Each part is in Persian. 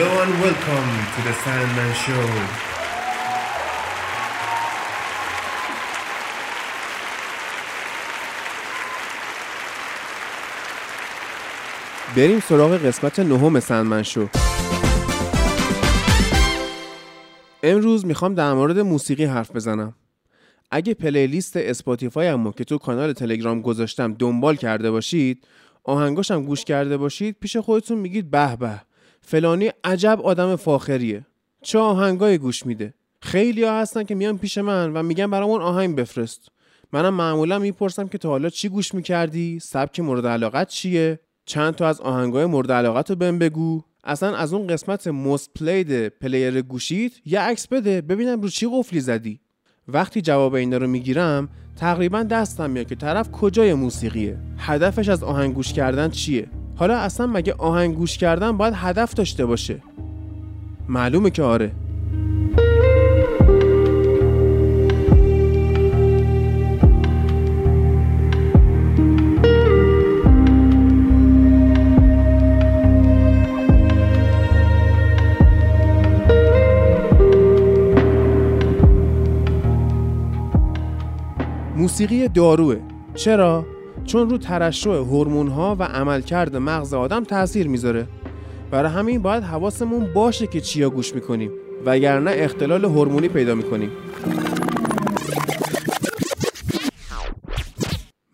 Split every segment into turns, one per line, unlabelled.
Hello and welcome to the Sandman Show.
بریم سراغ قسمت نهم Sandman Show امروز می‌خوام در مورد موسیقی حرف بزنم. اگه playlist Spotify همو که تو کانال تلگرام گذاشتم دنبال کرده باشید آهنگاشم گوش کرده باشید پیش خودتون میگید به به. فلانی عجب آدم فاخریه. چه آهنگای گوش میده؟ خیلی ها هستن که میان پیش من و میگن برامون آهنگ بفرست. منم معمولا می‌پرسم که تا حالا چی گوش می‌کردی؟ سبک مورد علاقت چیه؟ چند تا از آهنگای مورد علاقت رو بهم بگو. اصلا از اون قسمت موست پلید پلیر گوشیت یه عکس بده ببینم رو چی قفلی زدی. وقتی جواب اینا رو می‌گیرم تقریبا دستم میاد که طرف کجای موسیقیه؟ هدفش از آهنگ گوش کردن چیه؟ حالا اصلا مگه آهنگ گوش کردن باید هدف داشته باشه؟ معلومه که آره. موسیقی داروه. چرا؟ چون رو ترشح هورمون ها و عملکرد مغز آدم تاثیر می‌ذاره. برای همین باید حواسمون باشه که چیا گوش می‌کنیم وگرنه اختلال هورمونی پیدا می‌کنیم.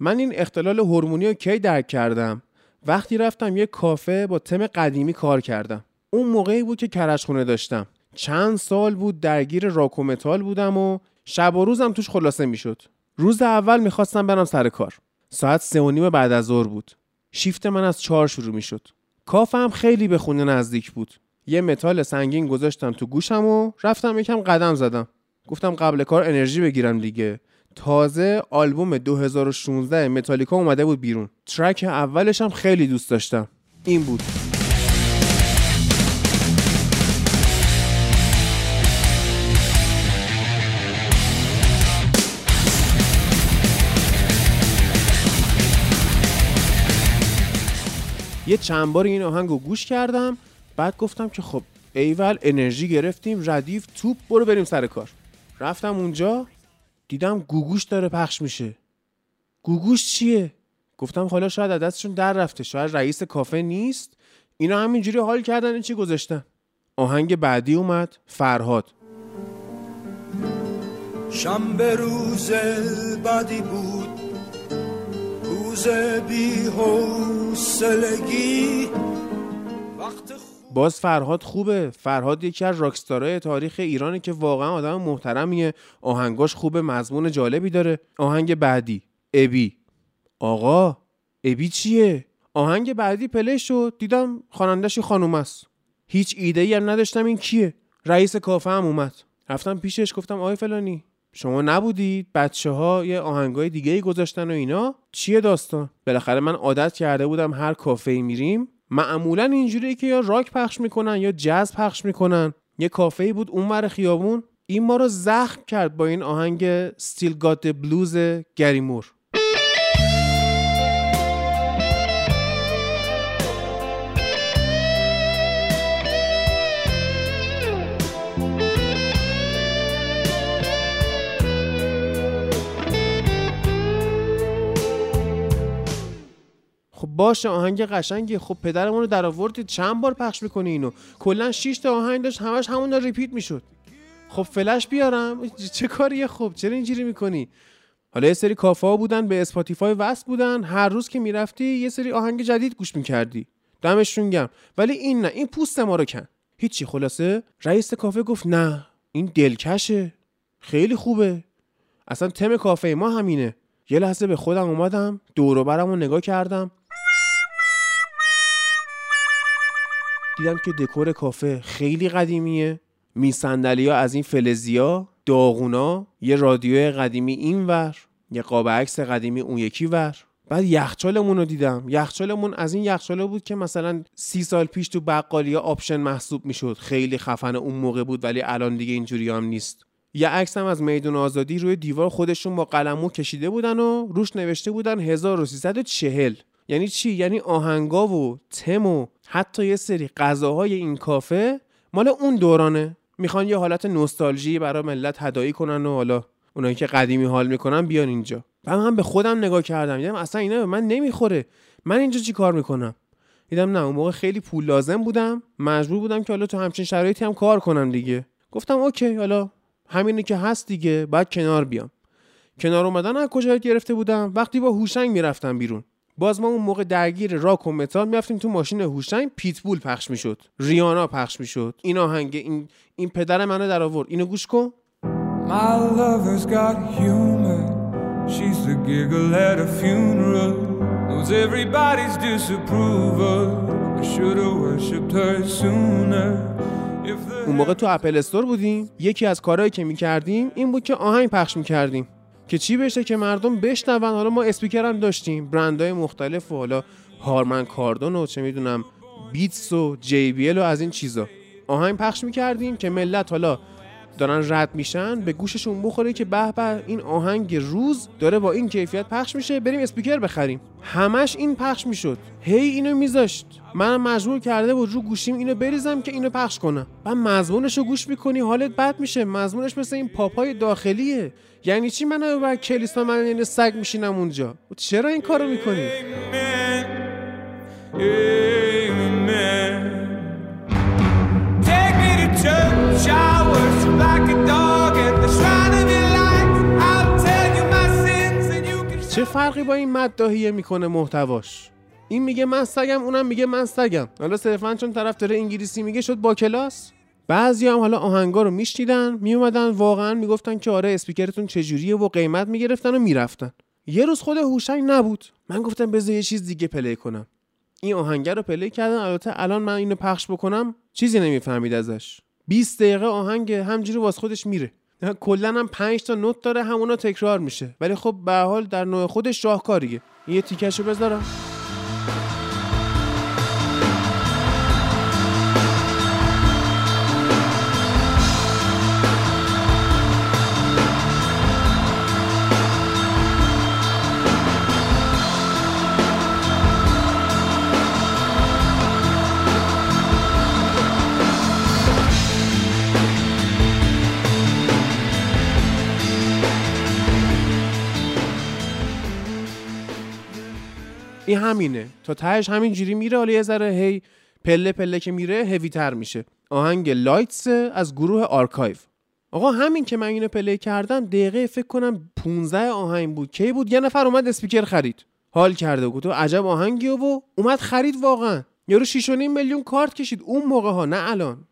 من این اختلال هورمونی رو کی درک کردم؟ وقتی رفتم یه کافه با تم قدیمی کار کردم. اون موقعی بود که کرشخونه داشتم. چند سال بود درگیر راکومتال بودم و شب و روزم توش خلاصه می‌شد. روز اول می‌خواستم برم سر کار. ساعت سه و نیم بعد از ظهر بود. شیفت من از چهار شروع می‌شد. کافم خیلی به خونه نزدیک بود. یه متال سنگین گذاشتم تو گوشم و رفتم یکم قدم زدم. گفتم قبل کار انرژی بگیرم دیگه. تازه آلبوم 2016 متالیکا اومده بود بیرون. ترک اولش هم خیلی دوست داشتم. این بود. یه چند بار این آهنگ رو گوش کردم بعد گفتم که خب ایول انرژی گرفتیم ردیف توپ برو بریم سر کار. رفتم اونجا دیدم گوگوش داره پخش میشه. گوگوش چیه؟ گفتم حالا شاید از دستشون در رفته شاید رئیس کافه نیست. اینا همینجوری حال کردن چی گذاشتن؟ آهنگ بعدی اومد فرهاد.
شنبه روز بعدی بود.
باز فرهاد خوبه. فرهاد یکی از rockstar های تاریخ ایرانه که واقعا آدم محترمیه. آهنگاش خوبه مضمون جالبی داره. آهنگ بعدی ابی. آقا ابی چیه؟ آهنگ بعدی play شد. دیدم خواننده‌ش یه خانوم است. هیچ ایده ای هم نداشتم این کیه. رئیس کافه هم اومد. رفتم پیشش گفتم آقای فلانی. شما نبودید بچه ها یه آهنگای دیگه ای گذاشتن و اینا؟ چیه داستان؟ بالاخره من عادت کرده بودم هر کافه ای میریم. معمولا اینجوریه که یا راک پخش می‌کنن یا جاز پخش می‌کنن. یه کافه ای بود اونور خیابون. این ما رو زخم کرد با این آهنگ Still Got Blues گریمور. خب باشه آهنگ قشنگی. خب پدرمون رو در آوردید چند بار پخش می‌کنی اینو؟ کلا 6 تا آهنگ داشت همش همون ریپیت می‌شد. خب فلش بیارم. چه کاریه خب؟ چرا اینجوری می‌کنی؟ حالا یه سری کافه بودن به اسپاتیفای وصل بودن. هر روز که می‌رفتی یه سری آهنگ جدید گوش می‌کردی. دمشون گم ولی این نه این پوست ما رو کن. هیچی خلاصه؟ رئیس کافه گفت نه این دلکشه. خیلی خوبه. اصلا تم کافه ما همینه. یه لحظه به خودم اومدم دور و برم رو نگاه کردم. دیدم که دکور کافه خیلی قدیمیه. میزها از این فلزیا داغونا یه رادیو قدیمی این ور یه قاب عکس قدیمی اون یکی ور. بعد یخچالمون رو دیدم. یخچالمون از این یخچالا بود که مثلا سی سال پیش تو بقالی option محسوب می‌شد. خیلی خفن اون موقع بود ولی الان دیگه اینجوری هم نیست. یه عکس هم از میدون آزادی روی دیوار خودشون با قلمو کشیده بودن و روش نوشته بودن 1340 یعنی چی؟ یعنی آهنگا و تم و حتی یه سری غذاهای این کافه مال اون دورانه. می‌خوان یه حالت نوستالژی برای ملت هدایی کنن و حالا اونایی که قدیمی حال می‌کنن بیان اینجا. من به خودم نگاه کردم. دیدم اصلا اینا به من نمی‌خوره. من اینجا چی کار می‌کنم؟ دیدم نه اون موقع خیلی پول لازم بودم. مجبور بودم که حالا تو همچین شرایطی هم کار کنم دیگه. گفتم اوکی حالا همینه که هست دیگه بعد کنار بیام. کنار اومدن از کجا گرفته بودم؟ وقتی با هوشنگ می‌رفتم بیرون. باز ما اون موقع درگیر راک و متال می‌رفتیم تو ماشین هوشنگ Pitbull پخش می‌شد Rihanna پخش می‌شد این آهنگ این این پدر منو در آورد اینو گوش کن
My lover's got humor. She's the giggle at a funeral. Knows everybody's disapproval. I should have worshipped her sooner.
اون موقع تو Apple Store بودیم یکی از کارهایی که می‌کردیم این بود که آهنگ پخش می‌کردیم که چی بشه که مردم بشنون. حالا ما اسپیکر هم داشتیم برندهای مختلف و حالا هارمن کاردون و چه می‌دونم بیتس و جی بی و از این چیزا. آهنگ پخش می‌کردیم که ملت حالا دارن رد میشن به گوششون بخوره که به به این آهنگ روز داره با این کیفیت پخش میشه. بریم اسپیکر بخریم. همش این پخش می‌شد. هی اینو میذاشت. من مجبور کرده بود رو گوشیم اینو بریزم که اینو پخش کنم و مضمونش رو گوش می‌کنی حالت بد میشه. مضمونش مثل این پاپای داخلیه. یعنی چی من بر کلیسا من این سگ میشینم اونجا؟ چرا این کارو می‌کنی.
Take me to church.
چه فرقی با این مداهیه می‌کنه محتواش؟ این میگه من سگم اونم میگه من سگم. حالا صرفا چون طرف داره انگلیسی میگه شد با کلاس؟ بعضی هم حالا آهنگا رو میشنیدن میومدن واقعا می‌گفتن که آره اسپیکرتون چجوریه و قیمت می‌گرفتن و می‌رفتن. یه روز خود هوشنگ نبود. من گفتم بذار یه چیز دیگه play کنم. این آهنگ رو play کردم البته الان من اینو پخش بکنم چیزی نمی‌فهمید ازش. 20 دقیقه آهنگ همجوری واس خودش میره. کلا هم 5 تا نت داره همونا تکرار میشه. ولی خب به حال در نوع خودش شاهکاریه این یه تیکشو بذارم. این همینه. تا تهش همینجوری میره حالا یه ذره هی پله پله که میره هوی تر میشه. آهنگ Lights از گروه آرکایو آقا همین که من اینو play کردم دقیقه فکر کنم 15 آهنگ بود. کی بود؟ یه نفر اومد اسپیکر خرید. حال کرده بود. و عجب آهنگی و اومد خرید واقعا. یارو 6.5 میلیون کارت کشید. اون موقع ها نه الان.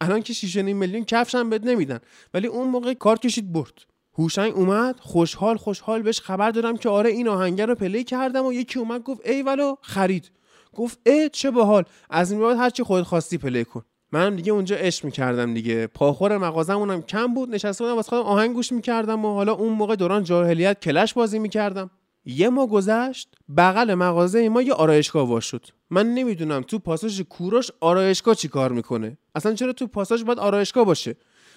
الان که 6.5 میلیون کفش هم بد نمیدن. ولی اون موقع کارت کشید برد. هوشنگ اومد خوشحال خوشحال بهش خبر دادم که آره این آهنگ رو play کردم و یکی اومد گفت ایول و خرید. گفت ای چه باحال. از این بعد هر چی خودت خواستی پلی کن. منم دیگه اونجا عشق می‌کردم دیگه. پاخور مغازمونم کم بود نشسته بودم واسه خودم آهنگ گوش می‌کردم و حالا اون موقع دوران جاهلیت کلش بازی می‌کردم. یه ماه گذشت بغل مغازه ما یه آرایشگاه وا شد. من نمی‌دونم تو پاساژ کوروش آرایشگاه چی کار می‌کنه؟ اصلا چرا تو پاساژ باید آرایشگاه باشه؟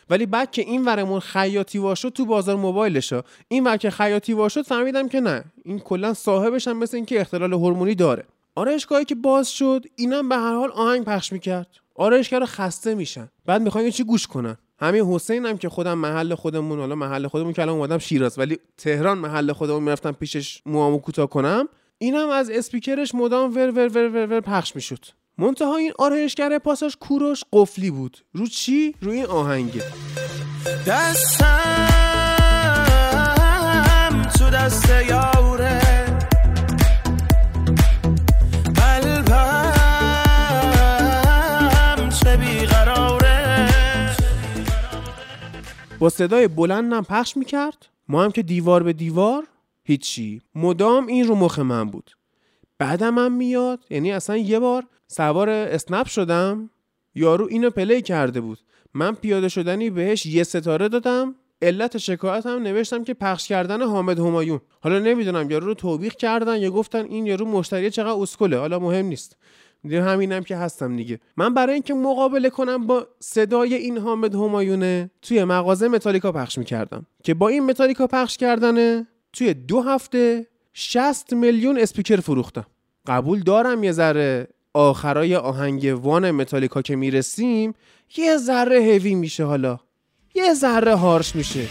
ولی بعد که این ورمون خیاطی وا شد تو بازار موبایلش این ور که خیاطی وا شد فهمیدم که نه. این کلا صاحبش هم مثل اینکه اختلال هورمونی داره. آرایشگاهی که باز شد اینم به هر حال آهنگ پخش می‌کرد. آرایشگاه خسته میشن. بعد می‌خوان چی گوش کنن. همین حسین هم که خودم محل خودمون حالا محل خودمون که الان اومدم شیراز ولی تهران محل خودمون می‌رفتم پیشش موامو کوتاه کنم. اینم از اسپیکرش مدام ور ور ور ور, ور پخش می‌شد. منتها این آرایشگر پاساش کوروش قفلی بود. رو چی؟ رو این آهنگه.
دستم تو دست یاره قلبم چه بیقراره.
با صدای بلندم پخش می‌کرد. ما هم که دیوار به دیوار؟ هیچی. مدام این رو مخ من بود. بعدم هم میاد. یعنی اصلا یه بار سوار اسنپ شدم. یارو اینو پلی کرده بود. من پیاده شدنی بهش یه ستاره دادم. علت شکایت هم نوشتم که پخش کردن حامد همایون. حالا نمی‌دونم یارو رو توبیخ کردن یا گفتن این یارو مشتری چقدر اسکله. حالا مهم نیست. دیگه همینم که هستم دیگه. من برای اینکه مقابله کنم با صدای این حامد همایونه توی مغازه متالیکا پخش می‌کردم. که با این متالیکا پخش کردنه توی دو هفته 60 میلیون اسپیکر فروختم. قبول دارم یه ذره. آخرای آهنگ وان متالیکا که می‌رسیم یه ذره هوی میشه حالا. یه ذره هارش میشه.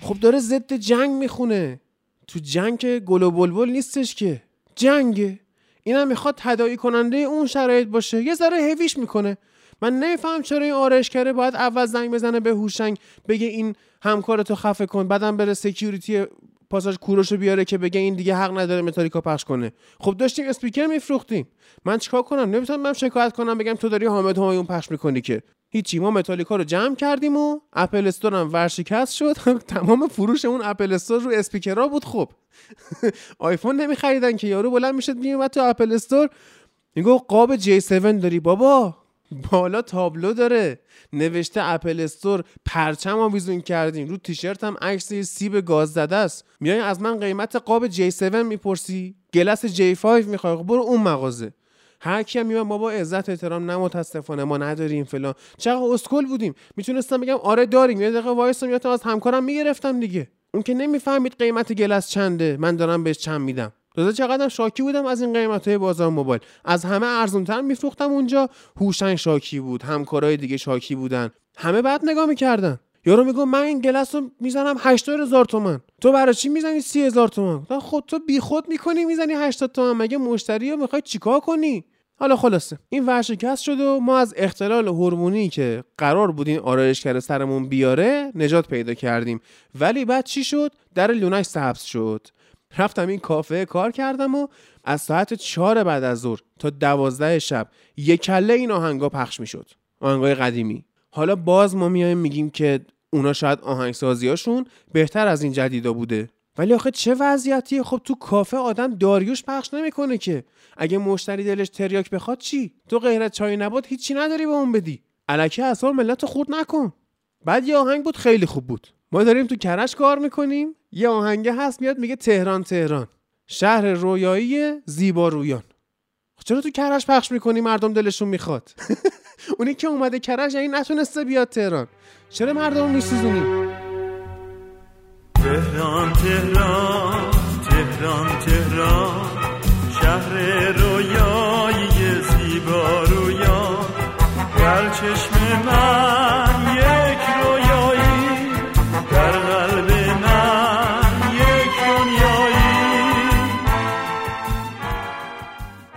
خب داره ضد جنگ می‌خونه. تو جنگ گل و بلبل نیستش که. جنگه. اینم می‌خواد تداعی کننده اون شرایط باشه. یه ذره هویش می‌کنه. من نمیفهم چرا این آرایشگره باید اول زنگ بزنه به هوشنگ بگه این همکارتو خفه کن بعدم بره security پاساژ کوروشو بیاره که بگه این دیگه حق نداره متالیکا پخش کنه. خب داشتیم اسپیکر میفروختیم. من چیکار کنم؟ نمی‌تونم من شکایت کنم بگم تو داری حامد همایون پخش می‌کنی که. هیچی ما متالیکا رو جمع کردیم و اپل استور هم ورشکست شد. تمام فروش اون اپل استور رو اسپیکرها بود. خب آیفون نمیخریدن که یارو بلند می‌شد میومد تو اپل استور. میگه قاب J7 داری بابا. بالا تابلو داره. نوشته اپل استور پرچم آویزون کردیم. رو تیشرت هم عکس سیب گاز زده است. میای از من قیمت قاب J7 می‌پرسی؟ glass J5 می‌خوای؟ خب برو اون مغازه. هر کی هم ما با عزت احترام نه متاسفانه ما نداریم فلان. چقدر اسکل بودیم. می‌تونستم بگم آره داریم. یه دقیقه وایس میاد از همکارم می‌گرفتم دیگه. اون که نمی‌فهمید قیمت گلس چنده. من دارم بهش چند میدم. تازه چقدر شاکی بودم از این قیمت های بازار موبایل. از همه ارزونتر میفروختم اونجا. هوشنگ شاکی بود. همکارای دیگه شاکی بودن. همه بعد نگاه می‌کردن. یارو میگم من این گلس رو می‌زنم 80 هزار تومن تو برای چی می‌زنی 30 هزار تومن خود تو بی خود می‌کنی می‌زنی 80 تومن مگه مشتری رو می‌خوای چیکار کنی؟ حالا خلاصه این ورشکست شد و ما از اختلال هورمونی که قرار بود این آرایشگر سرمون بیاره نجات پیدا کردیم. ولی بعد چی شد؟ در لونش سبز شد. رفتم این کافه کار کردم و از ساعت چهار بعد از ظهر تا دوازده شب یک کله این آهنگا پخش می‌شد آهنگای قدیمی. حالا باز ما میایم میگیم که اونا شاید آهنگسازیاشون بهتر از این جدیدا بوده. ولی آخه چه وضعیتیه؟ خب تو کافه آدم داریوش پخش نمی‌کنه که. اگه مشتری دلش تریاک بخواد چی؟ تو غیرت چای نبات هیچی نداری به اون بدی. الکی اصلا ملت خورد نکن. بعد یه آهنگ بود خیلی خوب بود. ما داریم تو کرش کار می‌کنیم. یه آهنگه هست میاد میگه تهران تهران. شهر رویایی زیبا رویان. خب چرا تو کرش پخش می‌کنی؟ مردم دلشون می‌خواد. اونی که اومده کرش یعنی نتونسته بیاد تهران. چرا مردم میسوزونی؟
تهران تهران تهران تهران. شهر رویایی زیبا رویان. در چشم من یک رویایی در قلب من یک دنیایی.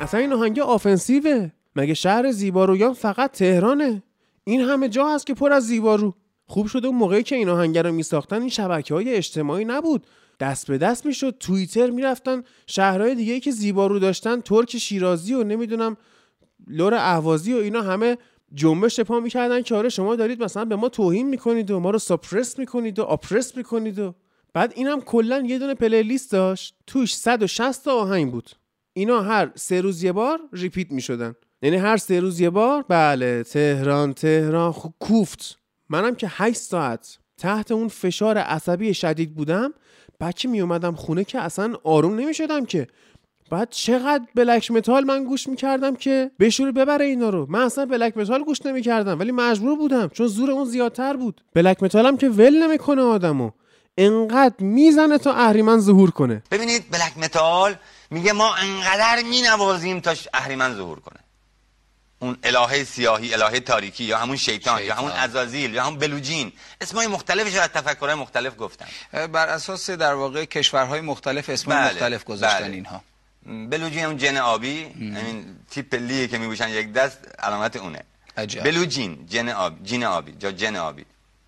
اصلا این آهنگ آفنسیوه. مگه شهر زیبارویان فقط تهرانه؟ این همه جا هست که پر از زیبارو خوب شده اون موقعی که این آهنگ رو میساختن این شبکه های اجتماعی نبود. دست به دست می‌شد توییتر می‌رفتن شهرهای دیگه که زیبارو داشتن ترک شیرازی و نمی‌دونم لر اهوازی و اینا همه جنبش پا می‌کردن که آره شما دارید مثلا به ما توهین می‌کنید و ما رو suppress می‌کنید و oppress می‌کنید و بعد اینم کلا یه دونه playlist داشت. توش 160 تا آهنگ بود. اینا هر سه روز یه بار repeat می‌شدن. یعنی هر سه روز یه بار؟ بله تهران تهران خب کوفت. منم که 8 ساعت تحت اون فشار عصبی شدید بودم بچه می اومدم خونه که اصلا آروم نمی شدم که. بعد چقدر black metal من گوش می‌کردم که بشوره ببره اینا رو. من اصلا black metal گوش نمی‌کردم ولی مجبور بودم چون زور اون زیادتر بود. black metal م که ول نمی‌کنه آدمو. انقدر می‌زنه تا اهریمن ظهور کنه.
ببینید black metal میگه ما انقدر مینوازیم تا اهریمن ظهور کنه. اون الهه سیاهی الهه تاریکی یا همون شیطان, یا همون ازازیل یا همون بلوجین. اسمای مختلفش از تفکرهای مختلف گفتن
بر اساس در واقع کشورهای مختلف اسمای
بله،
مختلف گذاشتن
بله.
اینها
بلوجین همون جن آبی این تیپ لیه که میبوشن یک دست علامت اونه.
عجب.
بلوجین جن آبی جن آبی یا جن آبی.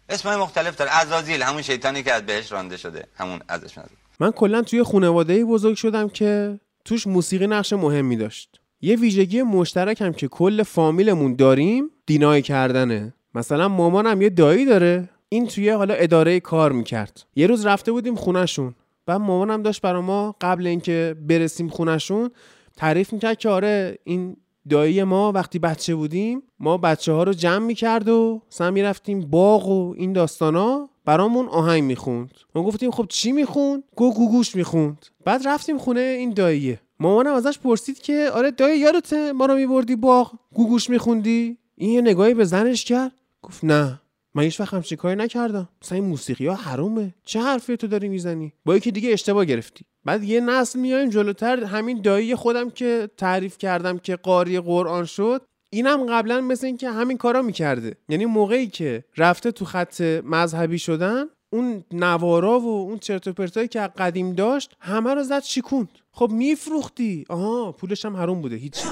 اسمای مختلف داره. ازازیل همون شیطانی که از بهش رانده شده. همون ازش نزد.
من کلا توی خانواده بزرگ شدم که توش موسیقی نقش مهمی داشت. یه ویژگی مشترک هم که کل فامیلمون داریم دینای کردنه. مثلا مامانم یه دایی داره این توی حالا اداره کار می‌کرد. یه روز رفته بودیم خونشون بعد مامانم داشت برا ما قبل اینکه برسیم خونشون تعریف می‌کرد که آره این دایی ما وقتی بچه بودیم ما بچه ها رو جمع می‌کرد و مثلا می‌رفتیم باغ و این داستانا برامون آهنگ می‌خوند. ما گفتیم خب چی می‌خوند؟ گو گوگوش می‌خوند. بعد رفتیم خونه این داییه. مامانم ازش پرسید که آره دایی یادته ما رو میبردی باغ گوگوش میخوندی؟ این یه نگاهی به زنش کرد. گفت نه من هیچ وقت همچین کاری نکردم. مثلا این موسیقی ها حرومه. چه حرفی تو داری می‌زنی؟ با یکی دیگه اشتباه گرفتی. بعد یه نسل میایم جلوتر همین دایی خودم که تعریف کردم که قاری قرآن شد اینم قبلا مثل اینکه همین کارا می‌کرده. یعنی موقعی که رفته تو خط مذهبی شدن اون نوارا و اون چرت و پرتایی که قدیم داشت همه رو زد شیکوند. خب میفروختی؟ آها پولش هم حروم بوده هیچ.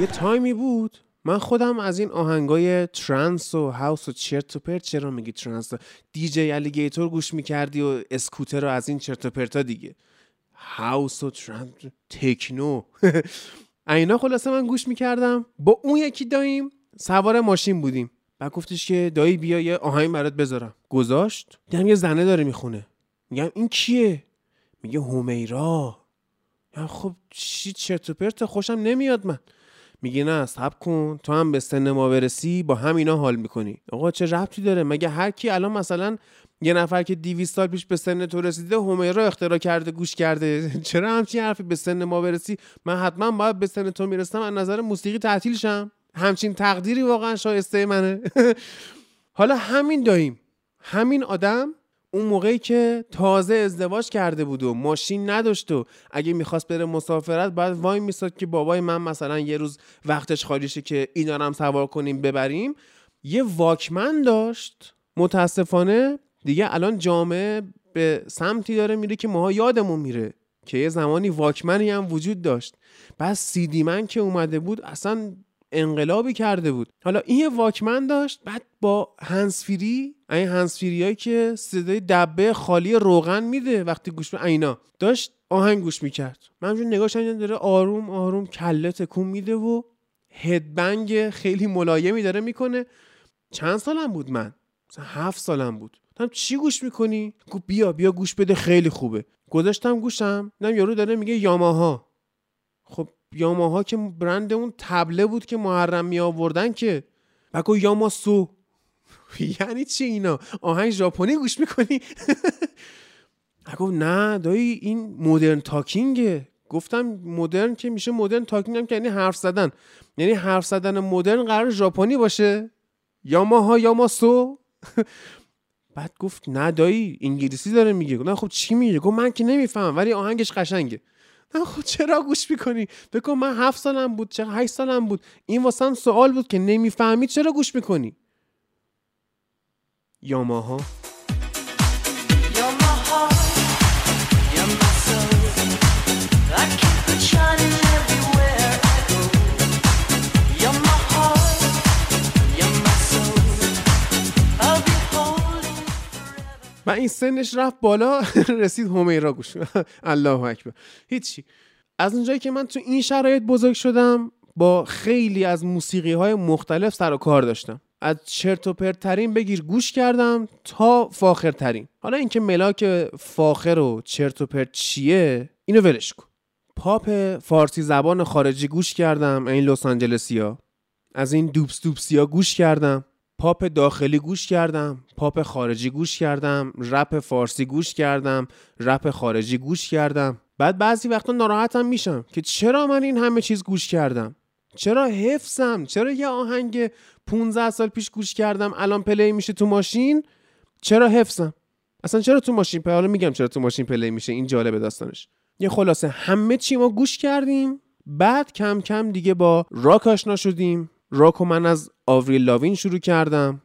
یه تایمی بود. من خودم از این آهنگای trance و house و چرت و پرت چرا میگی trance؟ DJ Aligator گوش می‌کردی و اسکوتر رو از این چرت و پرتا دیگه. house و trance techno. اینا خلاصه من گوش می‌کردم. با اون یکی داییم سوار ماشین بودیم. بعد گفتش که دایی بیا یه آهنگ برات بذارم. گذاشت؟ دیدم یه زنه داره می‌خونه. میگم این کیه؟ میگه حمیرا خب چی چرت و پرت؟ خوشم نمیاد من. میگه نه صبر کن. تو هم به سن ما برسی با همینا حال می‌کنی. آقا چه ربطی داره؟ مگه هر کی الان مثلا یه نفر که 200 سال پیش به سن تو رسیده همیرا اختراع کرده گوش کرده؟ چرا همچین حرفی به سن ما برسی؟ من حتما باید به سن تو می‌رسم از نظر موسیقی تعطیل شم همچین تقدیری واقعا شایسته منه. حالا همین داییم همین آدم اون موقعی که تازه ازدواج کرده بود و ماشین نداشت و اگه می‌خواست بره مسافرت باید وای میساد که بابای من مثلا یه روز وقتش خالی شه که اینا هم سوار کنیم ببریم. یه واکمن داشت متاسفانه دیگه الان جامعه به سمتی داره میره که ماها یادمون میره که یه زمانی واکمنی هم وجود داشت. بعد سیدی من که اومده بود اصلا انقلابی کرده بود. حالا این یه واکمن داشت بعد با هنسفیری این هنسفیری هایی که صدای دبه خالی روغن میده وقتی گوش به اینا. داشت آهنگ گوش می‌کرد. من نگاهش داره آروم آروم کله تکون میده و هدبنگ خیلی ملایمی داره می‌کنه. چند سالم بود من؟ مثلا هفت سالم بود. گفتم چی گوش می‌کنی؟ گفت بیا بیا گوش بده خیلی خوبه. گذاشتم گوشم نه یارو داره میگه یاماها. خب یاماها که برند اون تبله بود که محرم می آوردن که بگو یاماسو یعنی چی اینا؟ آهنگ ژاپنی گوش می‌کنی؟ بگو نه دایی این مدرن تاکینگه. گفتم مدرن که میشه مدرن تاکینگ هم که یعنی حرف زدن. یعنی حرف زدن مدرن قرار ژاپنی باشه. یاماها یاماسو بعد گفت نه دایی انگلیسی داره میگه. نه خب چی میگه؟ گفت من که نمی‌فهمم ولی آهنگش قشنگه. خب چرا گوش می‌کنی؟ بکن من هفت سالم بود چرا هشت سالم بود. این واسم سوال بود که نمی‌فهمی چرا گوش می‌کنی؟ یاماها و این سنش رفت بالا رسید همیرا گوش. الله اکبر. هیچی. از اونجایی که من تو این شرایط بزرگ شدم با خیلی از موسیقی های مختلف سر و کار داشتم. از چرت و پرترین بگیر گوش کردم تا فاخرترین. حالا اینکه ملاک فاخر و چرت و پرت چیه اینو ولش کن. پاپ فارسی زبان خارجی گوش کردم این لس آنجلسیا. از این دوبس دوبسیا گوش کردم. پاپ داخلی گوش کردم پاپ خارجی گوش کردم رپ فارسی گوش کردم رپ خارجی گوش کردم. بعد بعضی وقتا ناراحتم میشم که چرا من این همه چیز گوش کردم؟ چرا حفظم؟ چرا یه آهنگ 15 سال پیش گوش کردم الان play میشه تو ماشین؟ چرا حفظم؟ اصلا چرا تو ماشین play؟ حالا میگم چرا تو ماشین play میشه این جالب داستانش. یه خلاصه همه چی ما گوش کردیم بعد کم کم دیگه با راک آشنا شدیم. راکو من از آوریل لاوین شروع کردم.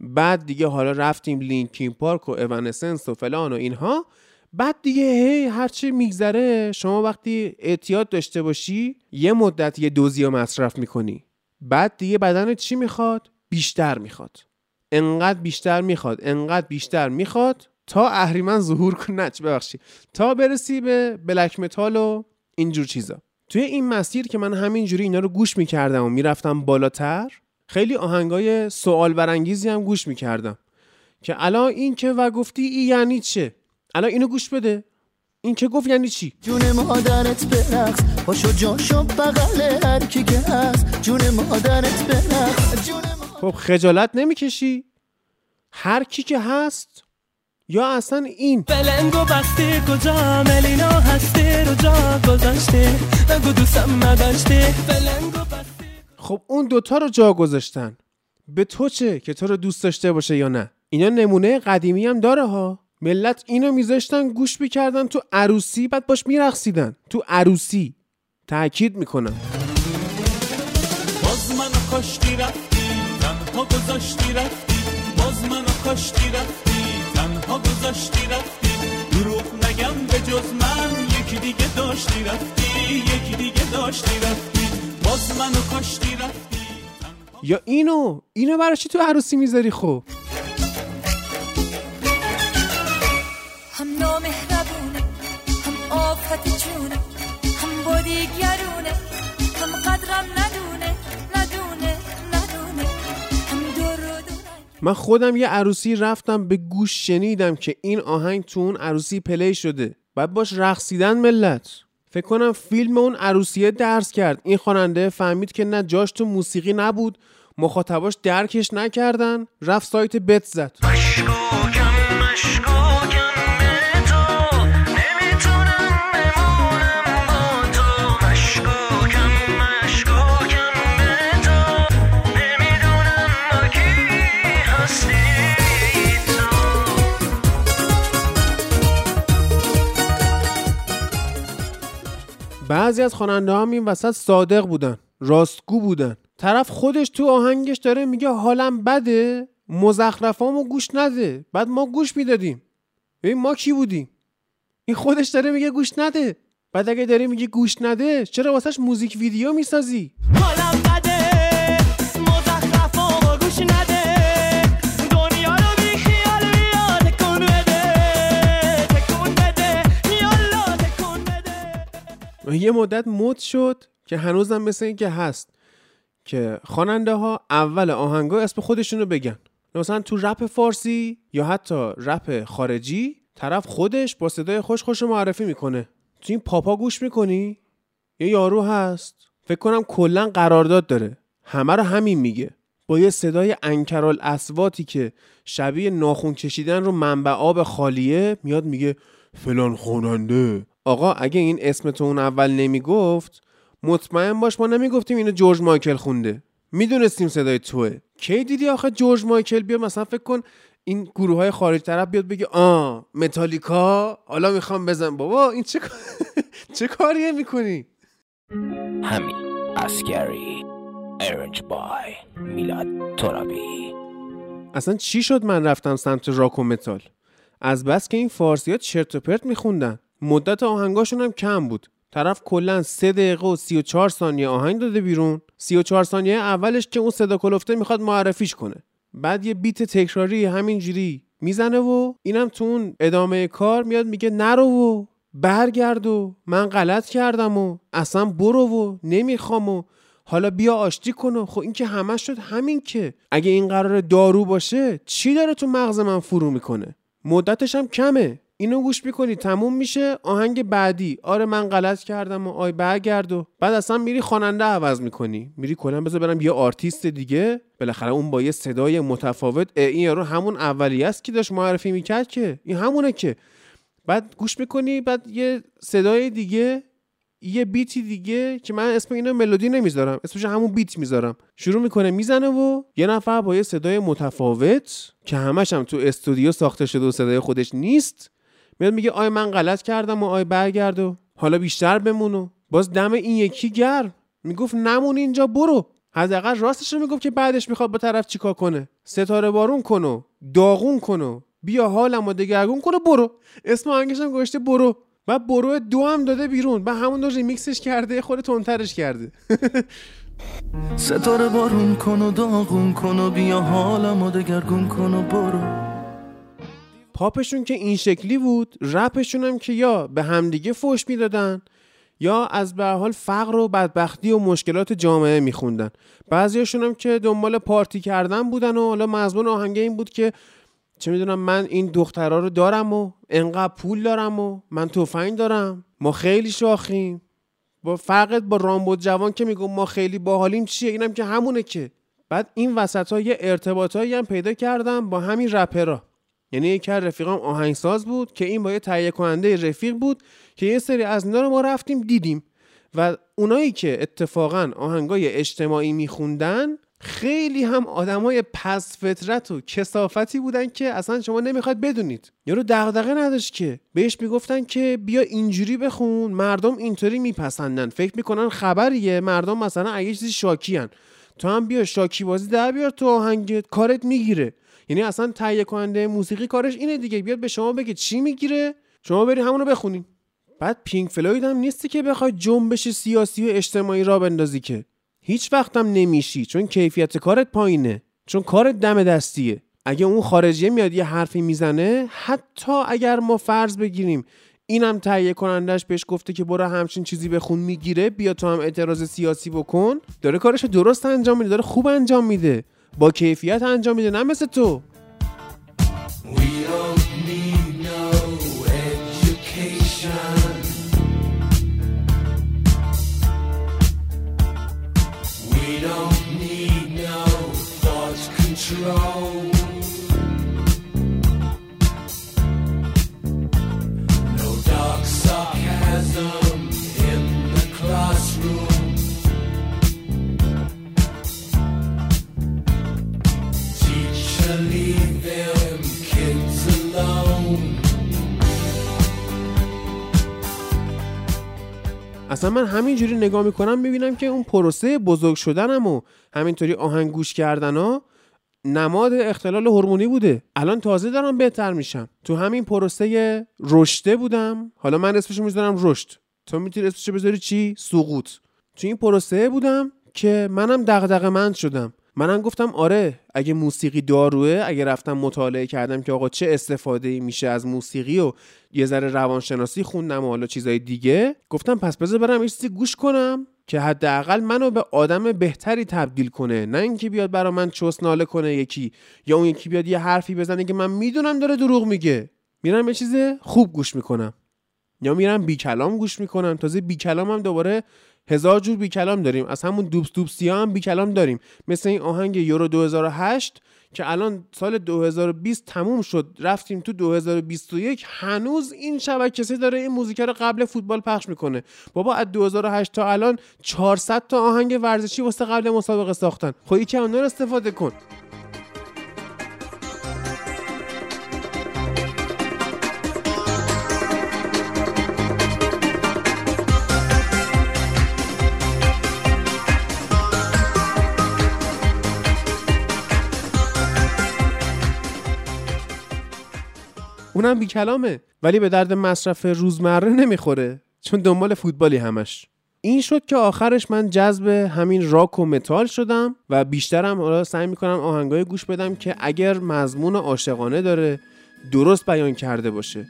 بعد دیگه حالا رفتیم لینکین پارک و اونسنس و فلان و اینها. بعد دیگه هی هرچی میگذره شما وقتی اعتیاد داشته باشی یه مدت یه دوزی رو مصرف می‌کنی. بعد دیگه بدن چی می‌خواد؟ بیشتر می‌خواد. انقدر بیشتر می‌خواد انقدر بیشتر می‌خواد تا اهریمن ظهور کنه ببخشید. تا برسی به بلک متال و اینجور چیزا. توی این مسیر که من همینجوری اینا رو گوش می‌کردم و می‌رفتم بالاتر خیلی آهنگای سوال برانگیزی هم گوش می‌کردم که الان این که و گفتی ای یعنی چه؟ الان اینو گوش بده. این که گفت یعنی چی؟
جون مادرت برقص پاشو جاشو بغل هر کی که هست. جون مادرت برقص جون
خب خجالت نمی‌کشی. هر کی که هست یا اصلا این؟
بلنگو بسته کجا ملینا هسته؟ رو جا گذاشته نگو دوستم نداشته. بلنگو بسته.
خب اون دوتا رو جا گذاشتن. به تو چه؟ که تو رو دوست داشته باشه یا نه؟ اینا نمونه قدیمی هم داره ها. ملت اینو میذاشتن گوش می‌کردن تو عروسی بعد باش میرقصیدن. تو عروسی. تاکید می‌کنم.
باز منو کاشتی رفتی تنها گذاشتی رفتی باز منو کاشتی رفتی گذاشتی رفتی. دروغ نگم به جز من. یکی دیگه داشتی رفتی. یکی دیگه داشتی رفتی. باز منو کاشتی رفتی.
یا اینو اینو برای چی تو عروسی می‌ذاری خب؟ من خودم یه عروسی رفتم به گوش شنیدم که این آهنگ تو اون عروسی پلی شده. بعد باش رقصیدن ملت. فکر کنم فیلم اون عروسیه درس کرد. این خواننده فهمید که نه جاش تو موسیقی نبود مخاطباش درکش نکردن رفت سایت بت زد.
مشکوکم
بعضی از خواننده هم این وسط صادق بودن راستگو بودن. طرف خودش تو آهنگش داره میگه حالم بده مزخرفامو گوش نده. بعد ما گوش می‌دادیم. ببین ما کی بودیم؟ این خودش داره میگه گوش نده. بعد اگه داره میگه گوش نده چرا واسش موزیک ویدیو می‌سازی؟ یه مدت مد شد که هنوزم مثل این که هست که خواننده ها اول آهنگا اسم خودشونو بگن. مثلا تو رپ فارسی یا حتی رپ خارجی طرف خودش با صدای خوش خوش معرفی می‌کنه. تو این پاپا گوش می‌کنی؟ یه یارو هست. فکر کنم کلا قرارداد داره. همه رو همین میگه. با یه صدای انکرال اسواتی که شبیه ناخون کشیدن رو منبع آب خالیه میاد میگه فلان خواننده آقا اگه این اسم تو اون اول نمی‌گفت مطمئن باش ما نمی‌گفتیم اینو جورج مایکل خونده. می‌دونستیم صدای توه. کی دیدی آخه جورج مایکل؟ بیا مثلا فکر کن این گروه های خارج طرف بیاد بگه آ متالیکا حالا می‌خوام بزن. بابا این چه چه کاریه می‌کنی؟
همین. اسکری ارنج بای میلاد ترابی.
اصلا چی شد من رفتم سمت راک و متال؟ از بس که این فارسی ها چرت و پرت میخوندن. مدت آهنگاشون هم کم بود. طرف کلا 3 دقیقه و 34 ثانیه آهنگ داده بیرون. 34 ثانیه اولش که اون صدا کلفته می‌خواد معرفیش کنه. بعد یه بیت تکراری همینجوری می‌زنه و اینم تو اون ادامه کار میاد میگه نرو و برگرد و من غلط کردم و اصلا برو و نمی‌خوام و حالا بیا آشتی کن و خب این که همش شد همین که. اگه این قرار دارو باشه چی داره تو مغز من فرو می‌کنه؟ مدتش هم کمه. اینو گوش می‌کنی تموم میشه. آهنگ بعدی. آره من غلط کردم و آی برگرد و بعد اصلا میری خواننده عوض می‌کنی. میری کلا بذار برم یه آرتیست دیگه. بالاخره اون با یه صدای متفاوت. این یارو همون اولیه است که داشت معرفی می‌کرد که. این همونه که. بعد گوش می‌کنی بعد یه صدای دیگه یه بیتی دیگه که من اسم اینو ملودی نمی‌ذارم. اسمش همون بیت می‌ذارم. شروع می‌کنه می‌زنه و یه نفر با یه صدای متفاوت که همش هم تو استودیو ساخته شده و صدای خودش نیست میاد میگه آی من غلط کردم و آی برگرد و حالا بیشتر بمون باز دم این یکی گرم. می‌گفت نمون اینجا برو. حداقل راستش رو می‌گفت که بعدش می‌خواد با طرف چیکار کنه. ستاره بارون کن و داغون کن بیا حالم و دگرگون کنه برو. اسم آهنگش هم گذاشته برو. و برو دو هم داده بیرون. و همون ریمیکسش کرده خود تندترش کرده.
ستاره بارون کن و داغون کن بیا حالم و دگرگون کن برو.
پاپشون که این شکلی بود رپشون هم که یا به همدیگه فوش می‌دادن یا از به حال فقر و بدبختی و مشکلات جامعه میخوندن. بعضیاشون هم که دنبال پارتی کردن بودن و حالا مضمون آهنگه این بود که چه می‌دونم من این دخترها رو دارم و انقدر پول دارم و من تفنگ دارم ما خیلی شاخیم. با فرقت با رامبد جوان که میگم ما خیلی باحالیم چیه؟ اینم که همونه که. بعد این وسط ها یه ارتباطایی هم پیدا کردم با همین رپرا یعنی یکی از رفیقام آهنگساز بود که این با یه تهیه کننده رفیق بود که یه سری از اینا رو ما رفتیم دیدیم. و اونایی که اتفاقا آهنگای اجتماعی میخوندن خیلی هم آدمای پس فطرت و کسافتی بودن که اصلا شما نمی‌خواد بدونید. یارو دغدغه نداشت که. بهش می‌گفتن که بیا اینجوری بخون مردم اینطوری میپسندن. فکر می‌کنن خبریه مردم مثلا اگه چیزی شاکیان تو هم بیا شاکی بازی در بیار تو آهنگت کارت می‌گیره. یعنی اصلا تهیه کننده موسیقی کارش اینه دیگه. بیاد به شما بگه چی می‌گیره شما بری همونو بخونین بعد پینک فلوید هم نیستی که بخوای جنبش سیاسی و اجتماعی را بندازی که. هیچ وقتم نمیشی چون کیفیت کارت پایینه چون کارت دم دستیه. اگه اون خارجیه میاد یه حرفی می‌زنه حتی اگر ما فرض بگیریم اینم تهیه کنندش بهش گفته که برو همچین چیزی بخون می‌گیره بیا تو هم اعتراض سیاسی بکن داره کارش درست انجام میده داره خوب انجام میده. با کیفیت انجام میده نه مثل تو.
We don't need no
اصلا من همینجوری نگاه می‌کنم می‌بینم که اون پروسه بزرگ شدنم و همینطوری آهنگ گوش کردن ها نماد اختلال هورمونی بوده. الان تازه دارم بهتر میشم. تو همین پروسه رشده بودم. حالا من اسمشو می‌ذارم رشد تو می‌تونی اسمشو بذاری چی؟ سقوط. تو این پروسه بودم که منم دغدغه مند شدم. منم گفتم آره اگه موسیقی داروه اگه رفتم مطالعه کردم که آقا چه استفاده میشه از موسیقی و یه ذره روانشناسی خوندم و حالا چیزای دیگه گفتم پس بذار برم یه چیزی گوش کنم که حداقل منو به آدم بهتری تبدیل کنه. نه اینکه بیاد برا من چوس ناله کنه یکی یا اون یکی بیاد یه حرفی بزنه که من می‌دونم داره دروغ میگه. میرم یه چیز خوب گوش می‌کنم. یا میرم بی کلام گوش می‌کنم. تازه بی کلام دوباره هزار جور بی کلام داریم. از همون دوبس دوبسی هم بی کلام داریم. مثل این آهنگ یورو 2008 که الان سال 2020 تموم شد. رفتیم تو 2021 هنوز این شبکه سه داره این موزیک رو قبل فوتبال پخش می‌کنه. بابا از 2008 تا الان 400 تا آهنگ ورزشی واسه قبل مسابقه ساختن. خب یکی اونا استفاده کن. اونم بی کلامه ولی به درد مصرف روزمره نمی‌خوره چون دنبال فوتبالی همش. این شد که آخرش من جذب همین راک و متال شدم و بیشترم حالا سعی می‌کنم آهنگای گوش بدم که اگر مضمون عاشقانه داره درست بیان کرده باشه.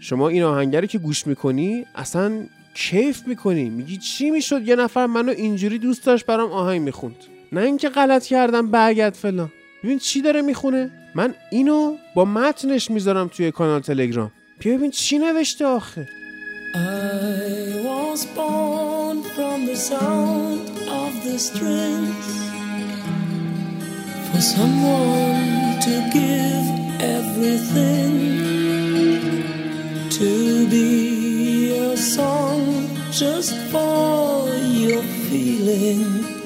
شما این آهنگری که گوش می‌کنی اصلا کیف می‌کنی. میگی چی می‌شد؟ یه نفر منو اینجوری دوست داشت برام آهنگ می‌خوند. نه اینکه غلط کردم برگرد فلان. ببین چی داره می‌خونه من اینو با متنش می‌ذارم توی کانال تلگرام بیا ببین چی نوشته آخه
I was born from the sound of the strings for someone to give everything to be a song just for your feeling.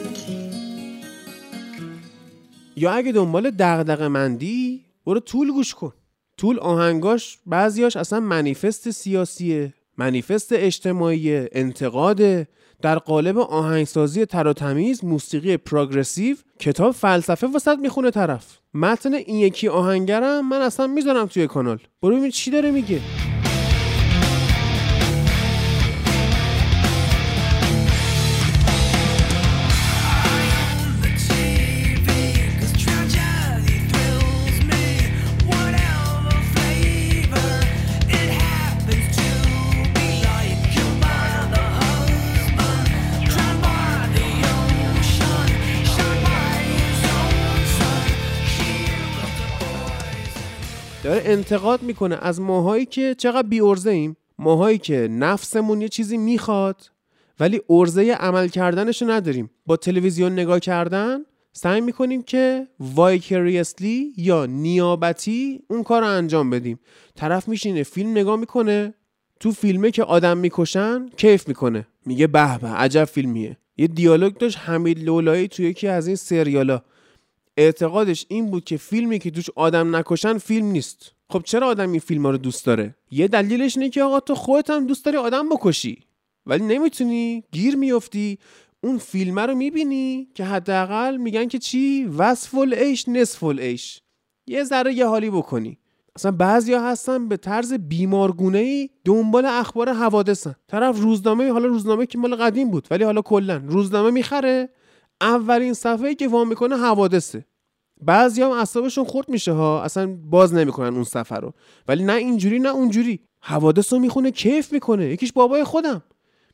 یا اگه دنبال دغدغه مندی برو طول گوش کن. طول آهنگاش بعضیاش اصلا منیفست سیاسیه منیفست اجتماعی انتقاده. در قالب آهنگسازی تر و تمیز موسیقی پروگرسیو کتاب فلسفه وسط می‌خونه طرف. متن این یکی آهنگرم من اصلا می‌ذارم توی کانال. برو ببین چی داره میگه. انتقاد می‌کنه از ماهایی که چقدر بی عرضه ایم ماهایی که نفسمون یه چیزی می‌خواد ولی عرضه عمل کردنشو نداریم. با تلویزیون نگاه کردن سعی می‌کنیم که vicariously یا نیابتی اون کار رو انجام بدیم. طرف میشینه فیلم نگاه می‌کنه تو فیلمه که آدم می‌کشن کیف می‌کنه. میگه به به عجب فیلمیه. یه دیالوگ داشت حمید لولایی توی یکی از این سریالا. اعتقادش این بود که فیلمی که توش آدم نکشن فیلم نیست. خب چرا آدم این فیلم ها رو دوست داره؟ یه دلیلش اینه که آقا تو خودت هم دوست داری آدم بکشی. ولی نمی‌تونی گیر میافتی. اون فیلم رو می‌بینی که حداقل میگن که چی؟ وصف العیش نصف العیش یه ذره یه حالی بکنی. اصلا بعضیا هستن به طرز بیمارگونه ای دنبال اخبار حوادثن. طرف روزنامه حالا روزنامه که مال قدیم بود ولی حالا کلا روزنامه می‌خره. اولین صفحه که وام می‌کنه حوادثه. بعضی هم اعصابشون خورد میشه ها. اصلا باز نمی‌کنن اون صفحه رو. ولی نه اینجوری نه اونجوری. حوادث رو می‌خونه کیف می‌کنه. یکیش بابای خودم.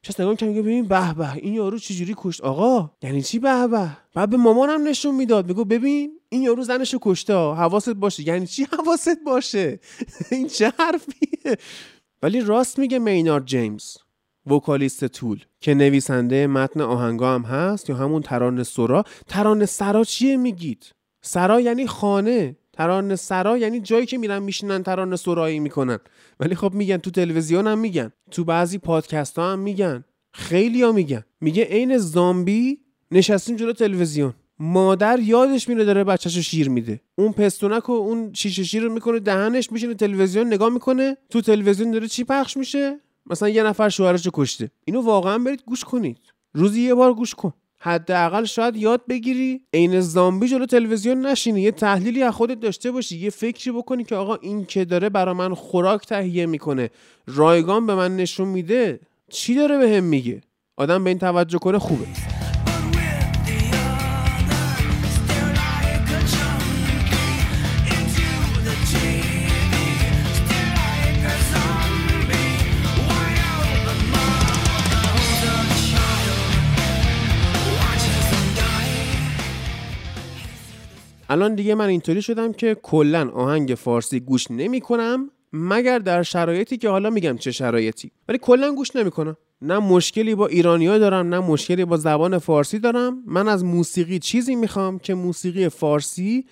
چه نگاه می‌کنم میگه ببین به به این یارو چجوری کشت؟ آقا یعنی چی به به؟ بعد به مامانم نشون می‌داد. میگو ببین این یارو زنشو کشته حواست باشه. یعنی چی حواست باشه؟ این چه حرفیه؟ ولی راست میگه مینارد جیمز. وکالیست طول که نویسنده متن آهنگا هم هست یا همون ترانه سرا. ترانه سرا چیه میگید؟ سرا یعنی خانه. ترانه سرا یعنی جایی که میرن میشینن ترانه سرایی می‌کنن. ولی خب میگن تو تلویزیون هم میگن تو بعضی پادکست ها هم میگن. خیلی ها میگن. میگه عین زامبی نشستیم جلو تلویزیون. مادر یادش میره داره بچهشو شیر میده. اون پستونک و اون شیشه شیر رو می‌کنه دهنش میشینه تلویزیون نگاه می‌کنه. تو تلویزیون داره چی پخش میشه؟ مثلا یه نفر شوهرشو کشته. اینو واقعا برید گوش کنید. روزی یه بار گوش کن. حداقل شاید یاد بگیری عین زامبی جلو تلویزیون نشینی. یه تحلیلی از خودت داشته باشی. یه فکری بکنی که آقا این که داره برا من خوراک تهیه می‌کنه رایگان به من نشون میده چی داره به هم میگه؟ آدم به این توجه کنه خوبه. الان دیگه من اینطوری شدم که کلا آهنگ فارسی گوش نمی کنم مگر در شرایطی که حالا میگم چه شرایطی. ولی کلا گوش نمی‌کنم. نه مشکلی با ایرانیا دارم نه مشکلی با زبان فارسی دارم. من از موسیقی چیزی می‌خوام که موسیقی فارسی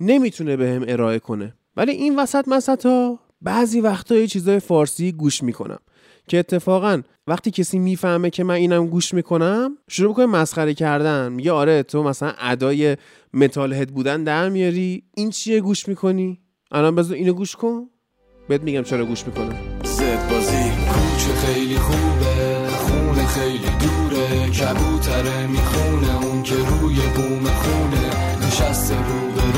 نمی‌تونه بهم به ارائه کنه. ولی این وسط مسطا بعضی وقتا یه چیزای فارسی گوش می‌کنم. که اتفاقا وقتی کسی می‌فهمه که من اینم گوش می‌کنم شروع می‌کنه مسخره کردن. میگه آره تو مثلا ادای متال هد بودن در میاری. این چیه گوش می‌کنی؟ الان بذار اینو گوش کن. بهت میگم چرا گوش می‌کنم.
زد بازی کوچه خیلی خوبه خونه خیلی دوره کبوتره می‌خونه اون که روی بوم خونه نشسته رو به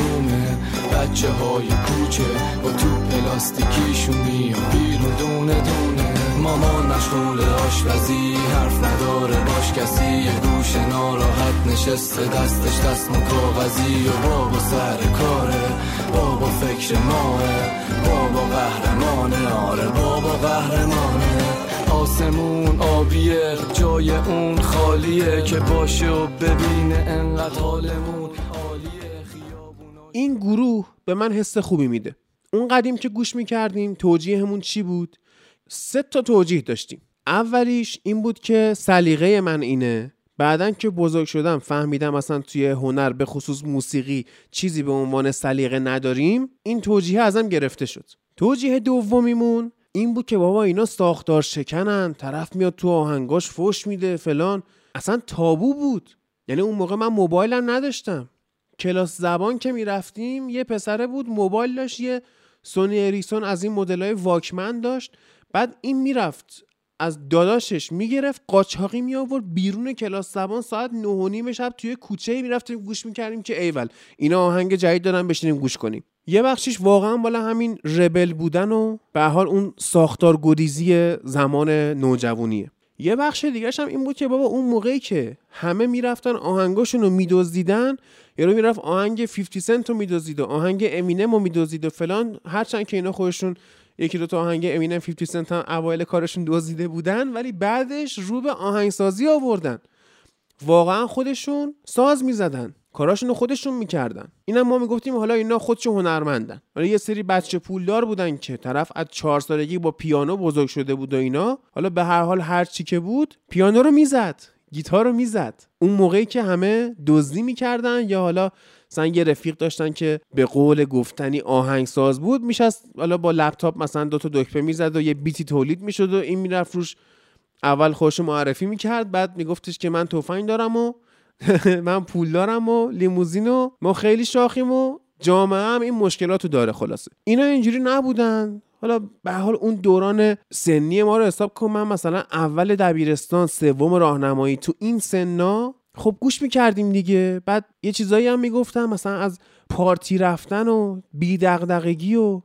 بچه های کوچه با تو پلاستیکیشون میان بیرون دونه دونه. مامان مشغول آشپزی حرف نداره باش کسی. یه گوش ناراحت نشسته دستش دست کاغذی و بابا سر کاره بابا فکر ماه بابا قهرمانه. آره بابا قهرمانه. آسمون آبیه جای اون خالیه که باشه و ببینه انقدر حالمون
این گروه به من حس خوبی میده. اون قدیم که گوش می‌کردیم توجیهمون چی بود؟ سه تا توجیه داشتیم. اولیش این بود که سلیقه من اینه. بعدا که بزرگ شدم فهمیدم اصلا توی هنر به خصوص موسیقی چیزی به عنوان سلیقه نداریم. این توجیه ازم گرفته شد. توجیه دومیمون این بود که بابا اینا ساختار شکنن طرف میاد تو آهنگاش فوش میده فلان. اصلا تابو بود. یعنی اون موقع من موبایلم نداشتم. کلاس زبان که می‌رفتیم یه پسره بود موبایل داشت یه سونی اریکسون از این مدل های واکمن داشت. بعد این می‌رفت از داداشش می‌گرفت قاچاقی می آورد بیرون کلاس زبان ساعت نه و نیم شب توی کوچه می‌رفتیم گوش می‌کردیم که ایول اینا آهنگ جدید دارن بشینیم گوش کنیم. یه بخشیش واقعا بالا همین ربل بودن و به حال اون ساختار گریزی زمان نوجوانیه. یه بخش دیگرش هم این بود که بابا اون موقعی که همه می‌رفتن آهنگاشون رو میدزدیدن یارو می‌رفت آهنگ 50 سنت رو میدزدید و آهنگ امینم رو میدزدید و فلان هرچند که اینا خودشون یکی دو تا آهنگ امینم 50 سنت هم اوایل کارشون دزدیده بودن ولی بعدش رو به آهنگسازی آوردن. واقعا خودشون ساز می‌زدن. کاراشون رو خودشون می‌کردن. اینم ما می‌گفتیم حالا اینا خودشون هنرمندن. ولی یه سری بچه پولدار بودن که طرف از چهار سالگی با پیانو بزرگ شده بود و اینا. حالا به هر حال هر چی که بود پیانو رو می‌زد گیتار رو می‌زد. اون موقعی که همه دزدی می‌کردن یا حالا مثلا یه رفیق داشتن که به قول گفتنی آهنگساز بود میشست حالا با لپتاپ مثلا دو تا دکمه می‌زد و یه بیتی تولید می‌شد و این می‌رفت روش اول خوش معرفی می‌کرد بعد میگفتش که من تفنگ دارم و من پول دارم و لیموزین و ما خیلی شاخیم و جامعه هم این مشکلاتو داره خلاصه. اینا اینجوری نبودن. حالا به حال اون دوران سنی ما رو حساب کن من مثلا اول دبیرستان سوم راهنمایی تو این سنا خب گوش می‌کردیم دیگه. بعد یه چیزایی هم می‌گفتم مثلا از پارتی رفتن و بیدقدقگی و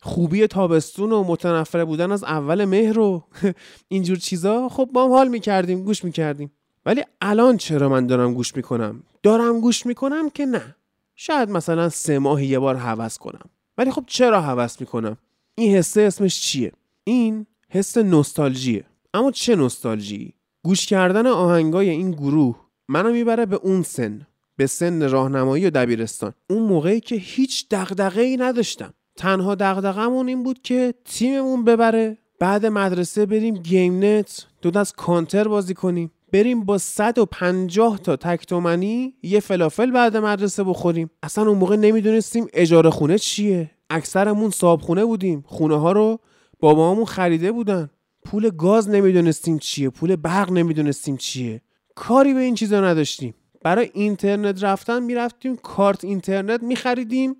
خوبی تابستون و متنفر بودن از اول مهر و اینجور چیزا خب ما هم حال می‌کردیم گوش می‌کردیم. ولی الان چرا من دارم گوش می‌کنم؟ دارم گوش می‌کنم که نه. شاید مثلا سه ماه یه بار هوس کنم. ولی خب چرا هوس می‌کنم؟ این حسه اسمش چیه؟ این حس نوستالژیه. اما چه نوستالژی گوش کردن آهنگای این گروه منو می‌بره به اون سن به سن راهنمایی و دبیرستان. اون موقعی که هیچ دغدغه ای نداشتم. تنها دغدغمون این بود که تیممون ببره بعد مدرسه بریم گیم نت دو دست کانتر بازی کنیم. بریم با 150 تا تک تومنی یه فلافل بعد مدرسه بخوریم. اصلا اون موقع نمی‌دونستیم اجاره خونه چیه. اکثرمون صاحب خونه بودیم. خونه ها رو بابامون خریده بودن. پول گاز نمی‌دونستیم چیه. پول برق نمی‌دونستیم چیه. کاری به این چیزا نداشتیم. برای اینترنت رفتن می‌رفتیم کارت اینترنت میخریدیم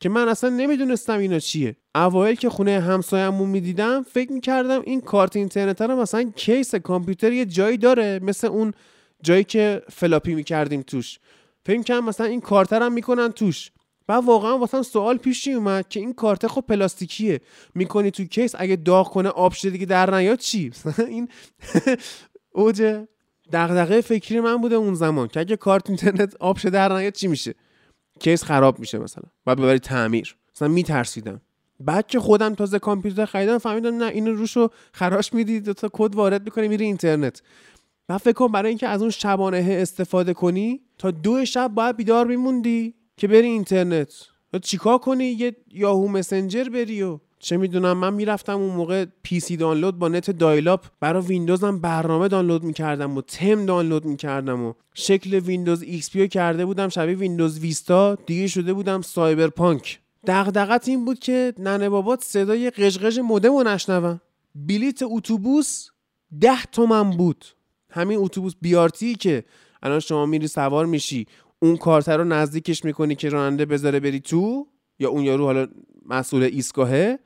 که من اصلا نمی‌دونستم اینا چیه. اوایل که خونه همسایه‌مون می‌دیدم فکر می‌کردم این کارت اینترنت رو مثلا کیس کامپیوتر یه جایی داره مثل اون جایی که فلاپی می‌کردیم توش. فکر می‌کردم مثلا این کارت هم می‌کنن توش. و واقعا واسم سوال پیش اومد که این کارت خب پلاستیکیه. می‌کنی تو کیس اگه داغ کنه آب شده دیگه در نیاد چی؟ این اوج دغدغه فکری من بوده اون زمان که اگه کارت اینترنت آب شده در نیاد چی میشه؟ کیس خراب میشه مثلا. بعد ببری تعمیر. مثلا میترسیدم. بعد که خودم تازه کامپیوتر خریدم فهمیدم نه اینو روشو خراش میدی دو تا کد وارد می‌کنی میری اینترنت. و فکر کن برای اینکه از اون شبانه استفاده کنی تا دو شب باید بیدار میموندی که بری اینترنت. و چیکار کنی؟ یه یاهو مسنجر بری و چه می‌دونم من می‌رفتم اون موقع پی سی دانلود با نت dial-up برای ویندوزم برنامه دانلود می‌کردم و تم دانلود می‌کردم و شکل ویندوز ایکس پی کرده بودم شبیه ویندوز ویستا دیگه شده بودم cyberpunk. دغدغت این بود که ننه بابات صدای خش‌خش مودم رو نشنون. بلیت اتوبوس ده تومن بود. همین اتوبوس بیارتی که الان شما میری سوار میشی اون کارتر رو نزدیکش می‌کنی که راننده بذاره بری تو یا اون یارو حالا مسئول ایستگاهه؟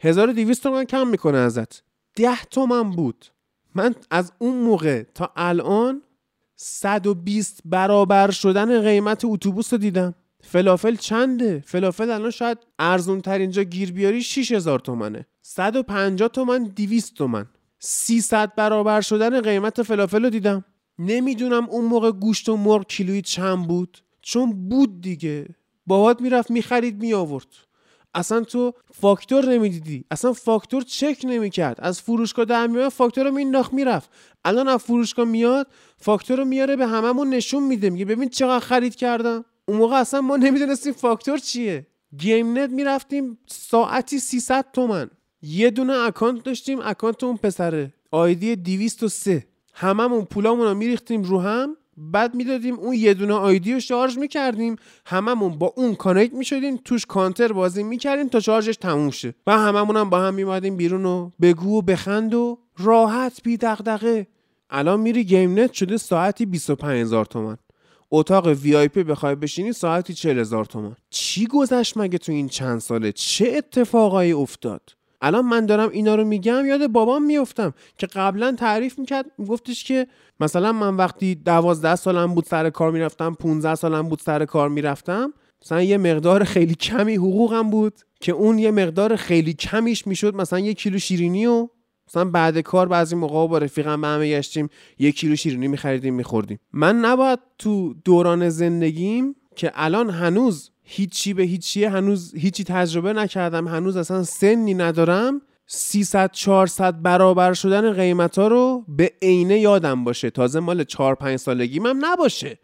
1200 تومن کم می‌کنه ازت. ده تومن بود. من از اون موقع تا الان 120 برابر شدن قیمت اتوبوس رو دیدم. فلافل چنده؟ فلافل الان شاید ارزون تر اینجا گیر بیاری 6000 تومنه. 150 تومن 200 تومن. 300 برابر شدن قیمت فلافل رو دیدم. نمی‌دونم اون موقع گوشت و مرغ کیلویی چند بود. چون بود دیگه. بابات می‌رفت می‌خرید میآورد. اصلا تو فاکتور نمی‌دیدی. اصلا فاکتور چک نمی‌کرد. از فروشگاه در میاد فاکتور رو مینداخت می‌رفت. الان از فروشگاه میاد فاکتور رو میاره به هممون نشون میده. میگه ببین چقدر خرید کردم. اون موقع اصلا ما نمی‌دونستیم فاکتور چیه. گیم نت می‌رفتیم ساعتی 300 تومن. یه دونه اکانت داشتیم اکانت اون پسره. ID 203 هممون پولامون رو میریختیم رو هم. بعد می‌دادیم اون یه دونه ID رو شارژ می‌کردیم هممون با اون connect می‌شدیم توش کانتر بازی می‌کردیم تا شارژش تموم شه. و هممون هم با هم میومدیم بیرون و بگو و بخند و راحت بی دغدغه. الان میری گیم نت شده ساعتی 25000 تومن اتاق VIP بخوای بشینی ساعتی 40000 تومن چی گذشت مگه تو این چند ساله؟ چه اتفاقایی افتاد؟ الان من دارم اینا رو میگم یاد بابام میفتم که قبلا تعریف می‌کرد میگفتش که مثلا من وقتی دوازده سالم بود سر کار می‌رفتم 15 سالم بود سر کار می‌رفتم مثلا یه مقدار خیلی کمی حقوقم بود که اون یه مقدار خیلی کمیش می‌شد مثلا یه کیلو شیرینی و مثلا بعد کار بعضی موقع با رفیقم به همه گشتیم یک کیلو شیرینی میخریدیم میخوردیم. من نباید تو دوران زندگیم که الان هنوز هیچی به هیچی هنوز هیچی تجربه نکردم هنوز اصلا سنی ندارم. 300 400 برابر شدن قیمت ها رو به عینه یادم باشه. تازه مال 4 5 سالگیم هم نباشه.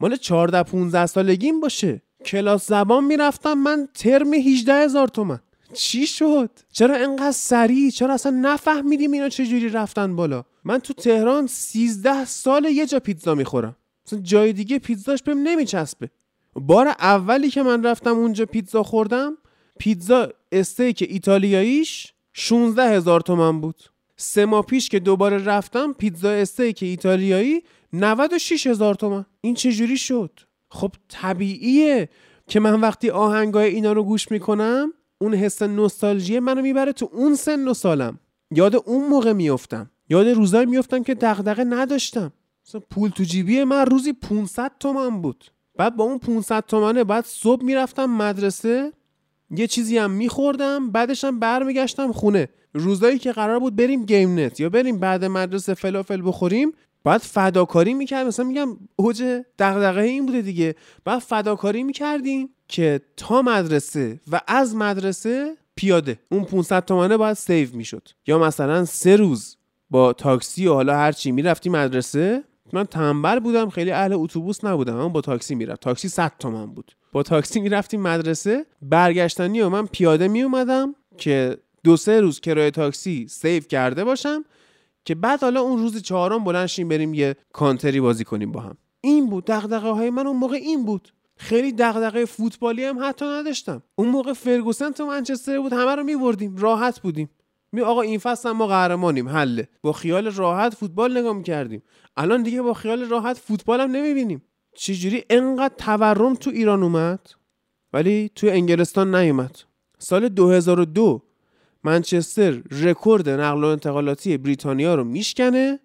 مال 14 15 سالگیم باشه. کلاس زبان می‌رفتم من ترم 18 هزار تومن. چی شد؟ چرا انقدر سریع؟ چرا اصلا نفهمیدیم اینا چجوری رفتن بالا؟ من تو تهران 13 سال یه جا پیتزا می‌خورم. مثلا جای دیگه پیتزاش بهم نمیچسبه. بار اولی که من رفتم اونجا پیتزا خوردم پیتزا استیک ایتالیاییش 16 هزار تومن بود. سه ماه پیش که دوباره رفتم پیتزا استیک ایتالیایی 96 هزار تومن. این چجوری شد؟ خب طبیعیه که من وقتی آهنگای اینا رو گوش می‌کنم اون حس نوستالژی منو می‌بره تو اون سن و سالم. یاد اون موقع میفتم یاد روزایی میفتم که دغدغه نداشتم. مثلا پول تو جیبی من روزی 500 تومن بود. بعد با اون 500 تومنه بعد صبح می‌رفتم مدرسه یه چیزی هم میخوردم بعدش هم برمیگشتم خونه. روزایی که قرار بود بریم گیم نت یا بریم بعد مدرسه فلافل بخوریم بعد فداکاری می‌کرد مثلا میگم اوج دغدغه این بوده دیگه. بعد فداکاری می‌کردیم که تا مدرسه و از مدرسه پیاده. اون 500 تومنه باید save می‌شد. یا مثلا سه روز با تاکسی و حالا هر چی می‌رفتی مدرسه من تنبل بودم خیلی اهل اتوبوس نبودم اما با تاکسی می‌رفت تاکسی 100 تومن بود. با تاکسی می‌رفتیم مدرسه. برگشتنی و من پیاده میومدم که دو سه روز کرایه تاکسی save کرده باشم که بعد حالا اون روز چهارم بلند شیم بریم یه کانتری بازی کنیم با هم. این بود. دغدغه های من اون موقع این بود. خیلی دغدغه فوتبالی هم حتی نداشتم. اون موقع فرگوسن تو منچستر بود همه رو میبردیم. راحت بودیم. می آقا این فصل ما قهرمانیم حله با خیال راحت فوتبال نگاه می‌کردیم. الان دیگه با خیال راحت فوتبال هم نمی‌بینیم. چجوری انقدر تورم تو ایران اومد؟ ولی تو انگلستان نیومد. سال 2002 منچستر رکورد نقل و انتقالاتی بریتانیا رو میشکنه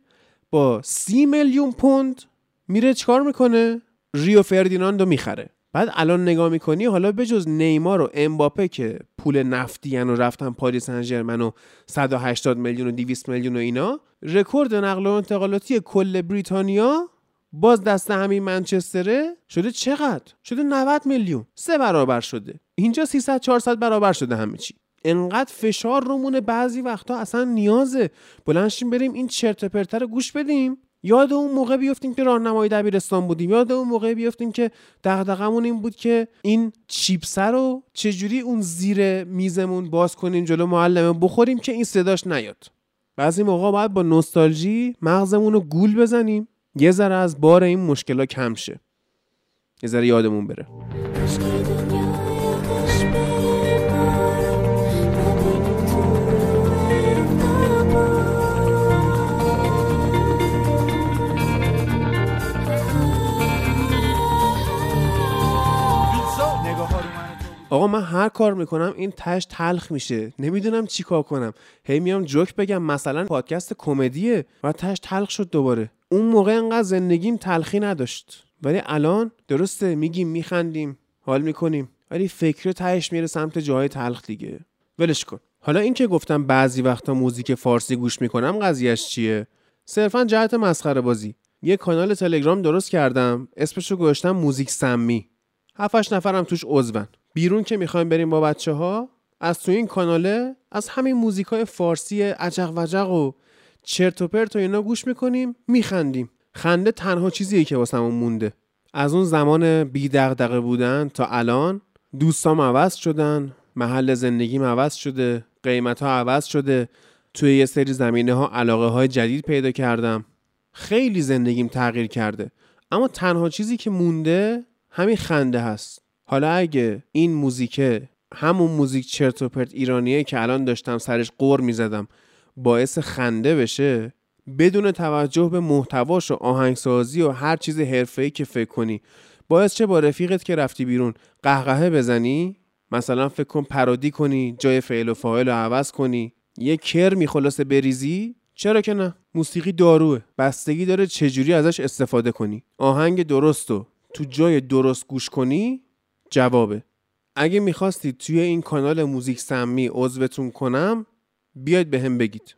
با سی میلیون پوند میره چکار می‌کنه؟ ریو فردیناند رو می‌خره. بعد الان نگاه می‌کنی حالا بجز نیمار و امباپه که پول نفتی و رفتن پاریس سن ژرمن و 180 میلیون و 200 میلیون و اینا رکورد نقل و انتقالاتی کل بریتانیا باز دست همین منچستره شده چقدر؟ شده 90 میلیون. سه برابر شده. اینجا 300 400 برابر شده همه چی. انقدر فشار رومونه بعضی وقتا اصلا نیازه. بلنشیم بریم این چرت پرتر گوش بدیم. یاد اون موقع بیفتیم که راهنمای دبیرستان بودیم. یاد اون موقع بیفتیم که دغدغمون این بود که این چیپس رو چجوری اون زیر میزمون باز کنیم جلو معلمه بخوریم که این صداش نیاد. بعضی موقع باید با نوستالژی مغزمون رو گول بزنیم. یه ذره از بار این مشکلا کم شه. یه ذره یادمون بره. آقا من هر کار می‌کنم این تش تلخ میشه. نمی‌دونم چی کار کنم. هی میام جوک بگم مثلا پادکست کمدیه و تش تلخ شد دوباره. اون موقع انقدر زندگیم تلخی نداشت. ولی الان درسته میگیم میخندیم حال می‌کنیم. ولی فکر تهش میره سمت جای تلخ دیگه. ولش کن. حالا این که گفتم بعضی وقتا موزیک فارسی گوش می‌کنم قضیهش چیه؟ صرفا جهت مسخره بازی. یه کانال تلگرام درست کردم اسمشو گذاشتم موزیک سمی. هفتش نفرم توش عضون. بیرون که می‌خوایم بریم با بچه ها از تو این کاناله از همین موزیک های فارسی عجق وجق و چرت و پرت و اینا گوش می‌کنیم میخندیم. خنده تنها چیزیه که واسمون مونده. از اون زمان بی دغدغه بودن تا الان دوستام عوض شدن محل زندگیم عوض شده قیمت ها عوض شده توی یه سری زمینه ها علاقه های جدید پیدا کردم. خیلی زندگیم تغییر کرده. اما تنها چیزی که مونده همین خنده هست. حالا اگه این موزیکه همون موزیک چرت و پرت ایرانیه که الان داشتم سرش قور می‌زدم باعث خنده بشه بدون توجه به محتواش و آهنگسازی و هر چیز حرفه‌ای که فکر کنی باعث چه با رفیقت که رفتی بیرون قهقهه بزنی مثلا فکر کن پرودی کنی جای فعل و فاعل رو عوض کنی یه کرمی خلاصه بریزی چرا که نه؟ موسیقی داروه بستگی داره چجوری ازش استفاده کنی. آهنگ درست رو تو جای درست گوش کنی جوابه. اگه می‌خواستید توی این کانال موزیک سمی عضوتون کنم بیاید به هم بگید.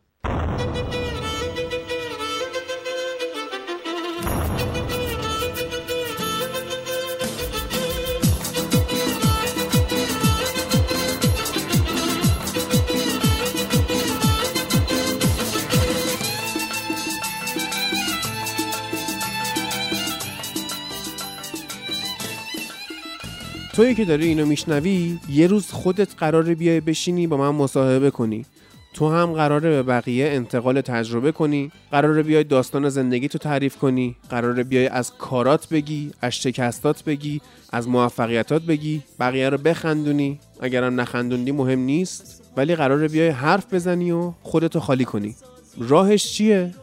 تویی که داری اینو میشنوی یه روز خودت قراره بیای بشینی با من مصاحبه کنی. تو هم قراره به بقیه انتقال تجربه کنی. قراره بیای داستان زندگی تو تعریف کنی. قراره بیای از کارات بگی از شکستات بگی از موفقیتات بگی. بقیه رو بخندونی. اگرم نخندوندی مهم نیست. ولی قراره بیای حرف بزنی و خودتو خالی کنی. راهش چیه؟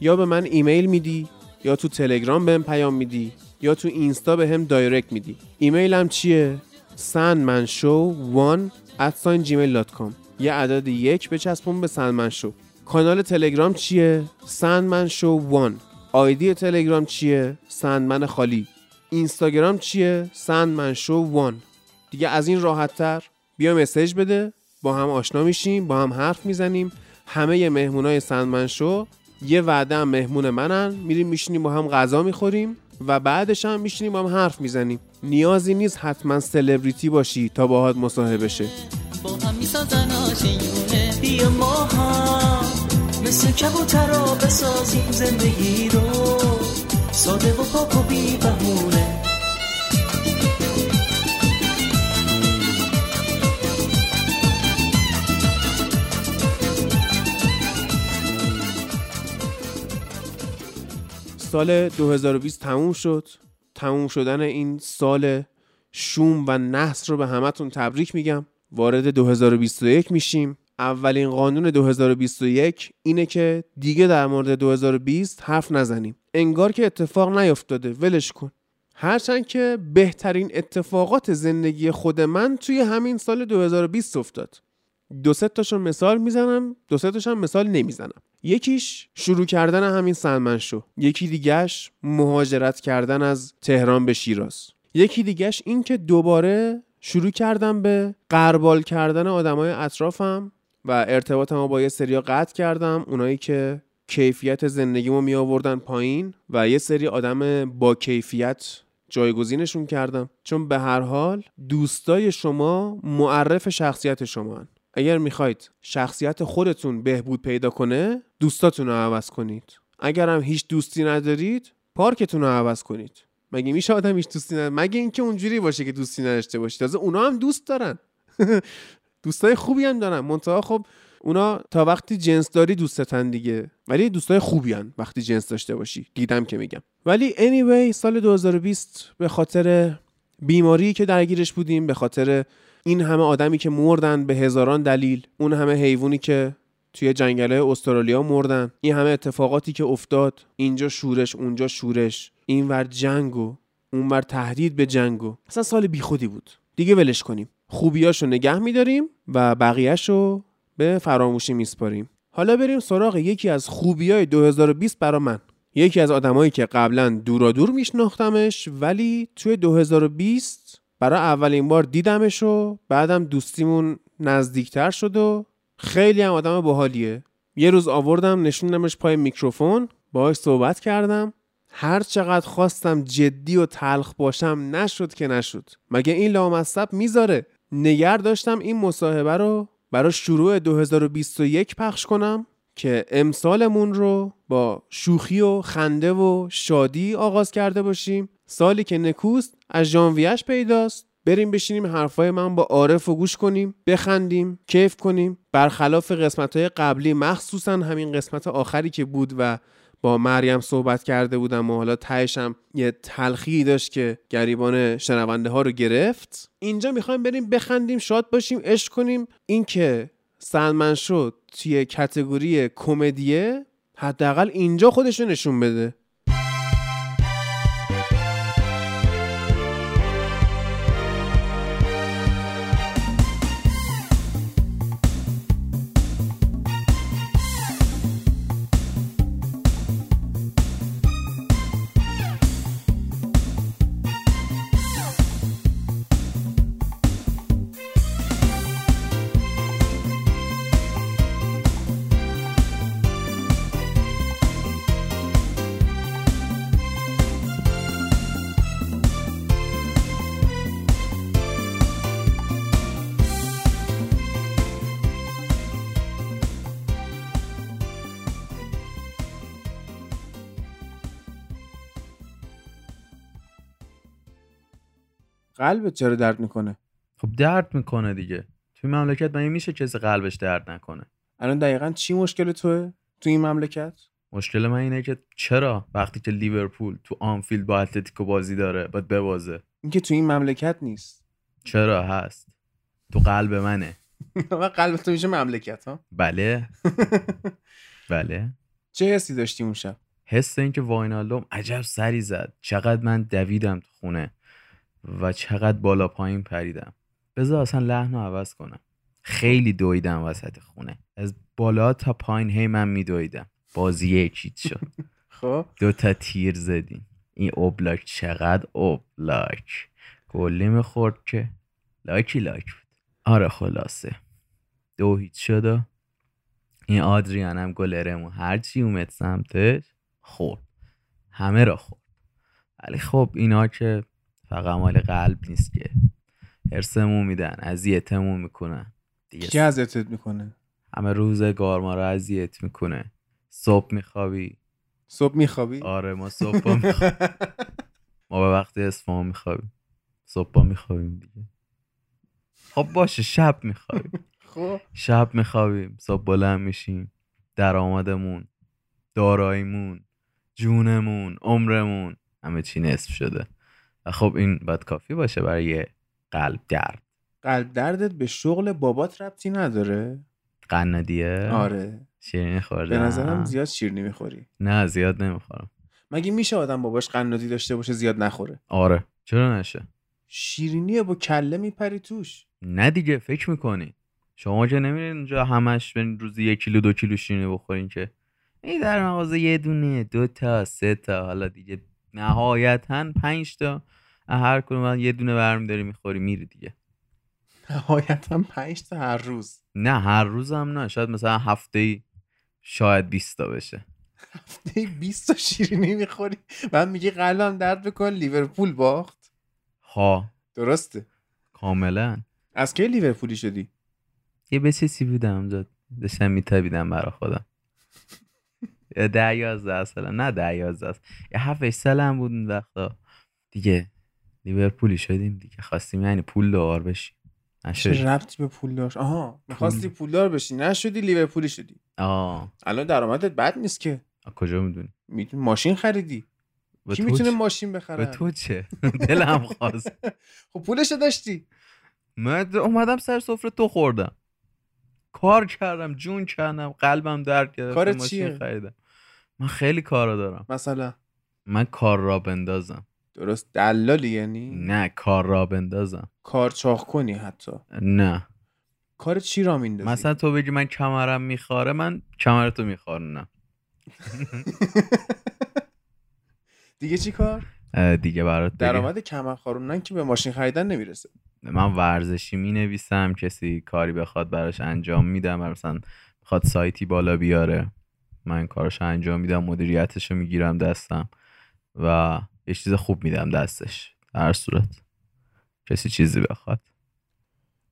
یا به من ایمیل میدی یا تو تلگرام بهم پیام میدی. یا تو اینستا به هم دایرکت میدی. ایمیلم چیه؟ sandmanshow1 at gmail.com یه عدد یک به سندمن شو کانال تلگرام چیه؟ سندمن شو 1 آیدی تلگرام چیه؟ سندمن خالی. اینستاگرام چیه؟ سندمن شو 1 دیگه از این راحت تر بیا مسیج بده با هم آشنا میشیم با هم حرف می‌زنیم. همه سندمن شو یه وعده هم مهمون منن. میریم میشینیم با هم غذا می‌خوریم. و بعدش هم میشینیم با هم حرف می‌زنیم. نیازی نیست حتما سلبریتی باشی تا باهات مصاحبه شه.
مثل
سال 2020 تموم شد. تموم شدن این سال شوم و نحس رو به همتون تبریک میگم. وارد 2021 میشیم. اولین قانون 2021 اینه که دیگه در مورد 2020 حرف نزنیم. انگار که اتفاق نیفتاده. ولش کن. هرچند که بهترین اتفاقات زندگی خود من توی همین سال 2020 افتاد. دو سه تاشون مثال می‌زنم دو سه تاشون مثال نمی‌زنم. یکیش شروع کردن همین سلمن شو. یکی دیگهش مهاجرت کردن از تهران به شیراز. یکی دیگهش این که دوباره شروع کردم به قربال کردن آدمای اطرافم و ارتباطمو با یه سریا قطع کردم. اونایی که کیفیت زندگیمو می آوردن پایین و یه سری آدم با کیفیت جایگزینشون کردم. چون به هر حال دوستای شما معرف شخصیت شما هن. اگر می‌خواید شخصیت خودتون بهبود پیدا کنه دوستاتون رو عوض کنید. اگر هم هیچ دوستی ندارید پارکتون رو عوض کنید. مگه میشه آدم هیچ دوستی نداره مگه اینکه اونجوری باشه که دوستی نداشته باشید. تازه اونا هم دوست دارن. دوستای خوبی هم دارن. منتها خب اونا تا وقتی جنس داری دوستتن دیگه. ولی دوستای خوبی هن وقتی جنس داشته باشی. دیدم که میگم. ولی anyway سال 2020 به خاطر بیماری که درگیرش بودیم به خاطر این همه آدمی که مردن به هزاران دلیل اون همه حیوانی که توی جنگل استرالیا مردن این همه اتفاقاتی که افتاد اینجا شورش اونجا شورش اینور جنگ و اونور تهدید به جنگ و اصلا سال بیخودی بود. دیگه ولش کنیم. خوبیاشو نگه میداریم و بقیهشو به فراموشی میسپاریم. حالا بریم سراغ یکی از خوبی های 2020 برا من. یکی از آدمایی که قبلا دورا دور میشناختمش ولی توی 2020 برای اولین بار دیدمش و بعدم دوستیمون نزدیکتر شد و خیلی هم آدم باحالیه. یه روز آوردم نشوندمش پای میکروفون باهاش صحبت کردم. هر چقدر خواستم جدی و تلخ باشم نشد که نشد. مگه این لامصب می‌ذاره؟ نگر داشتم این مصاحبه رو برای شروع 2021 پخش کنم که امسالمون رو با شوخی و خنده و شادی آغاز کرده باشیم. سالی که نکوست از ژانویهش پیداست. بریم بشینیم حرفای من با عارف و گوش کنیم بخندیم کیف کنیم. برخلاف قسمت های قبلی مخصوصا همین قسمت آخری که بود و با مریم صحبت کرده بودم و حالا تهشم یه تلخی داشت که گریبان شنونده ها رو گرفت. اینجا می‌خوایم بریم بخندیم شاد باشیم عشق کنیم. اینکه سلمن شد توی کتگوری کمدیه حداقل اینجا خودش رو نشون بده. قلبت چرا درد می‌کنه؟
خب درد می‌کنه دیگه. توی مملکت مگه میشه کسی قلبش درد نکنه؟
الان دقیقا چی مشکل توه تو این مملکت؟
مشکل من اینه که چرا وقتی که لیورپول تو آنفیلد با اتلتیکو بازی داره باید ببازه؟
اینکه تو این مملکت نیست.
چرا هست؟ تو قلب منه.
و قلب تو میشه مملکت ها؟
بله. بله.
چه حسی داشتی اون شب؟
حس این که واینالدوم عجب سری زد. چقدر من دویدم تو خونه. و چقدر بالا پایین پریدم. بذار اصلا لحن رو عوض کنم. خیلی دویدم وسط خونه. از بالا تا پایین هی من میدویدم. بازی یکیت شد.
خب.
دو تا تیر زدیم. این اوبلاک چقدر اوبلاک. گلی می‌خورد که لاکی لاک بود. آره خلاصه. دو هیچ شد و این آدریان هم گلرمون هرچی اومد سمتش خورد. همه را خورد. ولی خب اینا که فقط مال قلب نیست که. هرسمون میدن اذیتمون می‌کنن. دیگه
کی اذیتت می‌کنه؟
همه روزگار ما رو اذیت می‌کنه. صبح میخوابی.
صبح میخوابی؟
آره ما صبح با میخوابیم ما به وقتی اصفهان میخوابیم. صبح با میخوابیم دیگه. خب باشه شب میخوابیم.
خب.
شب میخوابیم صبح بلند میشیم. درآمدمون داراییمون جونمون عمرمون همه چی نصف شده. و خب این باید کافی باشه برای قلب درد.
قلب دردت به شغل بابات ربطی نداره؟
قنادیه؟
آره.
شیرینی خورده
به نظرم زیاد شیرینی می‌خوری.
نه زیاد نمی‌خورم.
مگه میشه آدم باباش قنادی داشته باشه زیاد نخوره؟
آره. چرا نشه؟
شیرینیه با کله میپری توش.
نه دیگه فکر می‌کنی. شما که نمیرین اونجا همش برین روزی یک کیلو دو کیلو شیرینی بخورین که. این در مغازه یه دونه دو تا سه تا حالا دیگه نهایتا پنج تا. هر کدوم یه دونه برمیداری می‌خوری میری دیگه.
نهایتا پنج تا هر روز.
نه هر روز هم نه. شاید مثلا هفته ای شاید 20 تا بشه.
هفته 20 تا شیرینی می‌خوری؟ بعد میگی قلبم درد بکن لیورپول باخت.
ها
درسته.
کاملا.
از کی لیورپولی شدی؟
یه بچسی بودم اونجا داشتم میتبیدم برا خودم. ده یازده سالم نه ده یازده. یه هفت سالم بود اون وقتا. دیگه لیورپولی شدیم دیگه. خواستیم یعنی پول دار بشیم.
چه ربطی به پول داشت؟ آها می‌خواستی پولدار بشی. نشدی لیورپولی شدی.
آه.
الان درآمدت بد نیست که.
کجا می‌دونی؟
می‌تونی ماشین خریدی. کی
تو
می‌تونه
چه؟
ماشین بخره؟
به تو چه؟ دلم خواست.
خب پولشو داشتی.
من اومدم سر سفره تو خوردم. کار کردم جون کردم قلبم درد گرفت
کارت
ماشین
چیه؟
خریدم. من خیلی کارا دارم.
مثلا؟
من کار را بندازم.
درست دلالی یعنی؟
نه کار را بندازم.
کار چاق کنی حتی.
نه.
کار چی را میندازی؟
مثلا تو بگی من کمرم میخواره من کمرتو میخوارنم
دیگه چی کار؟
دیگه برات
درآمد کمر خاروندن که به ماشین خریدن نمی‌رسه.
من ورزشی می نویسم کسی کاری بخواد براش انجام میدم مثلا بخواد سایتی بالا بیاره من کارش انجام میدم مدیریتش رو می‌گیرم دستم و یه چیز خوب میدم دستش در هر صورت. کسی چیزی بخواد.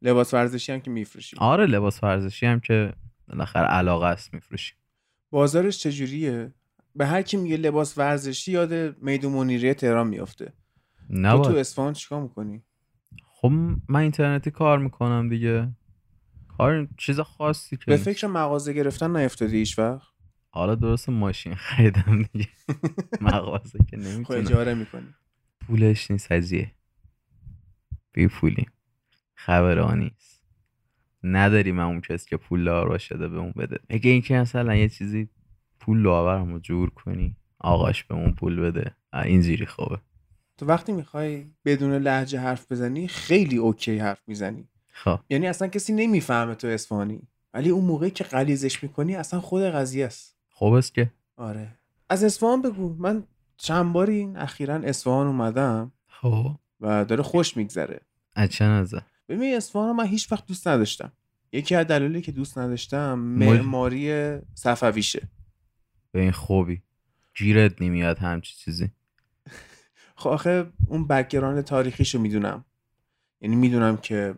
لباس ورزشی هم که میفروشی
آره لباس ورزشی هم که بالاخره علاقه است میفروشیم.
بازارش چجوریه؟ به هر کی میگه لباس ورزشی یاد میدون منیریه تهران میافته. تو
نه
تو اصفهان چیکار می‌کنی؟
خب من اینترنتی کار می‌کنم دیگه. کار چیز خاصی که
به. فکر مغازه گرفتن نیفتادی هیچ وقت؟
حالا درست ماشین خریدم دیگه. مغازه که
خب
نمی‌تونم
اجاره می‌کنی.
پولش نیست هزیه بی پولی. خبر آن نیست. نداریم اون کسی که پول دار شده به اون بده. اگه اینکه مثلا یه چیزی پول داور رو جور کنی آقاش به اون پول بده. اه، اینجوری خوبه.
تو وقتی می‌خوای بدون لحجه حرف بزنی خیلی اوکی حرف می‌زنی.
خب.
یعنی اصلا کسی نمی‌فهمه تو اصفهانی. ولی اون موقعی که غلیظش می‌کنی اصلا خود قضیه است.
خوب است که؟
آره. از اصفهان بگو. من چند باری اخیرا اصفهان اومدم
خب.
و داره خوش میگذره.
از چه نظر؟
ببین اصفهان رو من هیچ وقت دوست نداشتم. یکی از دلایلی که دوست نداشتم معماری صفویشه.
به این خوبی. گیرت نمیاد همچی چیزی.
خب آخه اون background تاریخیشو می‌دونم. یعنی می‌دونم که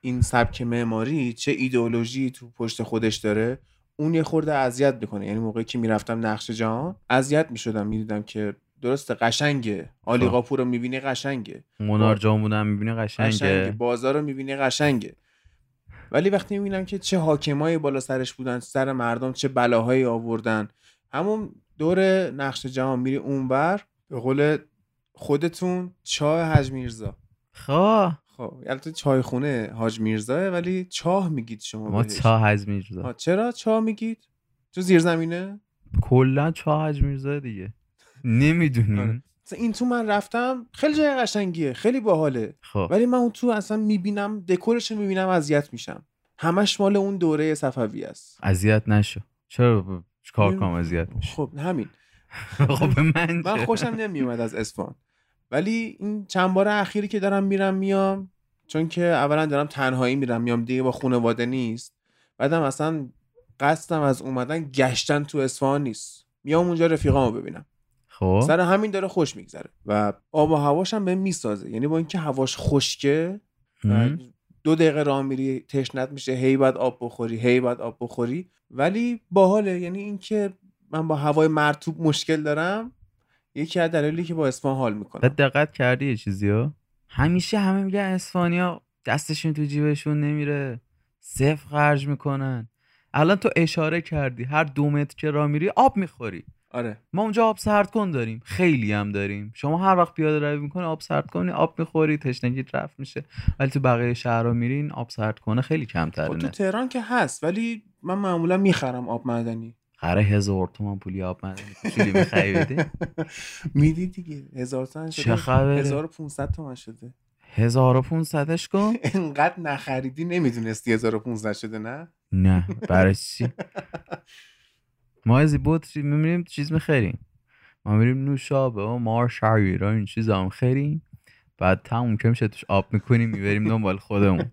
این سبک معماری چه ایدئولوژی تو پشت خودش داره اون یه خورده اذیت می‌کنه. یعنی موقعی که می‌رفتم نقش جهان اذیت می‌شدم می‌دیدم که درست قشنگه. آلی
خب.
قاپو رو می‌بینی قشنگه.
منار جامون هم می‌بینی قشنگه.
قشنگه. بازار رو می‌بینی قشنگه. ولی وقتی می‌بینم که چه حاکمایی بالا سرش بودن سر مردم چه بلاهایی آوردن همون دور نقش جهان میری اونور به قول خودتون چاه حج میرزا.
خواه
خب البته چای خونه حاج میرزاه ولی چاه میگید شما
ما
بهش.
چاه حج میرزا.
چرا چاه میگید؟ تو زیر زمینه؟
کلا چاه حج میرزا دیگه. نمی‌دونیم.
آره. این تو من رفتم خیلی جای قشنگیه خیلی باحاله.
خب.
ولی من اون تو اصلا می‌بینم دکورش رو می‌بینم اذیت میشم. همش مال اون دوره صفوی است.
اذیت نشو. چرا کار کنم اذیت
خب همین.
خب من
من؟ خوشم نمیومد از اصفهان ولی این چند بار اخیری که دارم میرم میام چون که اولا دارم تنهایی میرم میام دیگه با خانواده نیست. بعدم اصلا قصدم از اومدن گشتن تو اصفهان نیست. میام اونجا رفیقامو ببینم.
خب.
سر همین داره خوش میگذره و آب و هواش هم به می‌سازه. یعنی با اینکه هواش خشکه. دو دقیقه راه میری تشنت میشه هی بعد آب بخوری هی بعد آب بخوری. ولی باحاله. یعنی اینکه من با هوای مرتوب مشکل دارم یکی از دلایلی که با اصفهان حال می‌کنم.
بعد دقت کردی یه چیزی ها؟ همیشه همه میگن اسپانیا دستشون تو جیبشون نمیره صفر خرج می‌کنن. الان تو اشاره کردی هر دو متر که راه میری آب می‌خوری.
آره.
ما اونجا آب سرد کن داریم. خیلی هم داریم. شما هر وقت پیاده روی می‌کنی آب سرد کنی آب می‌خوری تشنگیت رفت میشه. ولی تو بقیه شهرها میرین آب سرد کنه خیلی
خب
کمتره
تو
نه
تهران که هست ولی من معمولا می‌خرم آب معدنی.
قراره هزار تومن پولی آب مدنی کوچولی می‌خوای بده
میدی دیگه. هزار تومن شده.
چه خبره؟
1500 تومن شده.
1500ش کن.
انقدر نخریدی نمی‌دونستی 1500 شده نه؟
نه. برای چی؟ ما از بود میریم چیز می‌خریم. ما میریم نوشابه و مار شعیر این چیز هم خریم بعد تموم که میشه توش آب می‌کنیم می‌بریم دنبال خودمون.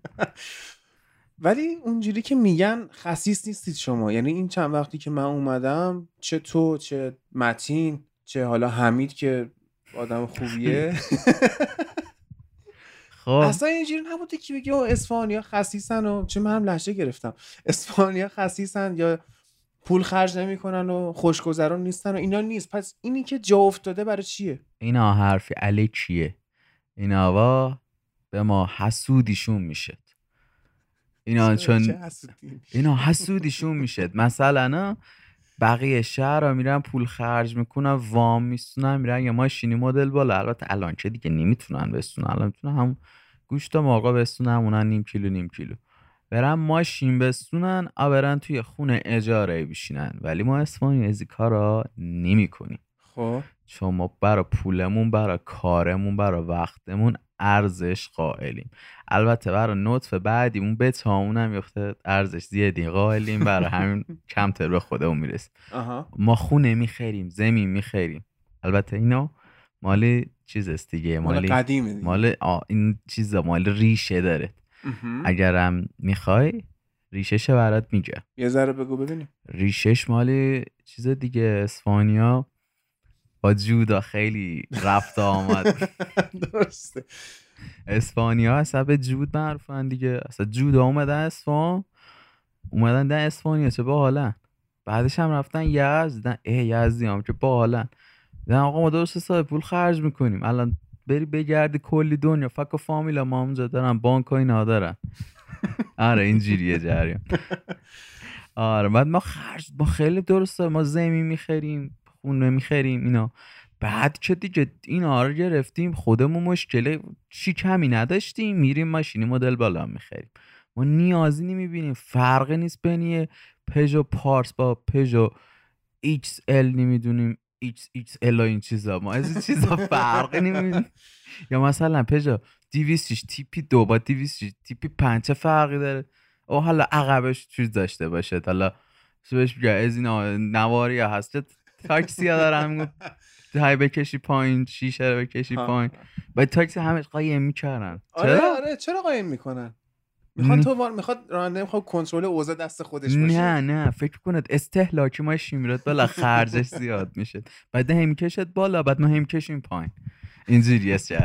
ولی اونجوری که میگن خسیس نیستید شما. یعنی این چند وقتی که من اومدم چه تو چه متین چه حالا حمید که آدم خوبیه.
خب.
اصلا اینجوری نبوده که بگی او اسفانیا خسیسن و چه من هم گرفتم. اسفانیا خسیسن یا پول خرج نمی‌کنن و خوشگذران نیستن و اینا نیست. پس اینی که جا افتاده برای چیه؟
اینا حرفی علی چیه؟ اینا وا به ما حسودیشون میشه. اینا
چه
چون؟ اینا حسودیشون میشه مثلا بقیه شهر ها میرن پول خرج می‌کنن وام میستونن میرن یه ماشینی مدل بالا. البته الان که دیگه نمی‌تونن بستونن الان می‌تونن هم گوشت مرغا بستونن همونن نیم کیلو نیم کیلو. برن ماشین بستونن آ برن توی خونه اجاره بشینن. ولی ما اسپانی از کارا نمی کنیم
خب.
چون ما برا پولمون برا کارمون برا وقتمون ارزش قائلیم. البته برا نطف بعدیمون به تامون هم یفته ارزش زیادی. قائلیم برا همین کمتر به خودمون می‌رسیم. ما خونه می‌خریم زمین می‌خریم. البته اینا مال چیز است دیگه
مال قدیمه دیگه.
مال این چیزا مال ریشه داره. اگرم می‌خوای ریشش برات میگه
یه ذره بگو ببینیم.
ریشش مال چیز دیگه اسپانیا. با جودا خیلی رفت آمد.
درسته.
اسپانیا به جود معروفن دیگه. اصلا جودا اومدن اسفان اومدن در اسپانیا. چه باحالن. بعدش هم رفتن یزد. دیدن اه یزدی هم که باحالن. دیدن آقا ما درست حساب پول خرج می‌کنیم. الان بری بگردی کلی دنیا. فک و فامیلا ما اونجا دارن. بانک و اینا دارن. آره اینجوریه جریان. آره بعد ما خرج ما خیلی درسته. ما زمین می‌خریم خونه می‌خریم اینا. بعد که دیگه اینا رو گرفتیم خودمون مشکل چی کمی نداشتیم میریم ماشینی مدل بالا می‌خریم. ما نیازی نمی‌بینیم فرقی نیست بین پژو پارس با پژو L نمی‌دونیم XL این چیزا. ما از این چیزا فرقی نمی‌بینیم. یا مثلا پژو 206 تیپ دو با 206 تیپ پنج فرقی داره؟ او حالا عقبش چیز داشته باشه. حالا بهش بگه از این نواری هست تاکسی ها دارن هی بکشی پایین شیشه رو بکشی. پایین. باید تاکسی همش قایم می‌کردن.
آره
چرا؟
آره چرا قایم می‌کنن؟ می‌خواد. تو وار می‌خواد راننده می‌خواد کنترل اوضاع دست خودش باشه.
نه نه فکر کنید استهلاکی ما میراد بالا خرجش زیاد میشه. بعد هم می‌کشد بالا بعد ما هم می‌کشیم پایین. اینجوری است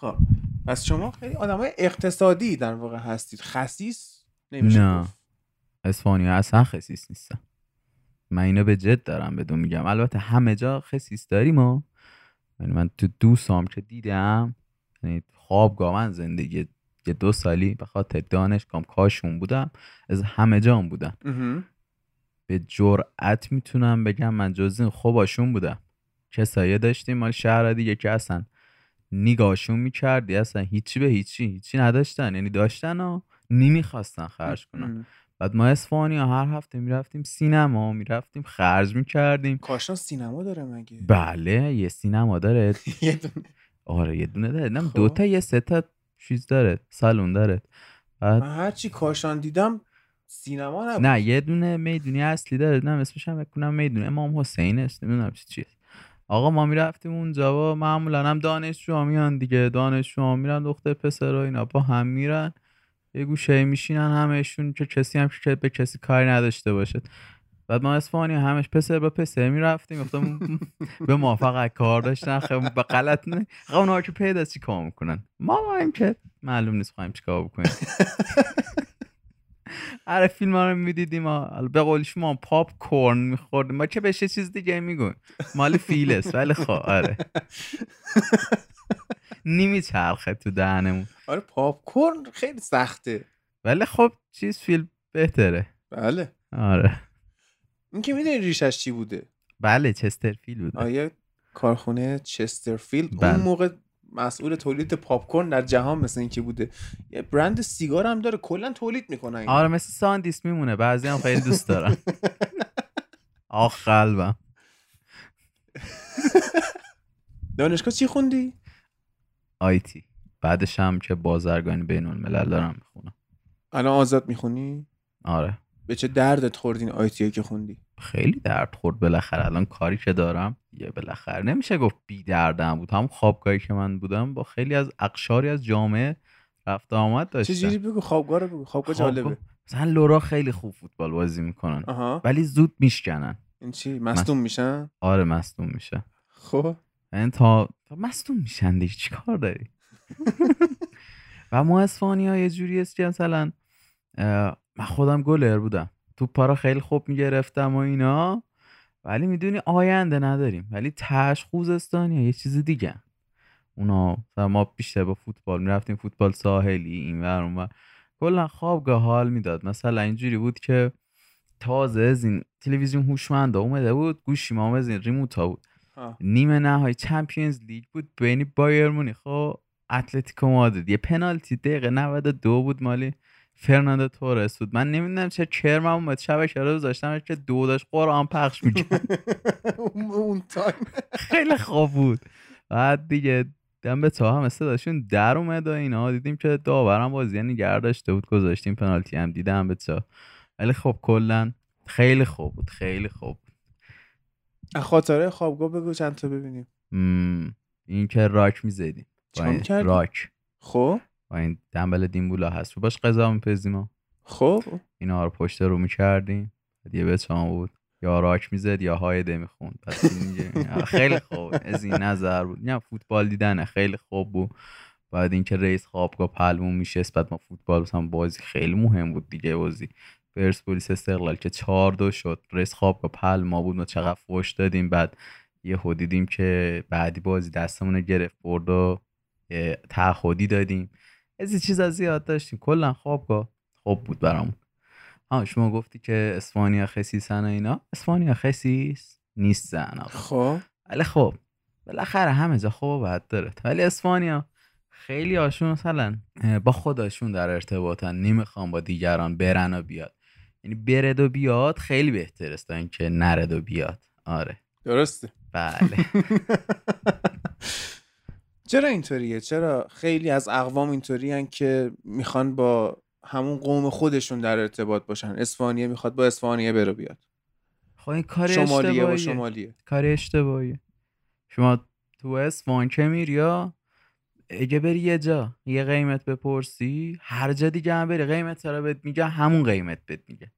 خب پس شما خیلی آدم های اقتصادی در واقع هستید. خسیس نمیشه
نه. اسپانیا اصلا خسیس نیستن. من اینو به جد دارم بدون میگم. البته همه جا خسیس داریم ما یعنی من تو دوستام که دیدم یعنی خوابگاه من زندگی یه دو سالی به خاطر دانشگاه کاشون بودم از همه جام بودم.
مهم.
به جرأت می‌تونم بگم من جز این خوباشون بودم. کسایی داشتیم مال شهر دیگه که اصلا نگاهشون می‌کردی اصلا هیچی به هیچی هیچی نداشتن. یعنی داشتن و نمی‌خواستن خرج کنن. بعد ما اسفانی هر هفته می‌رفتیم سینما می‌رفتیم خرج می‌کردیم.
کاشان سینما داره مگه؟
بله یه سینما داره.
یه دونه.
آره یه دونه داره. نم
خب.
دو تا یه سه تا چیز داره. سالون داره. بعد
من هرچی کاشان دیدم سینما نبود.
نه یه دونه می‌دونی اصلی داره. نه اسمش هم بکنم می‌دونه امام حسین است نمی‌دونم چی چیه آقا ما می‌رفتیم اونجا و معمولا هم دانشجو میان دیگه. دانشجو میرن دختر پسر و اینا با هم میرن. یه گوشه میشینن همشون که کسی هم که به کسی کاری نداشته باشه. بعد ما اسفانی همش پسر به پسر می‌رفتیم گفتم به موافقت کار داشتن خیلی به غلط نه. آقا اونها که پیدا چی کار می‌کنن؟ ما هم که معلوم نیست خواهیم چی کار بکنیم. آره فیلم ها رو می‌دیدیم به قول شما پاپ کورن میخوردیم. ما که بهش چیز دیگه می‌گویم مال فیلس ولی خب آره. نمیچرخه تو دهنمون.
آره پاپ کورن خیلی سخته.
ولی خب چیز فیلم بهتره.
بله.
آره.
این که می‌دونی ریشش چی بوده؟
بله چسترفیلد بود
یه کارخونه چسترفیلد
بله.
اون موقع مسئول تولید پاپ کورن در جهان مثل اینکه بوده. یه برند سیگار هم داره کلا تولید می‌کنن اینا.
آره مثل ساندیس میمونه. بعضی هم خیلی دوست دارم آخ قلبم.
دانشگاه چی خوندی؟
آیتی بعدش هم که بازرگانی بین الملل دارم می‌خونم.
الان آزاد می‌خونی؟
آره.
به چه دردت خوردین آیتی که خوندی؟
خیلی درد خورد بالاخره الان کاری که دارم یه بالاخره نمیشه گفت بی دردم بود. هم خوابگاهی که من بودم با خیلی از اقشاری از جامعه رفت و آمد داشتم.
چجوری بگو؟ خوابگاه رو بگو. خوابگاه
خوابگاه-
جالبه.
مثلا لورا خیلی خوب فوتبال بازی می‌کنن.
آها.
ولی زود میشکنن.
این چی؟ مصدوم میشن؟
آره مصدوم میشه.
خب.
این تا تا مصدوم میشن دیگه چی کار داری؟ و ما اسفانی ها یه جوری است که مثلا من خودم گلر بودم. تو پارا خیلی خوب می‌گرفتم و اینا. ولی می‌دونی آینده نداریم. ولی تش خوزستانی یه چیز دیگه اونا ما بیشتر با فوتبال می‌رفتیم. فوتبال ساحلی این ور اون. کلا خوابگاه حال می‌داد. مثلا اینجوری بود که تازه از این تلویزیون هوشمند اومده بود. گوشی ما از این ریموت بود.
آه.
نیمه نهایی چمپیونز لیگ بود بین بایر مونیخ و اتلتیکو مادرید. یه پنالتی دقیقه 92 بود مالی. فرناندو تورس بود. من نمی‌دونم چه کرمم اومد. شبکه رو گذاشتم که دو داشت قرآن پخش می‌کرد.
اون تایم.
خیلی خوب بود. بعد دیگه دم به تا هم صداشون در اومد و اینا. دیدیم که داورم بازی نگه داشته بود. گذاشتیم پنالتی هم. دیدم به تا ولی خب کلا خیلی خوب بود. خیلی خوب.
خاطره خوابگاه بگو چند تا ببینیم.
این که راک می‌زدیم؟ راک.
خب؟
این دنبل دیمبولا هست. باش غذا میپزیم ما.
خب.
اینا رو پشت رو می‌کردیم. یه بچه هم بود. یا راک می‌زد یا هایده می‌خوند. پس خیلی خوب. از این نظر بود. نه فوتبال دیدن خیلی خوب بود. بعد اینکه رئیس خوابگاه پلمون میشه بعد ما فوتبال مثلا بازی خیلی مهم بود دیگه بازی. پرسپولیس استقلال که چهار دو شد. رئیس خوابگاه پلما بود. ما چقدر فوش دادیم. بعد یه دیدیم که بعدی بازی دستمون گرفت برد و تعهدی دادیم. از این چیزا زیاد داشتیم. کلا خوابگاه خوب بود برامون. ها شما گفتی که اسپانیا خسیسن و اینا. اسپانیا خسیس نیستن
خب؟
ولی خب بالاخره همه جا خوب بد داره. ولی اسپانیا خیلی هاشون مثلا با خودشون در ارتباطن. نمی‌خوان با دیگران برن و بیاد. یعنی برد و بیاد خیلی بهتر است تا اینکه نرد و بیاد. آره.
درسته.
بله.
چرا اینطوریه؟ چرا خیلی از اقوام اینطوری که می‌خوان با همون قوم خودشون در ارتباط باشن؟ اسپانیه می‌خواد با اسپانیه بره بیاد.
خب این کار
شمالیه با
اشتباهیه.
شمالیه.
کار اشتباهیه. شما تو اسفان که میری یا اگه بری یه جا یه قیمت بپرسی هر جا دیگه هم بری قیمت رو بهت میگه همون قیمت بهت میگه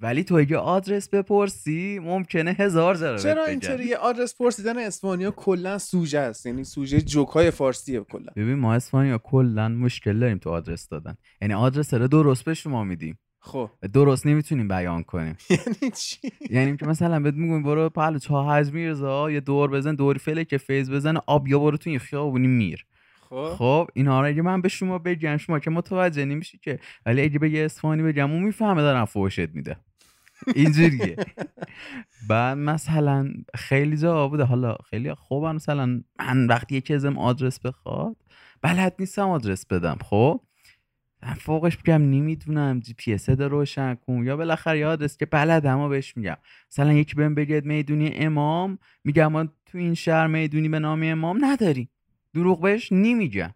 ولی تو اگه آدرس بپرسی ممکنه هزار بهت
چرا
بگن.
اینطوریه آدرس پرسیدن اسپانیا کلا سوژه است یعنی سوژه جوکای فارسیه کلا.
ببین ما اسپانیا کلا مشکل داریم تو آدرس دادن. یعنی آدرس رو درست به شما میدیم.
خب.
درست نمی‌تونیم بیان کنیم.
یعنی چی؟
یعنی که مثلا بهت میگم برو پهلو حاج میرزا یه دور بزن دور فلکه فیض بزن آب یا برو تو این خیابونی میر. خب. اینا رو اگه من به شما بگم شما که متوجه نمیشی که. ولی اگه به یه اصفهانی بگم اون می‌فهمه دارم فوشت میده. اینجوریه. بعد مثلا خیلی جا بوده حالا خیلی خوبم. مثلا من وقتی یکی ازم آدرس بخواد بلد نیستم آدرس بدم. خب؟ فوقش میگم نمی‌دونم جی پی اس روشن کن. یا بالاخره آدرس که بلدم و بهش میگم. مثلا یکی بهم بگه می‌دونی امام؟ میگم ما تو این شهر می‌دونی به نام امام نداری دروغ بهش نمیگم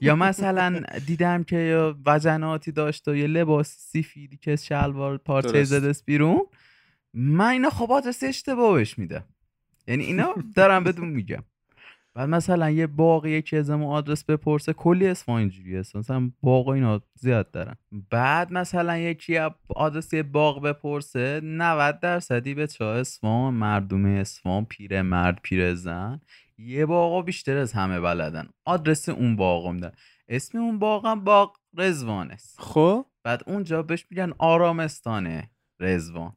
یا مثلا دیدم که وزناتی داشت و یه لباس سفیدی که شلوار پارچه. زده بیرون. من اینا خب آدرس اشتباه بهش میدم. یعنی اینا دارم بدون میگم. بعد مثلا یه باقی یکی از ما آدرس بپرسه کلی اسم اینجوری هست مثلا باقا اینا زیاد دارن. بعد مثلا یکی آدرس یه باغ بپرسه 90 درصدی به چه اسفان مردم اسفان پیر مرد پیر زن یه باغا بیشتر از همه بلدن. آدرس اون باغ میدن. اسم اون باغم باغ رزوان است
خب؟
بعد اونجا بهش میگن آرامستانه رزوان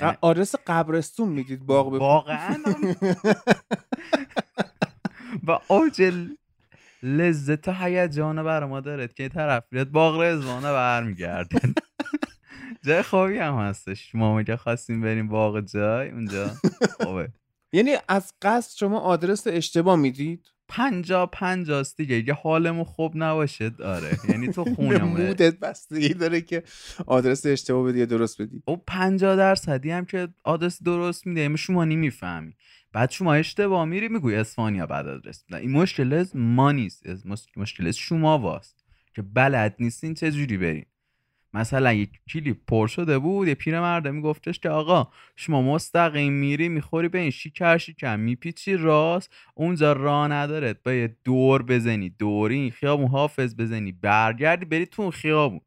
ق- آدرس قبرستون می‌دید باغ
واقعا و اوج لذت و هیجان بر ما دارد که طرف بیاد باغ رزوانه برمیگردن. جای خوبی هم هستش. ما میگه خواستیم بریم باغ جای اونجا؟ خوبه.
یعنی از قصد شما آدرس اشتباه می‌دید؟
پنجا پنجاست دیگه. یه حالمون خوب نباشه. آره. یعنی تو خونمونه
مودت بستگی داره که آدرس اشتباه بدی یا درست بدی.
او 50 درصدی هم که آدرس درست میده. یعنی شما نمی‌فهمی. بعد شما اشتباه میری میگوی اسپانیا بعد آدرس این مشکل از ما نیست. مشکل از شما واست. که بلد نیستین چه جوری برین؟ مثلا یک کلیپ پر شده بود یه پیرمرده میگفتش که آقا شما مستقیم میری می‌خوری به این شیکر شیکر. میپیچی راست اونجا راه نداره. باید دور بزنی دوری این خیابون حافظ بزنی برگردی بری تو اون خیابون.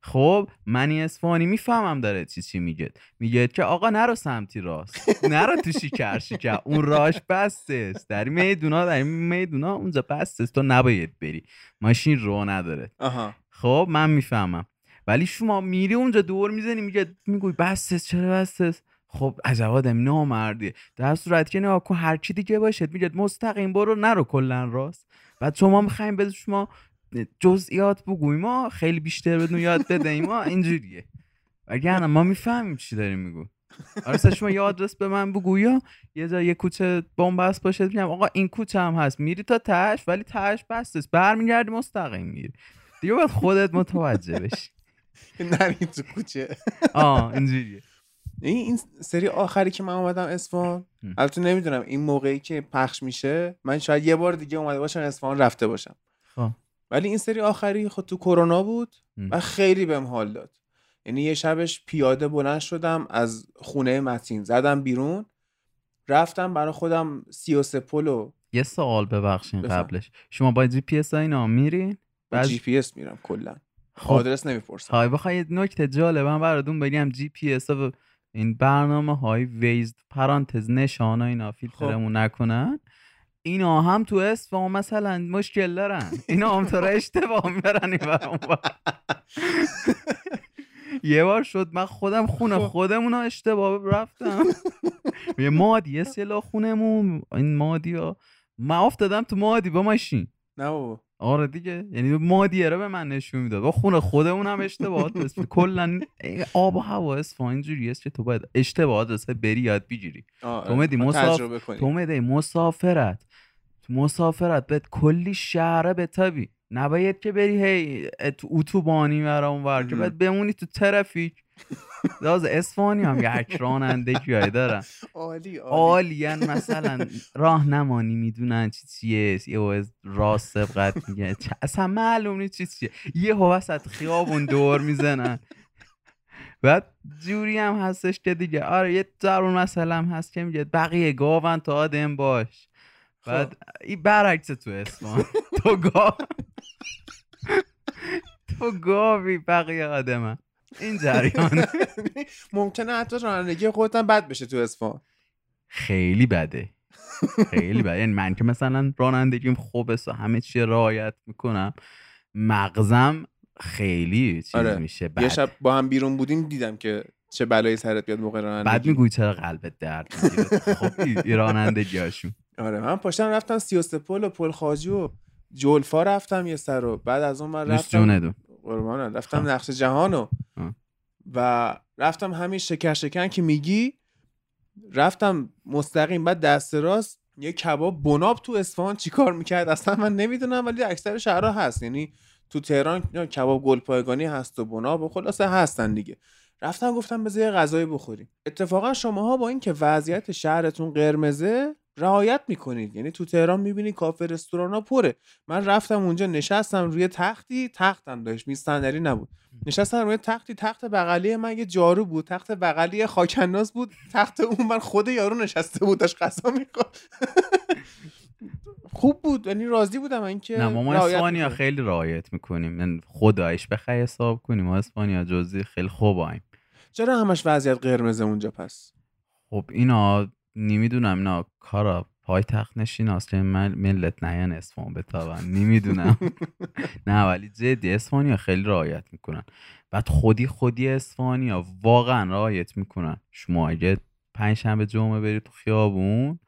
خب منی اصفهانی می‌فهمم داره چی چی میگه. میگه که آقا نرو سمتی راست. نرو تو شیکر شیکر. اون راش بسته است در میدونا در میدونا اونجا بسته است تو نباید بری. ماشین رو نداره.
آها.
خب من می‌فهمم. ولی شما میری اونجا دور می‌زنی میگه میگوی بس است، چرا بس است؟ خب عجب آدم نامردیه. در صورتی که نگاه کن هر چی دیگه باشه میگه مستقیم برو نرو کلا راست. بعد شما می‌خوایم به شما جزئیات بگوی ما خیلی بیشتر بدون یاد بدهیم. ما اینجوریه. وگرنه ما می‌فهمیم چی داریم میگو. آره شما یه آدرس به من بگو یا یه جا یه کوچه بنبست باشه میگم آقا این کوچه هم هست. میری تا تش ولی تش بسته است برمیگردی مستقیم میری. دیگه باید خودت متوجه بشی.
نری تو کوچه.
آه اینجوریه.
این این سری آخری که من اومدم اصفهان البته نمی‌دونم این موقعی که پخش میشه من شاید یه بار دیگه اومده باشم اصفهان رفته باشم.
خب.
ولی این سری آخری خود تو کرونا بود. و خیلی بهم حال داد. یعنی یه شبش پیاده بلند شدم از خونه متین زدم بیرون رفتم برای خودم سی و سه پلو.
یه سوال ببخشین. قبلش. شما با جی پی اس اینا میرین؟
با جی پی اس میرم کلا.
خب.
آدرس نمی‌پرسم.
های بخوای یه نکته جالبم براتون بگم. جی پی اس و این برنامه های Waze پرانتز نشان اینا فیلترمون نکنن. اینا هم تو اصفهان مثلا مشکل دارن. اینا هم تو اشتباه می‌برن این. یه بار شد من خودم خونه خودمون رو اشتباه رفتم. یه مادی سلا خونمون. این مادی ها من افتادم تو مادی با ماشین.
نه بابا.
آره دیگه. یعنی مادیه رو به من نشون می‌داد. با خونه خودمون هم اشتباهات دست کلا آب و هوا اصفهان اینجوری است که تو باید اشتباهات دست بری یاد بگیری. تو اومدی
ما
مساف...
تجربه کنیم.
تو اومدی مسافرت. تو مسافرت بهت کلی شهره بتابی. نباید که بری هی تو اتوبانی ورا اونور که باید بمونی تو ترافیک. راز اصفهانی هم یک رانندگی های دارن.
عالی عالی.
مثلا راهنمانی می‌دونن چی چیه یه راست سبقت میگه. اصلا معلوم نیست چی چیه. یه وسط خیابون دور می‌زنن. بعد جوری هم هستش که دیگه آره یه ضرور مثلا هست که میگه بقیه گاون تو آدم باش. بعد این برعکس تو اسمان تو گاو تو گاوی بقیه آدم این جریان.
ممکنه حتی رانندگی خودت هم بد بشه تو اصفهان
خیلی بده. خیلی بده. یعنی من که مثلا رانندگیم خوبه و همه چی رعایت می‌کنم. مغزم خیلی چیز
آره.
میشه.
یه
بعد
شب با هم بیرون بودیم دیدم که چه بلایی سرت بیاد موقع رانندگی.
بعد میگوی چرا قلبت درد می‌گیره؟ خب این رانندگی هاشون
آره من پاشتم رفتم 33 پل و پل خاجی و جولفا رفتم یه سر رو بعد از اون من رفتم. قربانت. رفتم نقش جهانو.
آه.
و رفتم همین شکر شکن که میگی. رفتم مستقیم. بعد دست راست یه کباب بناب تو اصفهان چیکار می‌کرد؟ اصلا من نمی‌دونم ولی اکثر شهرها هست. یعنی تو تهران کباب گلپایگانی هست و بناب و خلاصه هستن دیگه. رفتم گفتم بذار یه غذایی بخوریم. اتفاقا شماها با اینکه وضعیت شهرتون قرمزه رعایت می‌کنید. یعنی تو تهران می‌بینی کافه رستوران ها پره. من رفتم اونجا نشستم روی تختی تختم داشت. میز صندلی نبود. نشستم روی تختی تخت بغلی من یه جارو بود. تخت بغلی یه خاکنداز بود. تخت اون من خود یارو نشسته بود داشت غذا می‌خورد خوب بود. یعنی راضی بودم اینکه
نه ما, اسپانیا. خیلی رعایت می‌کنیم. یعنی خدایش بخوای حساب کنیم. ما اسپانیا جزی خیلی خوبایم
چرا همش وضعیت قرمزه اونجا پس؟
خب اینا نمی‌دونم اینا کارا پای تخت نشین که من ملت نیان اسفان بتابن نمی‌دونم. نه ولی جدی اسفانیا خیلی رعایت می‌کنن. بعد خودی خودی اسفانیا واقعا رعایت می‌کنن. شما اگه پنج شنبه جمعه بری تو خیابون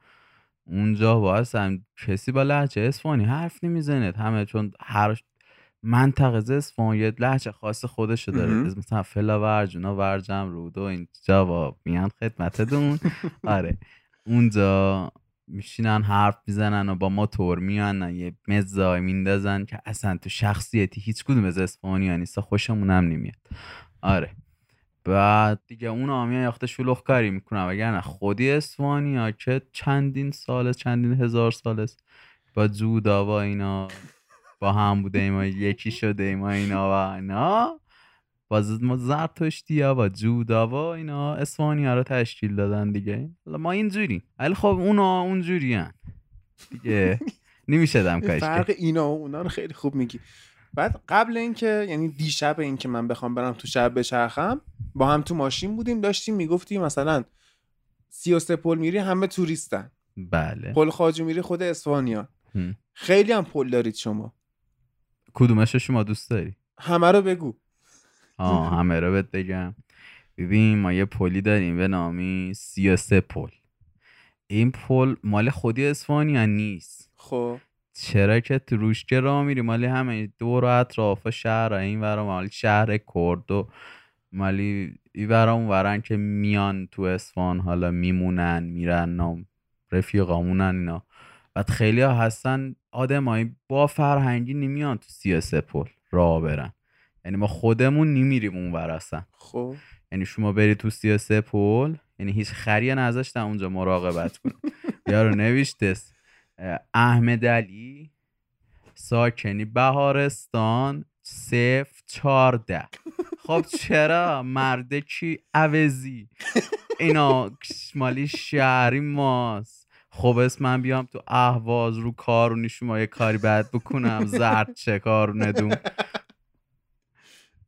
اونجا واسه کسی با لحجه اسفانی حرف نمی‌زنه. همه چون هر منطقه اصفهان یه لحجه خاص خودشو داره. مثلا فلا ورج اونا ورجم رود و اینجا با میان خدمتتون. آره. اونجا میشینن حرف می‌زنن و با ما تور میان یه مزای میندازن که اصلا تو شخصیتی هیچ کدوم از اسپانیا نیست خوشمون هم نمیاد. آره. بعد دیگه اون آمیا یاخته شلوغ کاری می‌کنن وگرنه خودی اسپانیا که چندین سال چندین هزار سال است با جودا و اینا با هم بوده ایما یکی شده ایما اینا و اینا. باز ما زرتشتی ها با جودا؟ و اینا اسپانیا رو تشکیل دادن دیگه. ما اینجوری ولی خب اونا اونجوری هن. دیگه نمیشه دم کارش
فرق اینا و اونا رو خیلی خوب میگی. بعد قبل اینکه یعنی دیشب اینکه من بخوام برم تو شب بچرخم با هم تو ماشین بودیم داشتیم می‌گفتی مثلا 33 پل میری همه توریستن.
بله.
پل خواجو میری خود اسفانیا
هم.
خیلی هم پل دارید شما.
کدومش رو شما دوست داری؟
همه رو بگو.
آه همه رو بهت بگم. ببین ما یه پلی داریم به نامی 33 پل. این پل مال خودی اسفانیا نیست؟
خب.
چرا که تو روش راه میری مالی همه دور و اطراف شهر این ورا مالی شهر کرد و مالی این ورا اون ورن که میان تو اسفان حالا میمونن میرن نام رفیقامونن اینا. بعد خیلی ها هستن آدمایی با فرهنگی نمیان تو سیاسه پل راه برن. یعنی ما خودمون نمیریم اون ور اصلا.
خب.
یعنی شما بری تو سیاسه پل یعنی هیچ خریه نذاشتن اونجا مراقبت کن یارو نوشتس احمد علی ساکنی بهارستان صفر چارده خب چرا؟ مرده کی؟ عوضی. اینا مالی شهری ماست. خب اسم من بیام تو اهواز رو کارونی شما یه کاری بد بکنم زرد چه کارونه دوم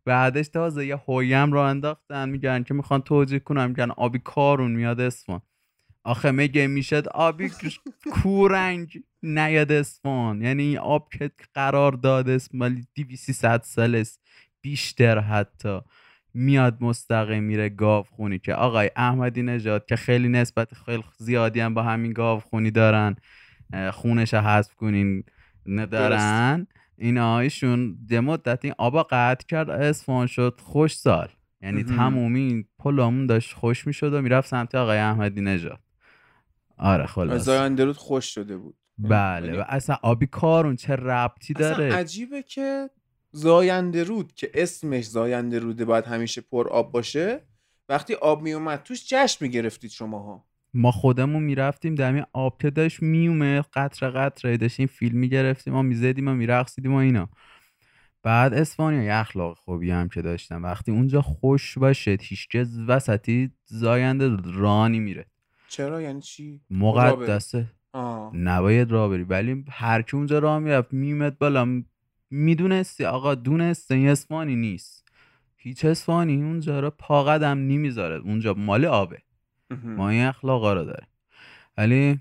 بعدش تازه یه هویم رو انداختن میگن که می‌خوان توجیه کنم میگن آبی کارون میاد اسفان. آخه میگه می‌شد آبی کورنگ نیاد اسفان. یعنی این آب که قرار داده است مالی دیوی سی ست سال است. بیشتر حتی. میاد مستقیم میره گاو خونی که آقای احمدی نژاد که خیلی نسبت خیلی زیادی هم با همین گاو خونی دارن خونش حذف کنین ندارن. اینا ایشون ده مدت این آبا قطع کرد اصفهان شد خوش سال. یعنی. تمومی پلامون داشت خوش می‌شد و می‌رفت سمت آقای احمدی نژاد. آره خلاص
رود خوش شده بود.
بله و اصلا آبی کارون چه ربطی
اصلا
داره؟
عجیبه که زاینده رود که اسمش زاینده روده باید همیشه پر آب باشه وقتی آب میومد توش جشن می‌گرفتید شماها.
ما خودمون می‌رفتیم دمی آب که داشت میومه قطره قطره داشتیم فیلم می‌گرفتیم ما می‌زدیم و میرقصیدیم و اینا. بعد اسپانیا یه اخلاق خوبی هم که داشتم وقتی اونجا خوش باشه هیچکس وسطی زاینده رانی میره.
چرا؟ یعنی چی.
مقدسه. نباید راه بری. ولی هر کی اونجا راه می‌رفت میومد بالا. می‌دونستی آقا دونسته این اسفانی نیست. هیچ اسفانی اونجا رو پا قدم نمی‌ذاره. اونجا مال آبه. ما این اخلاقا رو داریم. ولی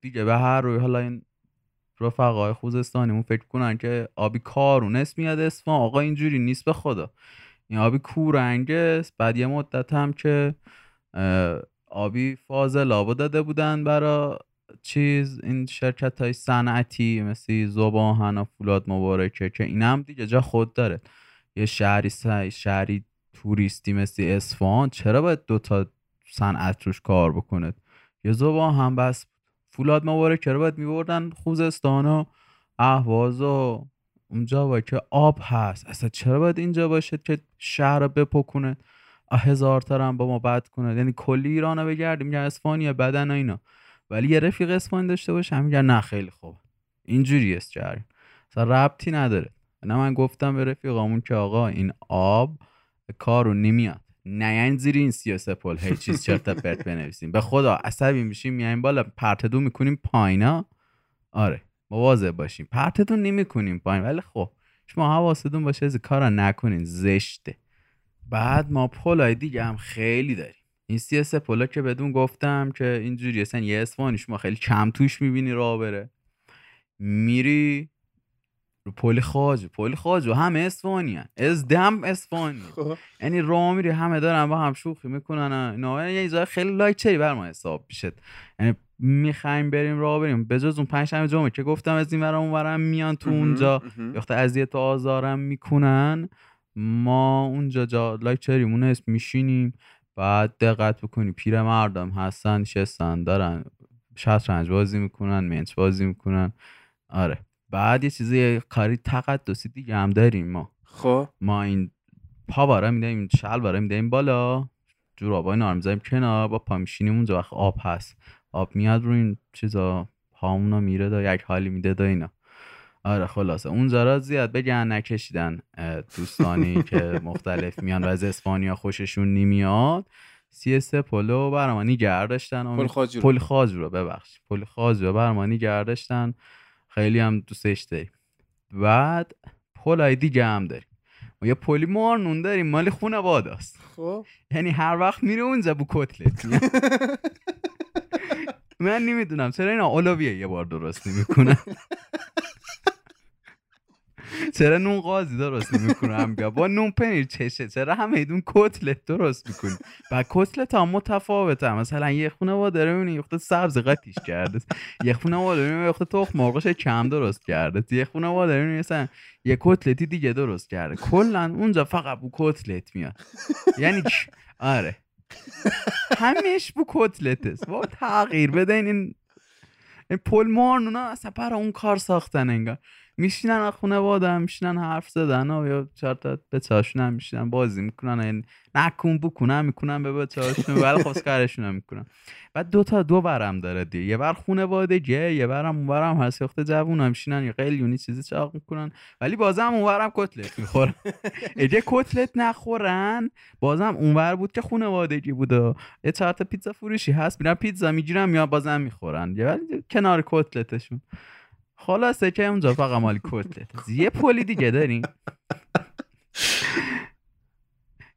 دیگه به هر روی حالا این رفقای خوزستانیمون فکر کنن که آبی کارون اسم میاد اسم آقا اینجوری نیست به خدا. این آبی کورنگ است بعد یه مدت هم که آبی فاضل آبو داده بودن برا چیز این شرکت های صنعتی مثل زباهن و فولاد مبارکه که این هم دیگه جا خود داره. یه شهری شهری توریستی مثل اصفهان چرا باید دوتا صنعت روش کار بکنه. یه زبان هم بس فولاد مبارک چرا باید میبردن خوزستان و اهواز و اونجا با که آب هست. اصلا چرا باید اینجا باشه که شهر رو بپکنه هزار هم با ما بد کنه. یعنی کلی ایران رو بگردیم میگن اسپانیا بدن اینا. ولی یه رفیق اسپانی داشته باشه هم میگن نه خیلی خوب. اینجوری است جریان اصلا ربطی نداره. نه من گفتم به رفیقامون که آقا این آب کارو نمیاد. نه زیر این سیاسه پل هی چیز چرت پرت بنویسیم. به خدا عصبی میشیم میایم بالا پرتدو می‌کنیم پایینا آره مواظب باشیم. پرتتون نمی‌کنیم پایین ولی خب شما حواستون باشه از کارا نکنین زشته. بعد ما پلای دیگه هم خیلی داریم. این سیاسه پلا که بدون گفتم که اینجوری اصلا یه اسفانی شما خیلی کم توش می‌بینی راه بره. میری رو پل خاج پل خاج و همه اسفانی هن. از دم اسفانی یعنی راه میری همه دارن با هم شوخی می‌کنن اینا. یه چیزای خیلی لایچری بر ما حساب میشه. یعنی می‌خوایم بریم راه بریم. به جز اون پنج شنبه جمعه که گفتم از این ورم اونورم میان تو اونجا. وقتی اذیت و آزارم می‌کنن. ما اونجا جا لایچریمون اسم میشینیم. بعد دقت بکنی پیر مردم هستن نشستن دارن. شطرنج بازی می‌کنن منچ بازی می‌کنن. آره. بعد یه چیزی کاری تقدسی دیگه هم داریم ما.
خب.
ما این پا باره می‌دهیم شل باره می‌دهیم بالا. جورابای می‌ذاریم کنار. با پا میشینیم اونجا وقت آب هست. آب میاد رو این چیزا. پامونا میره دا یک حالی میده دا اینا. آره خلاصه. اونجا را زیاد بگن نکشیدن دوستانی که مختلف میان و از اسپانیا خوششون نمیاد. سی سه پلو برما نیگر داشتن امید-
پل خاجو رو.
ببخش. پل خاجو رو برما نیگر داشتن خیلی هم دوستش داریم. بعد پلای دیگه هم داریم. ما یه پلی مارنون داریم مال خونه است
خب.
یعنی هر وقت میره اونجا بو کتلت. من نمی‌دونم چرا اینا اولویه یه بار درست نمی‌کنن؟ چرا نون قاضی درست نمی‌کنم میگم با نون پنیر چشه. چرا همه ایدون کتلت درست می‌کنی؟ و کتلت هم متفاوته. مثلا یه خونه داره می‌بینی خود سبز قطیش کرده. یه خونه داره می‌بینی خود تخم مرغش کم درست کرده. یه خونه داره می‌بینی مثلا یه کتلتی دیگه درست کرده. کلا اونجا فقط بو کتلت میاد. یعنی آره. همیش بو کتلت است با تغییر این این پل مارنونا اصلا برای اون کار ساختن انگار. میشینن از خونه میشینن حرف زدن. و یا چهار تا بچه‌هاشون هم میشینن بازی می‌کنن. این نکن بکنن می‌کنن به بچه‌هاشون ولی خب کارشون هم می‌کنن. بعد دو تا دو برم داره دیگه. یه بر خونه بادگیه یه برم اون برم هست. وقت جوون هم میشینن یه قلیونی چیزی چاق می‌کنن. ولی بازم اون برم کتلت می‌خورن اگه کتلت نخورن. بازم اونور بود که خانوادگی بود. و یه چهار تا پیتزا فروشی هست. میرن پیتزا می‌گیرن یا بازم می‌خورن. ولی کنار کتلتشون. خلاصه که اونجا فقط مالی کتلت هست. یه پلی دیگه داریم.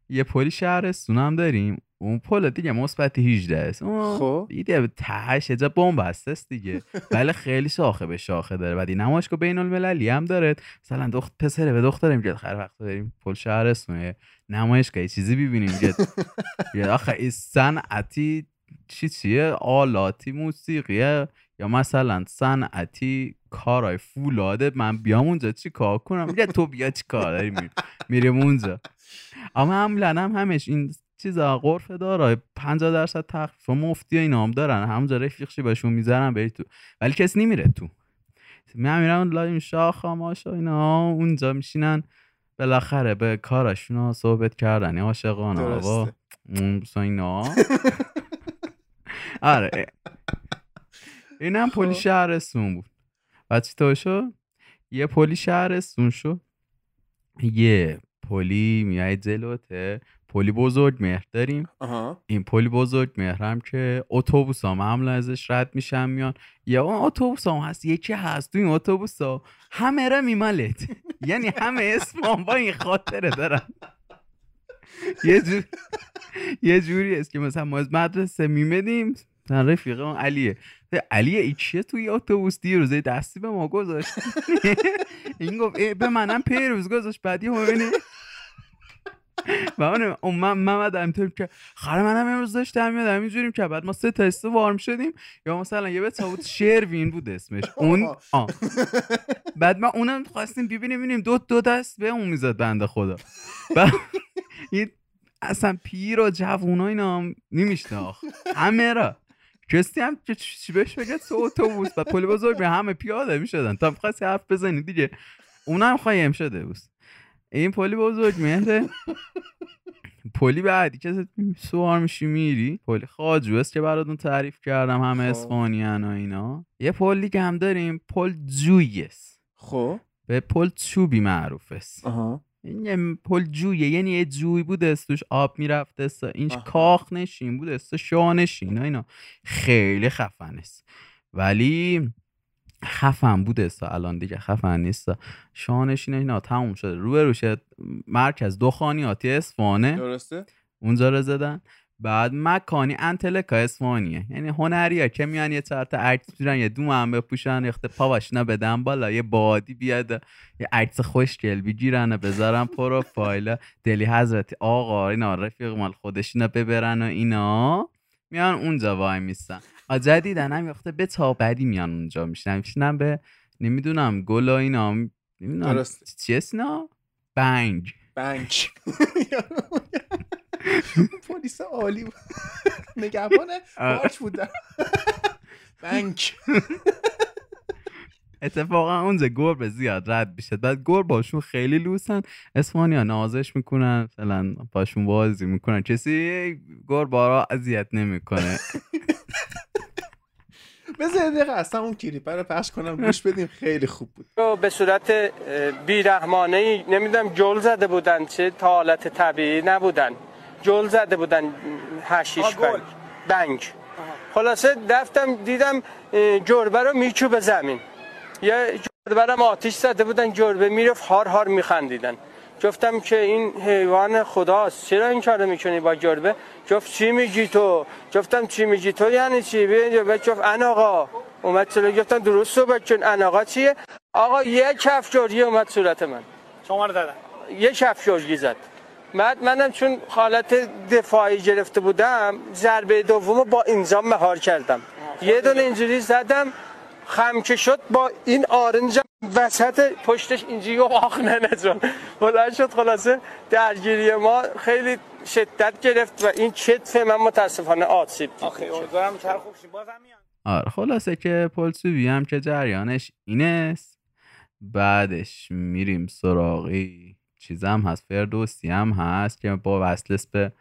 یه پلی شهرستون هم داریم. اون پل دیگه مثبت 18 است.
خب.
دیگه تهش جا بمب است دیگه. ولی خیلی شاخه به شاخه داره. بعد نمایشگاه بین المللی هم داره. مثلا دخت پسره به دختره میگه خیر وقت داریم پل شهرستون نمایشگاه چیزی ببینیم میگه آخه این صنعتی چی چیه؟ آلاتی موسیقیه. یا مثلا صنعتی کارای فولاده من بیام اونجا چی کار کنم؟ میگه تو بیا چی کار؟ داری میری میریم اونجا. اما عملا هم همش این چیزا غرفه داره 50 درصد تخفیف و مفتی اینا هم دارن. همونجا رفیقشی بهشون می‌ذارن بری تو. ولی کسی نمیره تو. من میرم لایم شاخ ماشا اینا اونجا میشینن. بالاخره به کارشون ها صحبت کردن. عاشقانه مثلا اینا. آره. این هم پلی شهرستون بود. بعد چطور شد؟ یه پلی شهرستون شد. یه پلی میای جلوته. پلی بزرگ مهر داریم.
آها.
این پلی بزرگ مهرم که اتوبوس هم معمولا ازش رد میشن میان. یا اون اتوبوس هم هست یکی هست. تو این اتوبوس ها همه را میمالت. یعنی همه اسم با این خاطره دارن. یه جور یه جوری است که مثلا ما از مدرسه میمدیم مثلا رفیق اون علیه. ده علیه ای چیه توی اتوبوس دیروزه دستی به ما گذاشت این گفت به منم پیروز گذاشت بعدی هم ببینی و اون اون من محمد همینطور که خره منم امروز داشتم میاد همینجوریم که بعد ما سه تا استه وارم شدیم. یا مثلا یه به بود شروین بود اسمش. اون آه. بعد ما اونم خواستیم ببینیم ببینیم دو دو دست به اون می‌زد بنده خدا. بعد اصلا پیر و جوون اینا هم نمیشناخت. همه را. کسی هم که چی بهش بگه؟ تو اتوبوس. و پل بزرگ به همه پیاده می‌شدن. تا می‌خواستی حرف بزنی دیگه. اونم خواهیم شده بود این پلی بزرگ مهره. پلی بعدی که سوار میشی میری. پلی خاجو. است که براتون تعریف کردم. همه
خب.
اسپانیان و اینا. یه پلی که هم داریم. پل جوی است
خب.
به پل چوبی معروف است
آها.
این یه پل جویه یعنی یه جوی بود است توش آب می‌رفته است این. کاخ نشین بود است شاه نشین و اینا. خیلی خفن است. ولی خفن بود است الان دیگه خفن نیست. شانشین اینا تموم شده. رو روشه مرکز دخانیاتی اصفهانه.
درسته؟
اونجا رو زدن. بعد مکانی انتلکا اصفهانیه یعنی هنریه که میان یه چهار تا عکس می‌گیرن یه دوم هم بپوشن یه پاواشنا بدن بالا یه بادی بیاد یه عکس خوشگل بگیرن و بذارن پروفایل دلی حضرتی آقا اینا رفیق مال خودشینا ببرن و اینا. میان اونجا وای میستن. جدیدن هم وقت به تا بعدی میان اونجا میشنن میشنن به نمی‌دونم گل و اینا. نمی‌دونم
درست.
چی اسنا بنگ
بنک پلیس عالی بود. نگهبان پارچ بود. بنک.
اتفاقا اونجا گربه زیاد رد میشه بعد گربه باشون خیلی لوسن. اسپانیا نازش می‌کنن. مثلا باشون بازی می‌کنن. کسی گربه را اذیت نمی‌کنه.
بذار یه دقیقه اصلا اون کلیپ رو پخش کنم. گوش بدیم. خیلی خوب بود.
به صورت بیرحمانه ای نمی‌دونم جل زده بودن چه؟ تا حالت طبیعی نبودن. جل زده بودن هشیش بنگ بنگ. خلاصه رفتم دیدم جربه رو میچوبه زمین. یه جربه رو آتیش زده بودن جربه می‌رفت هار هار میخندیدن. گفتم که این حیوان خداست چرا این کارو می‌کنی با جربه؟ گفت چی میگی تو؟ گفتم چی میگی تو؟ یعنی چی؟ بیا گفت ان آقا. اومد چرا گفتم درست صحبت کن. ان آقا چیه؟ آقا یه کف جرگی اومد صورت من.
شما رو دادن
یه کف جرگی زد. بعد منم چون حالت دفاعی گرفته بودم ضربه دومو با اینجا مهار کردم. یه دونه اینجوری زدم خم که شد با این آرنج وسط پشتش اینجوری آخ نه نه جان. بلند شد خلاصه درگیری ما خیلی شدت گرفت و این کتف من متاسفانه آسیب دید.
آخه امیدوارم خوب بازم میان
آره خلاصه که پلسوبی هم که جریانش اینست. بعدش میریم سراغی چیزم هست فردوسی هم هست که با وصل است به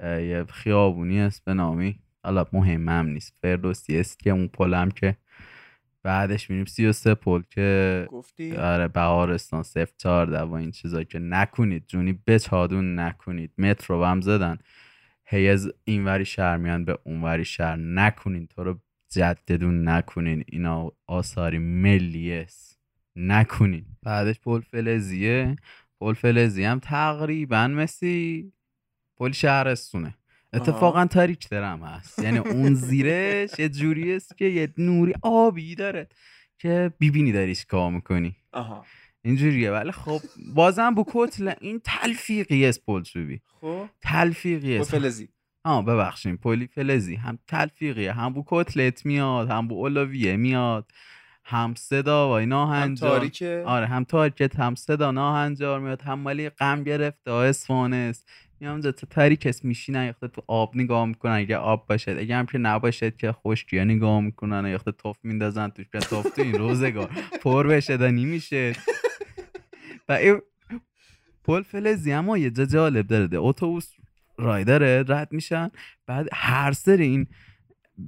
یه خیابونی است به نامی حالا مهم هم نیست. فردوسی است که اون پل هم که بعدش میریم سی و سه پل که
گفتی؟
آره بهارستان صفر چهارده و این چیزا که نکنید جونی بچادون نکنید. مترو هم زدن. هی از اینوری شهر میان به اونوری شهر. نکنین تو رو جددون نکنین. اینا آثاری ملی است. نکنین. بعدش پل فلزیه. پل فلزی هم تقریبا مثل پل شهرستونه. اتفاقا تاریک درم هست. یعنی اون زیرش یه جوری است که یه نوری آبی داره که بیبینی داریش کار می‌کنی.
آها.
اینجوریه. ولی خب بازم بو کتل این تلفیقی است پلچوبی
خب؟
تلفیقی است.
فلزی
آه ببخشید. پلی فلزی. هم تلفیقیه. هم بو کتلت میاد هم بو اولویه میاد. هم صدا و اینا
هم تاریکه.
آره هم تاریکت هم صدا ناهنجار میاد. هم مالی غم گرفته اصفهان است میام اونجا تو تاریک است میشینن یخته تو آب نگاه می‌کنن. اگه آب باشه اگه هم که نباشه که خشکیه نگاه می‌کنن. یخته توف میندازن توش بیا توف تو این روزگار. پر بشه دا نمیشه. و این پل فلزی اما یه جا جالب داره. ده اتوبوس رایدره رد میشن. بعد هر سری این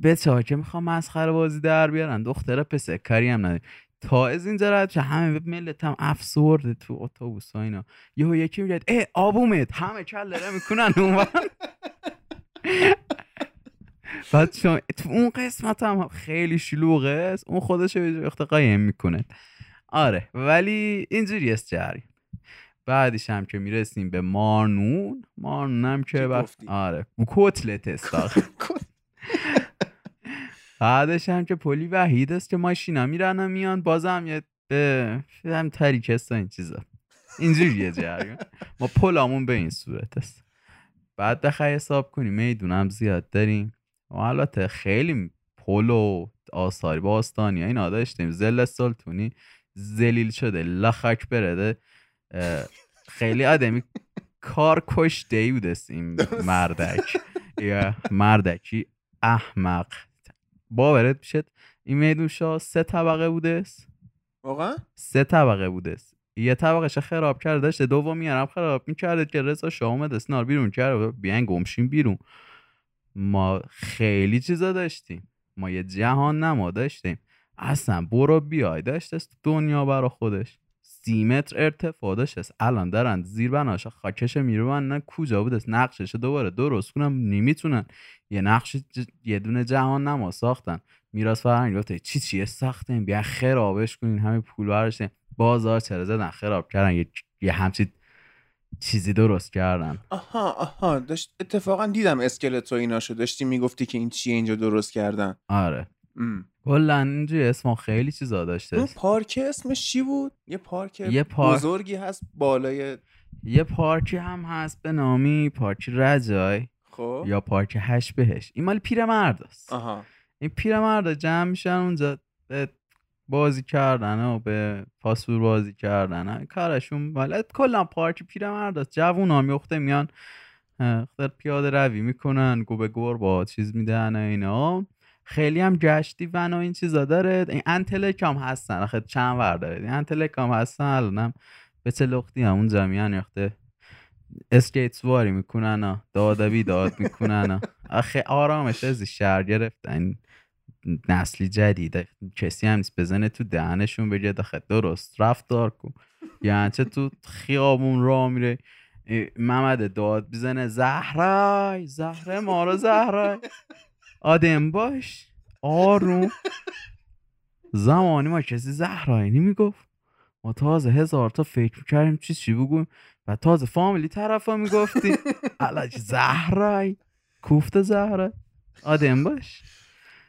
بچه ها که می‌خوام مسخره بازی در بیارن. دختر پسر کاری هم نداره. تا از اینجا رد شه. همه ملت هم افسورده تو اتوبوس ها اینا. یهو یکی میگه ای آب اومد همه کلره می‌کنن اون بعد تو اون قسمت هم خیلی شلوغه. است اون خودش رو وقت قایم می‌کنه. آره. ولی اینجوری است جریان بعدش هم که می‌رسیم به مارنون. مارنون هم که. آره. کتلت است بعدش هم که پلی وحید است که ماشینا میرن و میان بازم یه هم و این چیزا. اینجوریه جریان. ما پلامون به این صورت است. بعد بخوای حساب کنی می‌دونم زیاد داریم. و البته خیلی پل و آثاری باستانی ها اینا داشتیم. زل سلطونی زلیل شده لخک برده. خیلی آدمی کار کشته بودست این مردک. یا مردکی احمق. باورت بشد این میدون شاه سه طبقه بودست
واقعا؟
سه طبقه بودست یه طبقهش خراب کرده داشته دومی هم خراب می‌کرده که رضا شاه اومده سنار بیرون کرده بیان گمشیم بیرون. ما خیلی چیزا داشتیم. ما یه جهان نما داشتیم. اصلا برو بیای داشته است دنیا برا خودش. سی متر ارتفاع داشته است الان دارن زیر بناش خاکش میرون نه کجا بود است نقشش دوباره درست کنم نمی‌تونن. یه نقش ج- یه دونه جهان نما ساختن. میراث فرهنگی گفته چی چیه ساختیم. بیا خرابش کنین. همه پول برداشتیم. بازار چرا زدن؟ خراب کردن. یه, یه همچین چیزی درست کردن.
آها آها. داشت اتفاقا دیدم اسکلت و ایناشو داشتی می‌گفتی که این چیه اینجا درست کردن.
آره. کلا اینجوری اسم خیلی چیزا داشته.
اون پارک اسمش چی بود؟ یه پارک
یه پارک-
بزرگی هست بالای
یه پارکی هم هست به نامی پارک رجای.
خب.
یا پارک هشت بهش. این مال پیرمرد است.
آها.
این پیرمرد جمع میشن اونجا به بازی کردن و به پاسور بازی کردن. کارشون مال کلا پارک پیرمرد است. جوون ها میخته میان خود پیاده روی می‌کنن گو به گور با چیز میدن اینا. خیلی هم گشتی و این چیزا. داره این انتلک هم هستن. آخه چند ور داره این انتلک هم هستن الانم به چلختی هم؟ اونجا میان یخته. اسکیت سواری می‌کنن و داد می‌کنن آخه آرامش از شهر گرفتن. نسلی جدیده کسی هم نیست. بزنه تو دهنشون بگه داخل درست رفتار کن. یعنی چه تو خیابون را میره محمد داد بزنه زهرای. زهره ما رو زهرای. آدم باش. آروم. زمانی ما کسی زهرای نمی‌گفت ما تازه هزار تا فکر می‌کردیم چی چی بگویم و تازه فامیلی طرف ها می‌گفتیم علاج زهرای کوفت زهرای آدم باش.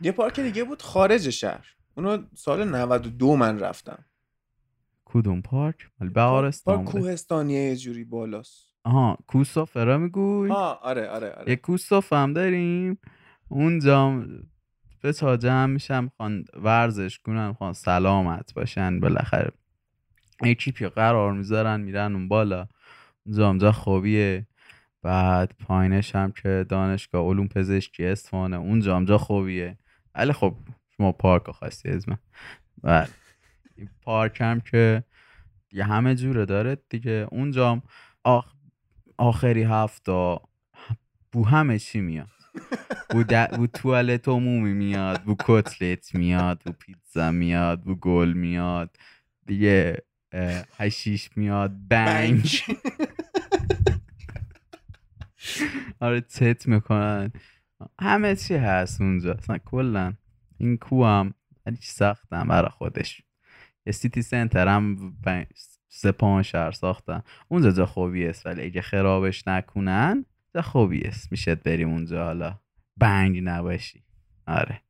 یه پارک دیگه بود خارج شهر. اونو سال 92 من رفتم.
کدوم پارک؟ بهارستان
پارک کوهستانیه یه جوری بالاست.
آها کوسافرا میگوی؟
ها آره آره آره.
یه کوساف هم داریم. اونجا به جمع میشن می‌خوان ورزش کنن می‌خوان سلامت باشن بالاخره اکیپی قرار می‌ذارن میرن اون بالا. اونجا اونجا خوبیه. بعد پایینش هم که دانشگاه علوم پزشکی اصفهانه اونجا اونجا خوبیه. ولی خب شما پارک خواستی از من. بله پارک هم که یه همه جوره داره دیگه. اونجا آخ... آخری هفته بو همه چی میاد. بو, د... بو توالت عمومی میاد بو کتلت میاد بو پیتزا میاد بو گل میاد دیگه هشیش میاد بنگ. آره تت می‌کنن. همه چی هست اونجا. اصلا کلا این کو هم خیلی سختم برای خودش. یه سیتی سنتر هم سپاه شهر ساختن اونجا جا خوبی است ولی اگه خرابش نکنن خوبی است میشه بریم اونجا حالا. بنگ نباشی. آره.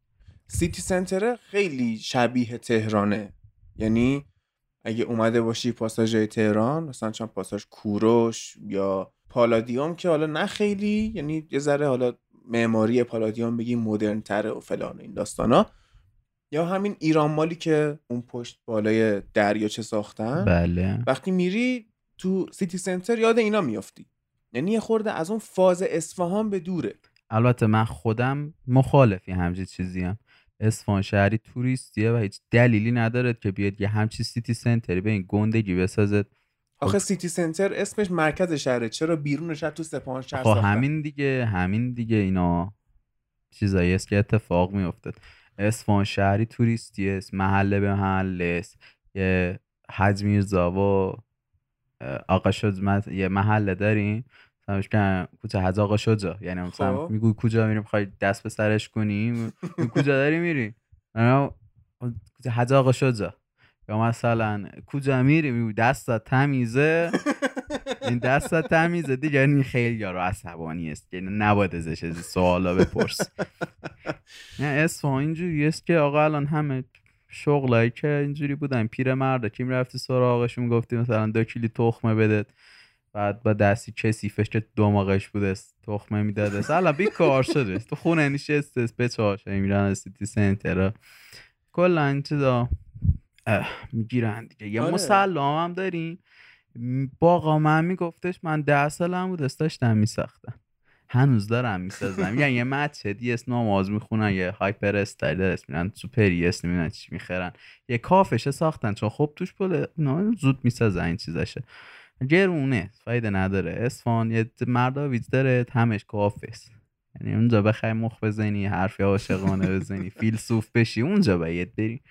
سیتی سنتر خیلی شبیه تهرانه. یعنی اگه اومده باشی پاساژ تهران مثلا چون پاساژ کوروش یا پالادیوم که حالا نه خیلی یعنی یه ذره حالا معماری پالادیوم بگی مدرن تره و فلان این داستانا. یا همین ایران مالی که اون پشت بالای دریاچه ساختن.
بله.
وقتی میری تو سیتی سنتر یاد اینا میافتی. یعنی یه خورده از اون فاز اصفهان به دوره.
البته من خودم مخالفی همچین چیزی هم اصفهان شهری توریستیه و هیچ دلیلی نداره که بیاد یه همچی سیتی سنتری به این گندگی بسازه.
آخه سیتی سنتر اسمش مرکز شهره چرا بیرون شهر تو سپاهان شهر
خب؟ همین دیگه همین دیگه اینا چیزایی است که اتفاق میافتاد. اصفهان شهری توریستی است محله به محله است یه حج میرزا و آقا شجمت یه محله داریم. مثلا که کوچه آقا شجا یعنی مثلا
خب.
میگو کجا میریم خواهی دست به سرش کنیم کجا داری میری؟ کوچه آقا شجا یا مثلا کجا میری؟ میگو دستت تمیزه. این دستت تمیزه. دیگه این خیلی یارو عصبانی است که نباید ازش از سوالا بپرس. نه اصفهان اینجوری است که آقا الان همه شغلایی که اینجوری بودن پیر مرد که می‌رفتی سراغشون گفتی مثلا دو کیلو تخمه بده بعد با دستی کسیفش که دماغش بوده تخمه می‌داده حالا بیکار شده. تو خونه نشسته به چهارشه میرن سیتی سنتر. کلا این چیزا می‌گیرن دیگه. یه
آره.
مسلم هم داریم. باقا من میگفتش من ده سالم بود داشتم میساختم هنوز دارم می‌سازم یعنی یه مچه دی اس نماز می‌خونن یه هایپر استایل درست میرن سوپری اس نمی‌دونن چی می‌خرن. یه کافشه ساختن. چون خب توش پول زود می‌سازن این چیزاشه گرونه فایده نداره. اسفان یه مرداویز داره همش کافست یعنی اونجا بخوای مخ بزنی حرفی عاشقانه بزنی فیلسوف بشی اونجا باید بری.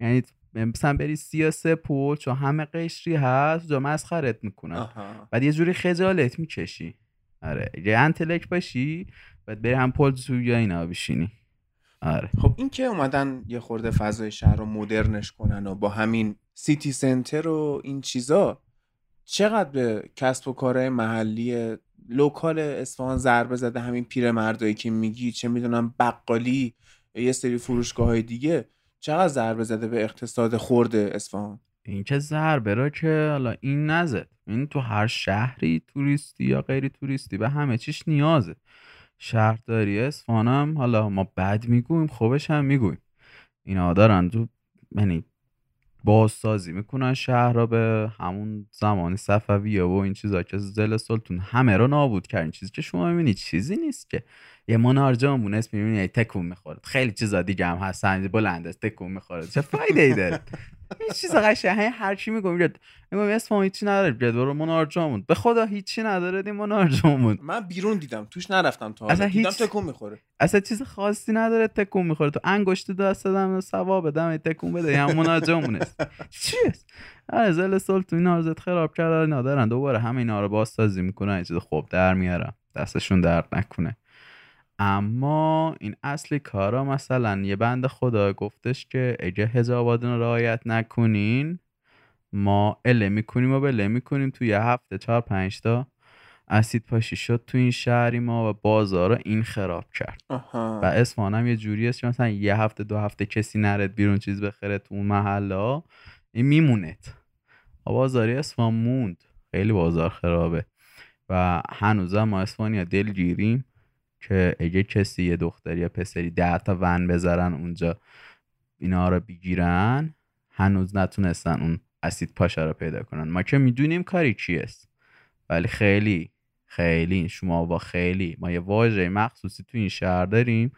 یعنی مثلا بری سی و سه پل چون همه قشری هست جا مسخرت می‌کنن. بعد یه جوری خجالت می‌کشی. آره. یه انتلکت باشی بعد بری هم پالتو یا اینا بشینی. آره.
خب این که اومدن یه خورده فضای شهر رو مدرنش کنن و با همین سیتی سنتر و این چیزا چقدر به کسب و کارهای محلی local اصفهان ضربه زده همین پیرمردایی که میگی چه می‌دونم بقالی یه سری فروشگاه های دیگه چقدر ضربه زده به اقتصاد خورد اصفهان؟
این که ضربه را که حالا این نزد. این تو هر شهری توریستی یا غیر توریستی به همه چیش نیازه. شهرداری اصفهان هم حالا ما بد می‌گویم خوبش هم می‌گویم اینا دارن تو یعنی بازسازی می‌کنن شهر را به همون زمان صفویه و این چیزا که زل سلطون همه رو نابود کردن. چیزی که شما می‌بینید چیزی نیست که. یه منارجان بونه اسم می‌بینید تکون می‌خوره خیلی چیزا دیگه هم هستن بلند است تکون می‌خوره چه فایده ای داره؟ این چیز قشنگ هر چی میگم میگم میگم اسم هیچی نداره برو منارجامون به خدا هیچی نداره این منارجامون
من بیرون دیدم توش نرفتم تا
اصلا
دیدم
هیچ-
تکون می‌خوره.
اصلا چیز خاصی نداره تکون می‌خوره. تو انگشت دست دادم ثواب بدم تکون بده یا مناجامون است چیست آره زل سلطون اینا رو زد خراب کردن اینا دارن. دوباره همه اینا رو بازسازی می‌کنن این چیز خوب در میارن. دستشون درد نکنه. اما این اصلی کارا مثلا یه بند خدا گفتش که اگه حجاباتون رو رعایت نکنین ما اله می‌کنیم و بله می‌کنیم تو یه هفته چهار پنج تا اسید پاشی شد تو این شهری ما و بازار رو این خراب کرد.
آها.
و اصفهان هم یه جوری است که مثلا یه هفته دو هفته کسی نرد بیرون چیز بخره تو اون محله این میمونت و بازاری اصفهان موند. خیلی بازار خرابه. و هنوزم ما اصفهانی دلگیریم. که اگه کسی یه دختری یا پسری ده تا ون بذارن اونجا اینا رو بگیرن هنوز نتونستن اون اسید پاشا رو پیدا کنن. ما که می‌دونیم کاری چی است ولی خیلی خیلی شما با خیلی ما یه واژه مخصوصی تو این شهر داریم.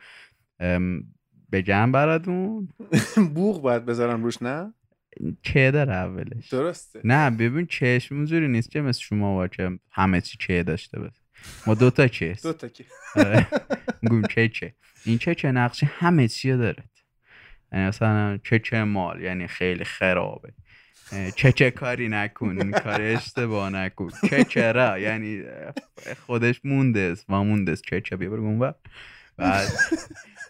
بگم براتون.
بوغ باید بذارم روش نه؟
چه داره اولش؟
درسته.
نه ببین چشم اونجوری نیست که مثل شما با که همه چی چه داشته باشه. ما دوتا چه است.
دو تا که
آره. میگیم چه چه. این چه چه نقشه همه چیه داره. یعنی مثلا چه چه مال یعنی خیلی خرابه. چه چه کاری نکن کار اشتباه نکن. چه چرا یعنی خودش مونده است و مونده است. چه چه بیا اون ور. بعد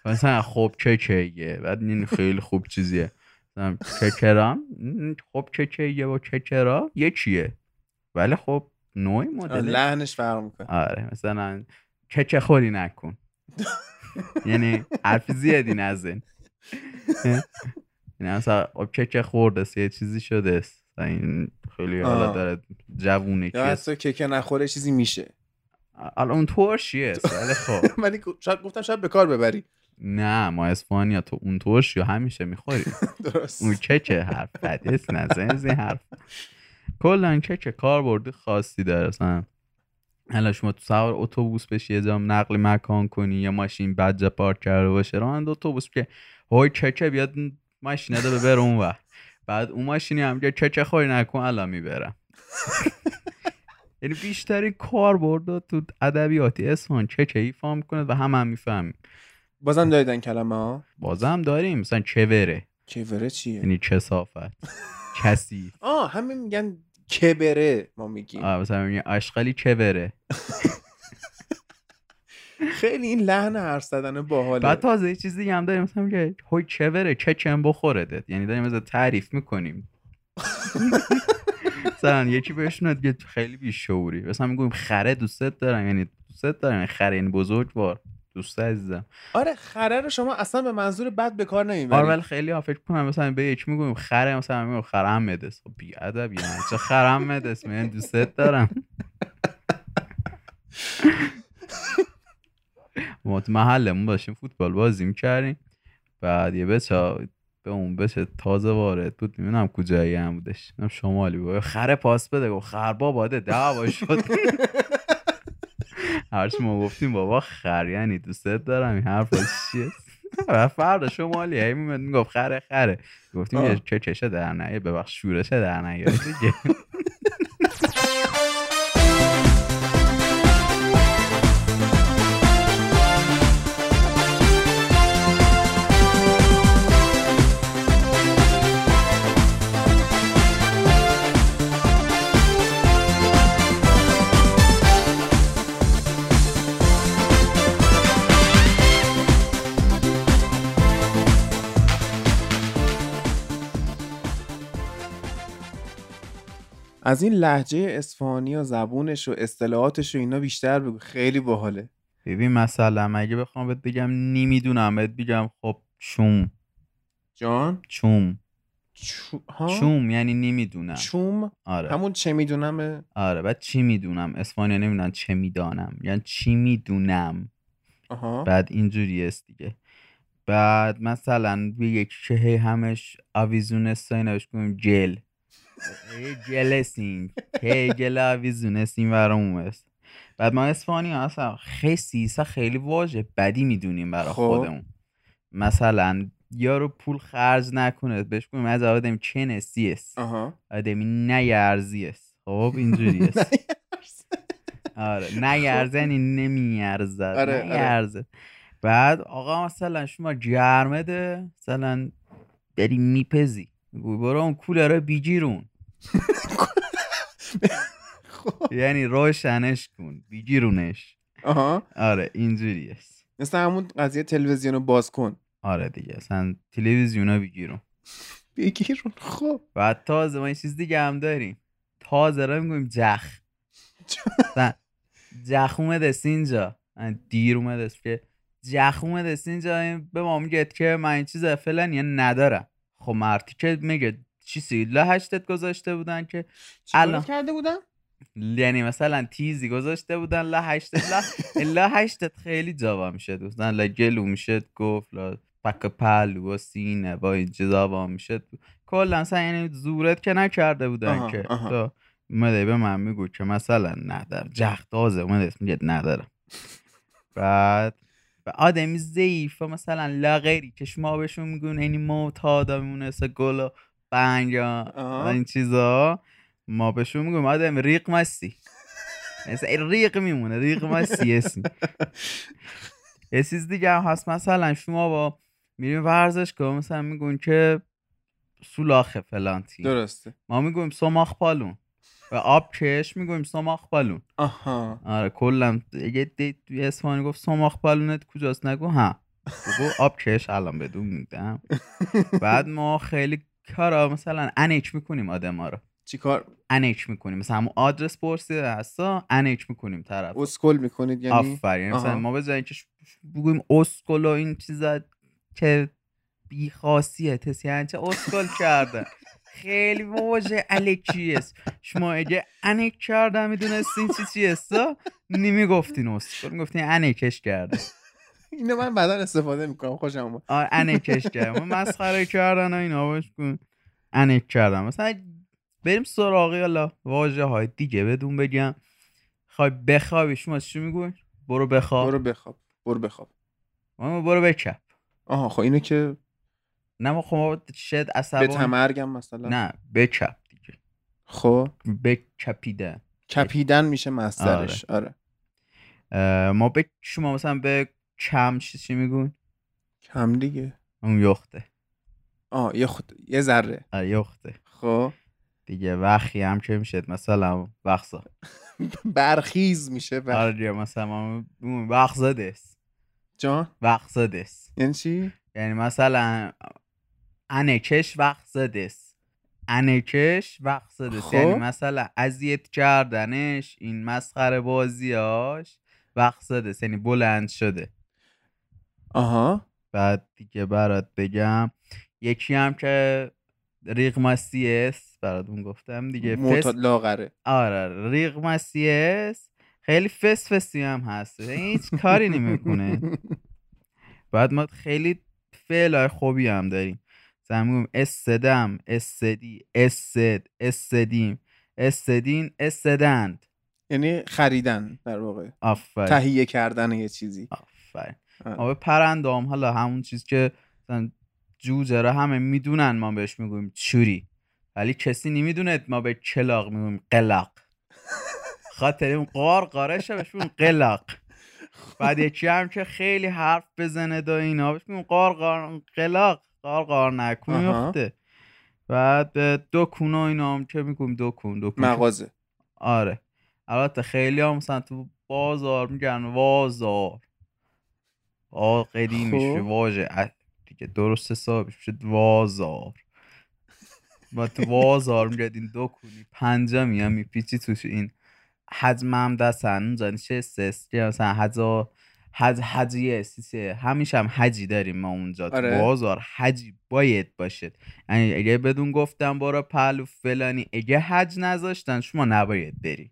مثلا خب چه چه یه بعد این خیلی خوب چیزیه. چه چرا خب چه چه یه و چه چرا یه چیه. ولی خب نوع مدل؟
لحنش فرق می‌کنه.
آره مثلا چه خوری نکن. یعنی حرف زیادی نزن. یعنی مثلا خب چه چه خورده است یه چیزی شده. است مثلا این خیلی حالا. داره جوونه که
که که نخوره چیزی میشه.
حالا اون ترشیه است ولی خب.
ولی شاید گفتم شاید به کار ببری.
نه ما اسپانیا تو اون ترشی همیشه می‌خوری؟
درست.
اون چه حرف بدیست نزن از این حرف. کلا چه چه کاربرد خاصی داره مثلا؟ حالا شما تو سوار اتوبوس بشی یه جام نقل مکان کنی یا ماشین بد جا پارک کرده باشه راننده اتوبوس که هوی چه چه بیاد ماشین ده ببر اون ور. بعد اون ماشینی هم که چه چه خوری نکن الان می‌برم. یعنی بیشتری کاربرد تو ادبیاتی اسمان چه چه ایفا می‌کنه و هم هم می‌فهمیم.
بازم دایدن کلمه ها؟
بازم داریم. مثلا چوره
کبره چیه؟
یعنی کسافت کسی
آه همین میگن کبره ما میگیم.
آه مثلا میگه اشغالی چه بره.
خیلی این لحن حرف زدن باحاله.
بعد تازه یه چیز دیگه هم داریم مثلا میگه هوی چه بره چه چم بخوره دت یعنی داریم مثلا تعریف می‌کنیم. مثلا یکی بهشون دیگه خیلی بیشعوری. مثلا می‌گویم خره دوستت دارم. یعنی دوستت دارم یعنی خره این بزرگوار. دوست عزیزم.
آره خره رو شما اصلا به منظور بد به کار نمی‌برید.
آره ولی خیلی ها فکر کنم مثلا به یک می‌گویم خره مثلا میگم خرم مدس خب بی ادب یعنی چه خرم مدس من دوستت دارم. ما تو محلمون باشیم فوتبال بازی می‌کردیم بعد یه بچه به اون بچه تازه وارد بود. می‌دونم کجایی هم بودش. شمالی بود. خره پاس بده. گفت خر باده دعوا شد. هرچی ما گفتیم بابا خر یعنی دوستت دارم این حرف چیه؟ و فردا شمالی هی می‌گفت خره خره. گفتیم چه چشه در نیه ببخش شورشه در نیه
از این لحجه اصفهانی و زبونش و اصطلاحاتش و اینا بیشتر بگو. خیلی باحاله.
ببین مثلا اگه بخوام بهت بگم نمی‌دونم بهت بگم خب چوم.
جان؟
چوم.
چو... ها؟
چوم یعنی نمی‌دونم.
چوم؟
آره.
همون چه می‌دونم؟
آره بعد چی می‌دونم؟ اسپانیا نمی‌دونن چه می‌دانم. یعنی چی می‌دونم؟
آها.
بعد اینجوری است دیگه. بعد مثلا به که هی همش آویزون استاینش کنیم جل. هی جلسین هی جل آویزون استین برامون است بعد ما اسپانیا اصلا خیلی خیلی واژه بدی می‌دونیم برای
خب.
خودمون. مثلا یارو پول خرج نکنه. بهش کنیم از آدم چه نسی است آدمی نیارزی است خب اینجوری است. آره. نیارزه یعنی نمیارزد
آره، آره.
نیارزه بعد آقا مثلا شما جرمده مثلا بری میپزی. برو اون کولر بیجیرون یعنی روشنش کن بیجیرونش
آها.
آره اینجوری است.
مثل همون قضیه تلویزیون رو باز کن.
آره دیگه اصلا تلویزیونا بیجیرون
بگیرون خب.
بعد تازه ما یه چیز دیگه هم داریم. تازه را می‌گویم جخ. جخ اومده است اینجا دیر اومده است که جخ اومده است اینجا این به ما میگه که من این چیز فعلا یه ندارم. خب مرتی که میگه چیزی لا هشتت گذاشته بودن که
الان کرده بودم
یعنی مثلا تیزی گذاشته بودن لا هشتت لا لا هشتت خیلی جاوا میشه مثلا لا گلو میشه گفت لا پک پلو و سینه با این جزاوا میشه کلا مثلا یعنی زورت که نکرده بودن
آها،
که
آها.
تو اومده به من میگو که مثلا ندارم. جخ تازه اومده میگه ندارم. بعد آدمی ضعیف مثلا لا غیری که شما بهشون میگون اینی معتاد میمونه مثل گل و بنگ. این چیزا ما بهشون میگیم آدم ریق مستی مثلا ریق میمونه ریق مستی اسمی یه چیز دیگه هم هست مثلا شما با میریم ورزشگاه مثلا میگون که سولاخه فلان
درسته.
ما می‌گویم سماخ پالون. و آب کش می‌گویم سماخ پالون
آها.
آره کلا یه دی توی اسپانی گفت سماخ بالونت کجاست؟ نگو ها. بگو آب کش الان بدون میدم. بعد ما خیلی کارا مثلا انیک می‌کنیم آدم ها رو.
چیکار
انیک می‌کنیم. مثلا همون آدرس پرسیده هستا انیک می‌کنیم طرف
اسکل می‌کنید یعنی؟
آفرین. مثلا. ما ش- ش- بگویم اسکل و این چیزا که بی خاصیت یعنی چه اسکل کردن خیلی واژه الکی است. شما اگه انیک کردن می‌دونستین چی چی است نمی‌گفتین اسکل می‌گفتین انیکش کرده
اینو من بعدا استفاده می‌کنم خوشم اومد.
آره انیکش کردن ما مسخره کردن و اینا باش کن. انیک کردن مثلا بریم سراغی حالا واژه های دیگه بدون بگم. خواهی بخوابی. شما چی میگوی برو بخواب.
برو بخواب. برو بخواب.
برو بکپ
آها خب اینو که
نه ما خب شد
به
عصبانی.
تمرگم مثلا.
نه بکپ دیگه.
خب.
بکپیدن
کپیدن میشه مصدرش آره.
اه، ما به شما مثلا به کم چی چی میگون
کم دیگه.
اون یخته.
آه خود یه ذره.
آره یخته.
خب.
دیگه وقتی هم که میشه مثلا وقصا
برخیز میشه بر...
آره مثلا وقصا دست
جان؟
وقصا دست
یعنی چی؟
یعنی مثلا انکش وقصا دست انکش وقصا دست
خب.
یعنی مثلا اذیت کردنش این مسخره بازیاش وقصا دست یعنی بلند شده.
آها.
بعد دیگه برات بگم. یکی هم که ریغماسیس براتون گفتم دیگه. فس
لاغره.
آره ریغماسیس خیلی فس فسی هم هست. هیچ کاری نمی‌کنه. بعد ما خیلی فعل خوبی هم داریم. میگیم استدم استدی استد استدیم استدین استدند
یعنی خریدن در واقع.
آفرین.
تهیه کردن یه چیزی.
ما به پرندام حالا همون چیز که جوجه را همه می‌دونن ما بهش می‌گویم چوری. ولی کسی نمی‌دونه ما به کلاق می‌گویم قلاق خاطر اون قار قارشه بهش می‌گویم قلاق بعد یکی هم که خیلی حرف بزنه دا اینا بهش می‌گویم قار قار قلاق قار قار نکن. میفته بعد به دکون و اینا هم که می‌گویم دکون دکون
مغازه.
آره. البته خیلی هم مثلا تو بازار میگن وازار. میشه
خب.
واژه. ا- دیگه درست حسابش میشه. وازار. و تو وازار میگردین دو کنی پنجمی هم میپیچی توش این حجم هم دستن. اونجا نشسته که مثلا حجا حج حجیه سیسه همیشه هم حجی داریم ما اونجا
آره.
بازار. حجی باید باشه یعنی اگه بدون گفتم برو پهلو فلانی اگه حج نذاشتن شما نباید بری.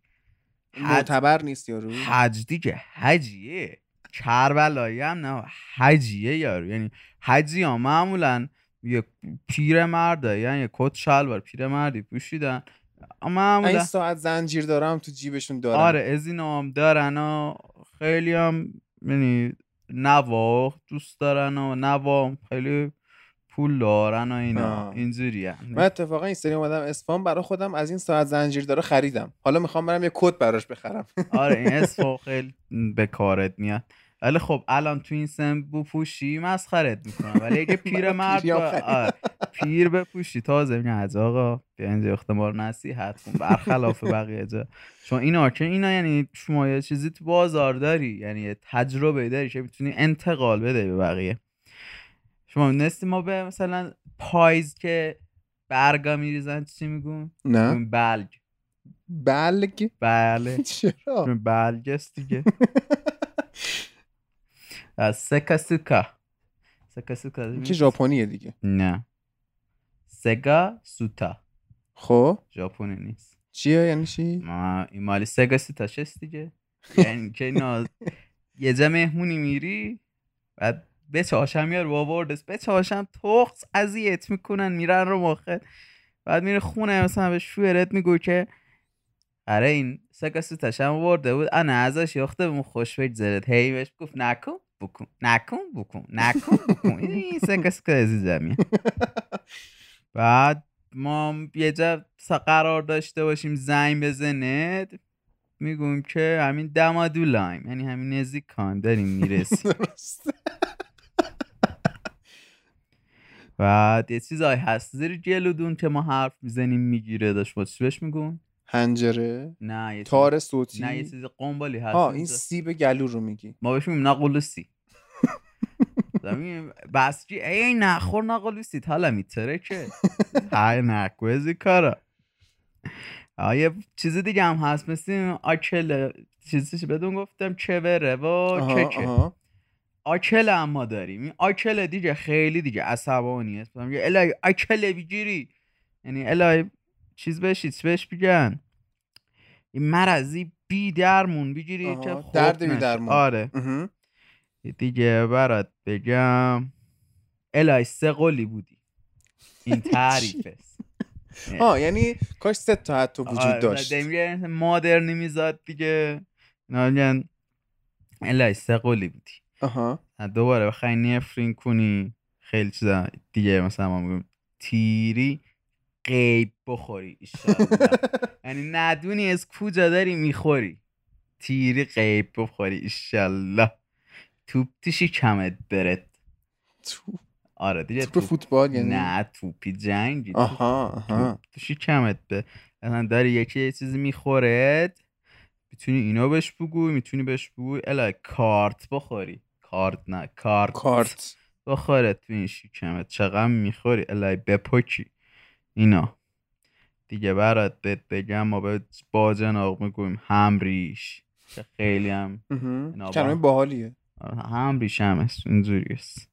حج
معتبر نیست یارو.
حج دیگه حجیه. کربلایی هم نه حجیه یارو. یعنی حجی ها معمولا یه پیر مرده یعنی یه کت شلوار پیر مردی پوشیدن. معمولا
این ساعت زنجیر دارم تو جیبشون دارم.
آره از اینا هم دارن و خیلی هم یعنی نوا دوست دارن و نوا خیلی پول دارن و اینا. اینجوری
من اتفاقا این سری اومدم اسفان برای خودم از این ساعت زنجیر داره خریدم. حالا می‌خوام برم یه کت براش بخرم.
آره این اسفا خیلی به کارت میاد. ولی خب الان تو این سن بپوشی مسخرت می‌کنم. ولی اگه پیر مرد پیر بپوشی. تازه میگن از آقا بیا اینجا اختمار نصیحت کن. برخلاف بقیه جا. چون اینا که اینا یعنی شما یه چیزی تو بازار داری. یعنی یه تجربه داری که می‌تونی انتقال بده به بقیه. شما نستی ما به مثلا پایز که برگا میریزن چی میگون؟
نه.
بلگ.
بلگ؟
بله.
چرا؟
بلگ است دیگه. سکا سوکا سکا سوکا
که ژاپنیه دیگه.
نه. سگا سوتا
خب.
ژاپنی نیست.
چیه؟ یعنی چی؟
ما این مالی سگا سوتا چست دیگه؟ یعنی که اینا یه جا مهمونی میری بعد به چاشم یار باوردس به چاشم تخص اذیت می‌کنن میرن رو مخت بعد میره خونه مثلا به شوهرت میگو که آره این سگا سوتاش هم ورده بود. انا ازش یاخته بمون خوش بگذرد هی بهش گفت نکن. بکن نکن بکن نکن بکن این سوتا عزیزمی بعد ما یه جا قرار داشته باشیم زنگ بزنه می‌گویم که همین دمادولایم یعنی همین نزدیک کایم داریم می‌رسیم بعد یه چیزایی هست زیر جلودون که ما حرف می‌زنیم می‌گیره داشت با چی بهش میگون
هنجره
نه یه
تار صوتی؟
نه یه چیز قنبالی هست.
ها این. سیب گلو رو میگی.
ما بهش میگیم ناقلوسی بسجی ای نخور ناقلوسی حالا میتره که های نکوزی کارا. یه چیز دیگه هم هست. مثل این آکل چیزش بدون گفتم؟ چوره و
آها،
چکه
آها.
آکل هم ما داریم. این آکل دیگه خیلی دیگه عصبانی است میگه الهی آکل بگیری. یعنی الهی چیز بشید چی بهش بگن این مرضی بی درمون بگیری که
درد بی. درمون.
آره.
اها.
دیگه برات بگم. الهی سه قلی بودی. این تعریف است
ها یعنی کاش سه تا حتی وجود داشت.
دیگه مادرنی میزاد دیگه. اینا میگن الهی سه قلی بودی.
آها
دوباره بخوای نفرین کنی. خیلی چیزا دیگه مثلا ما میگیم تیری. قیب بخوری. یعنی ندونی از کجا داری می‌خوری. تیری قیب بخوری ایشالله توپ تیشی کمت برد. آره دیگه
توپ فوتبال یعنی؟
نه توپی جنگی. توپ-
آها آها.
توپ توشی کمت به. مثلا داری یکی یه چیزی می‌خورد می‌تونی اینو بهش بگوی می‌تونی بهش بگوی الا کارت بخوری. کارت نه کارت
کارت.
بخوره تو این شکمت. چقدر می‌خوری؟ الهی بپکی اینا. دیگه برات بگم ما به باجناق می‌گویم همریش که خیلی هم
کلمه باحالیه؟
هم ریشمش اینجوری است.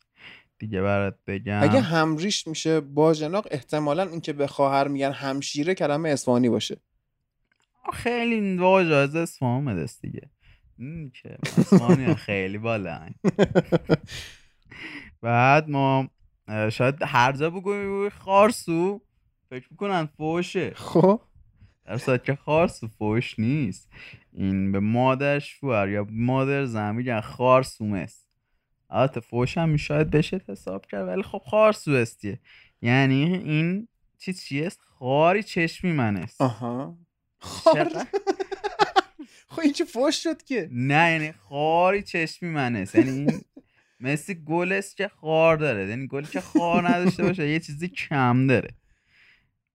دیگه برات بگم.
اگه همریش میشه باجناق احتمالا این که به خواهر میگن همشیره کلمه اصفهانی باشه.
خیلی واژه از اصفهان اومده است دیگه. که اصفهانی خیلی بالا بعد ما شاید هر جا بگویم خارسو. فکر می‌کنن فوشه.
خب.
در صورت که خارسو فوش نیست. این به مادر شوهر یا مادر زن میگن خارسوم است البته فوش هم شاید بشه حساب کرد ولی خب خارسو استیه یعنی این چی چی است خاری چشمی من است.
آها.
چقدر-
خب این چه فوش شد که؟
نه یعنی خاری چشمی من است. یعنی این مثل گل است که خار داره. یعنی گلی که خار نداشته باشه یه چیزی کم داره.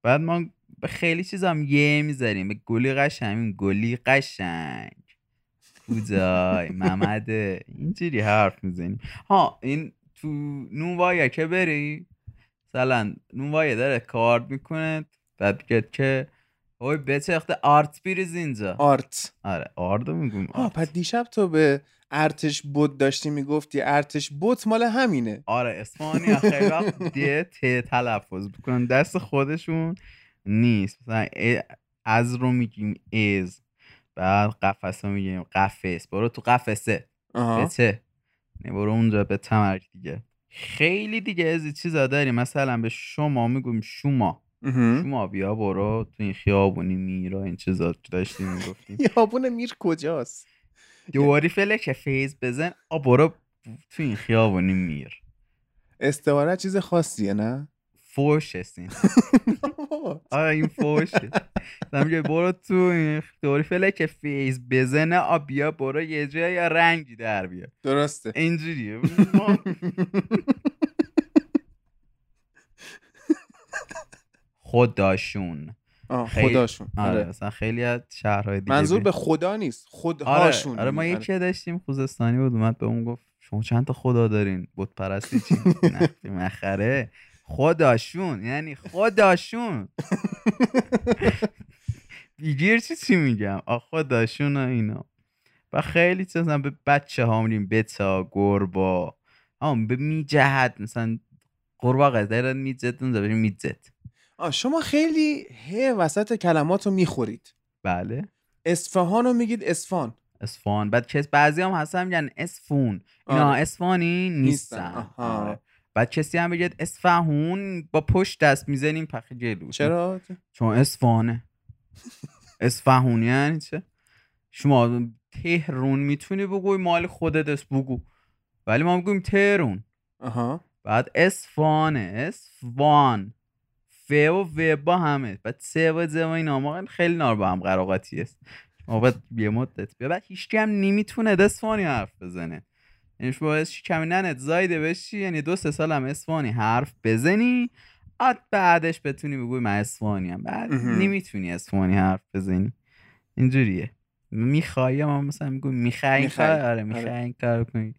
بعد ما به خیلی چیز هم یه می‌ذاریم. به گلی قشنگ گلی قشنگ. کودای محمده اینجوری حرف می‌زنیم. ها این تو نونوایه که بری مثلا نونوایه داره کارد می‌کنه بعد که اوی بچخته آرت بریز اینجا.
آرت.
آره آردو میگم
آه پس دیشب تو به ارتش بود داشتی می‌گفتی ارتش بوت مال همینه.
آره اسپانیا خیلی وقت دیه ت تلفظ بکنن. دست خودشون نیست. مثلا از رو میگیم از بعد قفس رو میگیم قفس. برو تو قفسه.
آها.
به چه نه برو اونجا به تمرک دیگه. خیلی دیگه از چیزا داریم. مثلا به شما میگیم شما. شما بیا برو تو این خیابونی میرا این چیزا. که داشتی می‌گفتیم.
یابون میر کجاست؟
دوباری فلک فیز بزن. آ برو تو این خیابونی میر.
استواره چیز خاصیه نه؟
فوش هستین آره این فوشه. مثلا میگه برو تو این دوری فلک فیز بزنه آ بیا برو یه جای رنگی در بیا
درسته.
اینجوریه. خداشون خیلی-
خداشون،
آره
آره.
مثلا خیلی از شهرهای دیگه
منظور به خدا نیست
آره
خودهاشون
آره ما
آره.
یکی داشتیم خوزستانی بود اومد به اون گفت شما چند تا خدا دارین؟ بت پرستی چی مخره خداشون یعنی خداشون بیگیر چی چی میگم؟ آ خداشون و اینا. و خیلی چیز مثلا به بچه ها میریم بتا گربا. هم به میجهد مثلا قرباقه دارن میجد اونجا بریم
آه شما خیلی ه وسط کلمات رو می‌خورید.
بله.
اصفهان رو میگید اصفان
اسفان بعد کس بعضی هم هستن میگن اسفون اینا
آره.
اسفانی نیستن.
نیستن،.
آره. بعد کسی هم بگید اسفهون با پشت دست می‌زنیم پخ جلو.
چرا؟
چون اسفانه اسفهون یعنی چه؟ شما تهرون می‌تونی بگوی مال خودت است بگو. ولی ما می‌گویم تهرون.
آها.
بعد اسفانه اسفان ف و و با همه. بعد سه و ز و اینا. ما خیلی نار با هم قراقاتی است ما باید یه مدت بیا. بعد هیچ هم نمی‌تونه اسفانی حرف بزنه. یعنی شما باید کمی ننت زایده بشی. یعنی دو سه سال هم اسفانی حرف بزنی. بعد بعدش بتونی بگوی من اسفانی هم بعد. نمی‌تونی اسفانی حرف بزنی. اینجوریه. میخوایی ما مثلا می‌خوای این
می‌خوای.
کار آره. می‌خوای این کار کنی.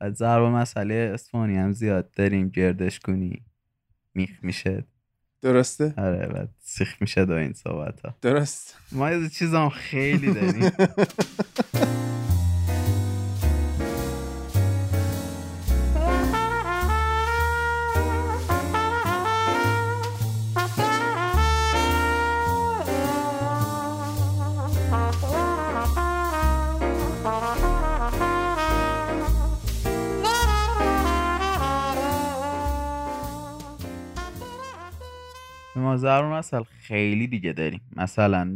از ضرب مسئله اسفانی هم زیاد. داریم گردش کنی. میخ میشه.
درسته؟
آره بعد سیخ میشه دو این صحبت ها
درست.
ما از چیز هم خیلی داریم. ما ضرب مثل خیلی دیگه داریم. مثلا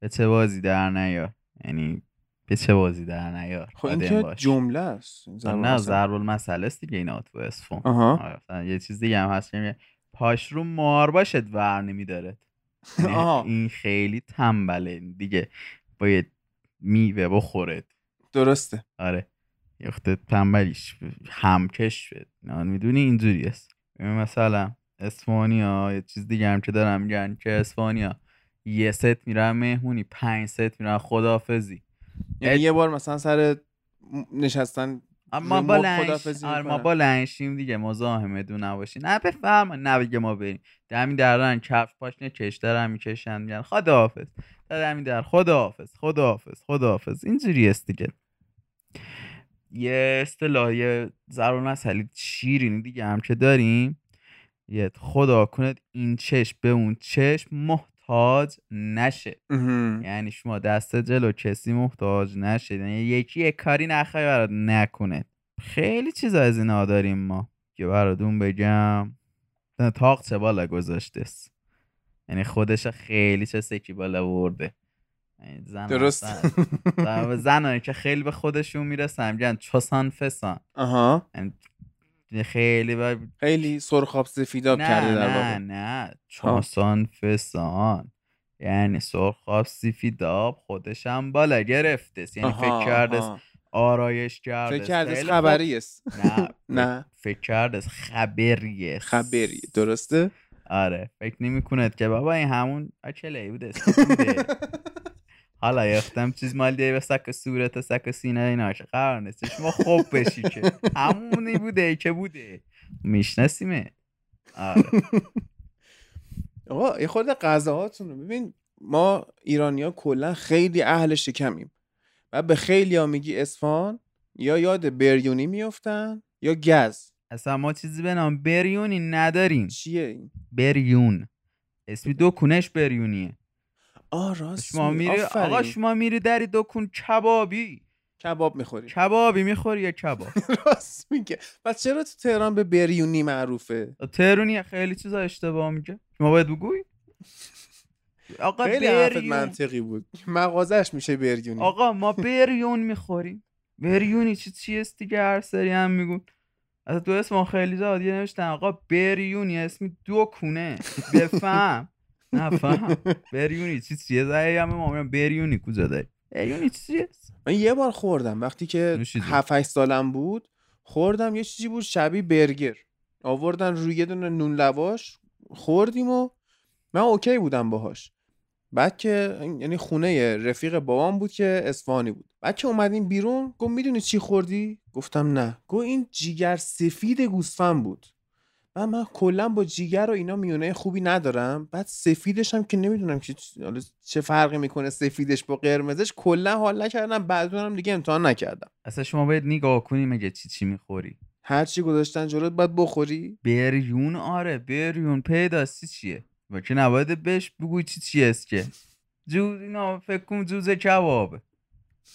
به چه بازی در نیار؟ یعنی به چه بازی در نیار؟
خب این که. جمله است.
نه. ضرب المثل است دیگه اینا تو اسفون یه چیز دیگه هم هست که پاش رو مار باشد ور نمیدارد. یعنی. این خیلی تنبله. دیگه باید میوه بخورد.
درسته.
آره. یخته تنبلیش همکش شد. نه می‌دونی اینجوری است. مثلا اسپانیا یه چیز دیگه هم که دارم میگن که اسپانیا. یه ست میرن مهمونی پنج ست میرن خدافزی
یعنی یه بار مثلا سر نشستن روی
با لنش آره ما. با لنشیم دیگه مزاحمه دو نباشی. نه بفرما نه بگه ما بریم. دمی درن کفش پاشنه کش دارن می‌کشن میگن خداحافظ. در همین در خداحافظ خداحافظ خداحافظ. اینجوری است دیگه. یه اصطلاح یه زرون اصلی شیرینی دیگه هم که داریم؟ یه خدا کند این چشم به اون چشم محتاج نشه. یعنی شما دست جلو کسی محتاج نشه. یعنی یکی یک کاری نخواه برات نکنه. خیلی چیزا از اینا داریم ما. که براتون بگم. تاق چه بالا گذاشته است. یعنی خودش خیلی چه سکی بالا برده یعنی زن
درست.
زن. زنایی که خیلی به خودشون می‌رسن. میگن چسان فسان.
آها.
یعنی خیلی با...
خیلی سرخاب سفیداب کرده در
نه
واقع
نه چاسان فسان یعنی سرخاب سفیداب خودش هم بالا گرفته. یعنی
آها،
فکر کرده. آرایش کرده
فکر. کرده خبری. است.
نه
نه.
فکر کرده است خبری است.
خبری درسته
آره فکر نمی کند که بابا این همون اکله بوده است. بوده. حالا یختم چیز مال دیگه به سک صورت سک سینه اینا قرار نیست. شما خوب بشی که. همونی بوده که بوده. میشناسیمه. آره.
آقا یه خورده غذاهاتون رو. ببین ما ایرانیا کلا خیلی اهل شکمیم. و به خیلی ها میگی اصفهان یا یاد بریونی میفتن یا گز.
اصلا ما چیزی به نام بریونی نداریم.
چیه این؟
بریون. اسمی دکونش بریونیه.
آه راست
شما. میری. آقا شما میری دری دکون کبابی.
کباب می‌خوری.
کبابی می‌خوری یا کباب؟
راست میگه. پس چرا تو تهران به بریونی معروفه؟
تهرونی خیلی چیزا اشتباه میگه. شما باید بگوی. آقا
خیلی حرفت منطقی بود. مغازش میشه بریونی.
آقا ما بریون می‌خوریم. بریونی چی چی است دیگه؟ هر سری هم میگون. از تو اسم خیلی زاد یه نوشتن. آقا بریونی اسمی دو کونه. بفهم. نفهم بریونی چی چیه؟ زایی هم ما میگم بریونی کجا داری بریونی چی است
من یه بار خوردم وقتی که
نوشیدی.
7 8 سالم بود خوردم یه چیزی بود شبیه برگر. آوردن روی یه دونه نون لواش خوردیم و من اوکی بودم باهاش. بعد که یعنی خونه رفیق بابام بود که اصفهانی بود. بعد که اومدیم بیرون گفت می‌دونی چی خوردی؟ گفتم نه. گفت این جیگر سفید گوسفند بود. و من کلا با جیگر و اینا میونه خوبی ندارم. بعد سفیدش هم که نمی‌دونم که چه فرقی می‌کنه سفیدش با قرمزش. کلا حال نکردم بعدونم دیگه امتحان نکردم.
اصلا شما باید نگاه کنی مگه چی چی می‌خوری؟
هر چی گذاشتن جلوت باید بخوری.
بریون؟ آره بریون. پیداستی چیه؟ و که نباید بهش بگوی چی چی است که؟ جوز اینا فکر کن جوز کبابه.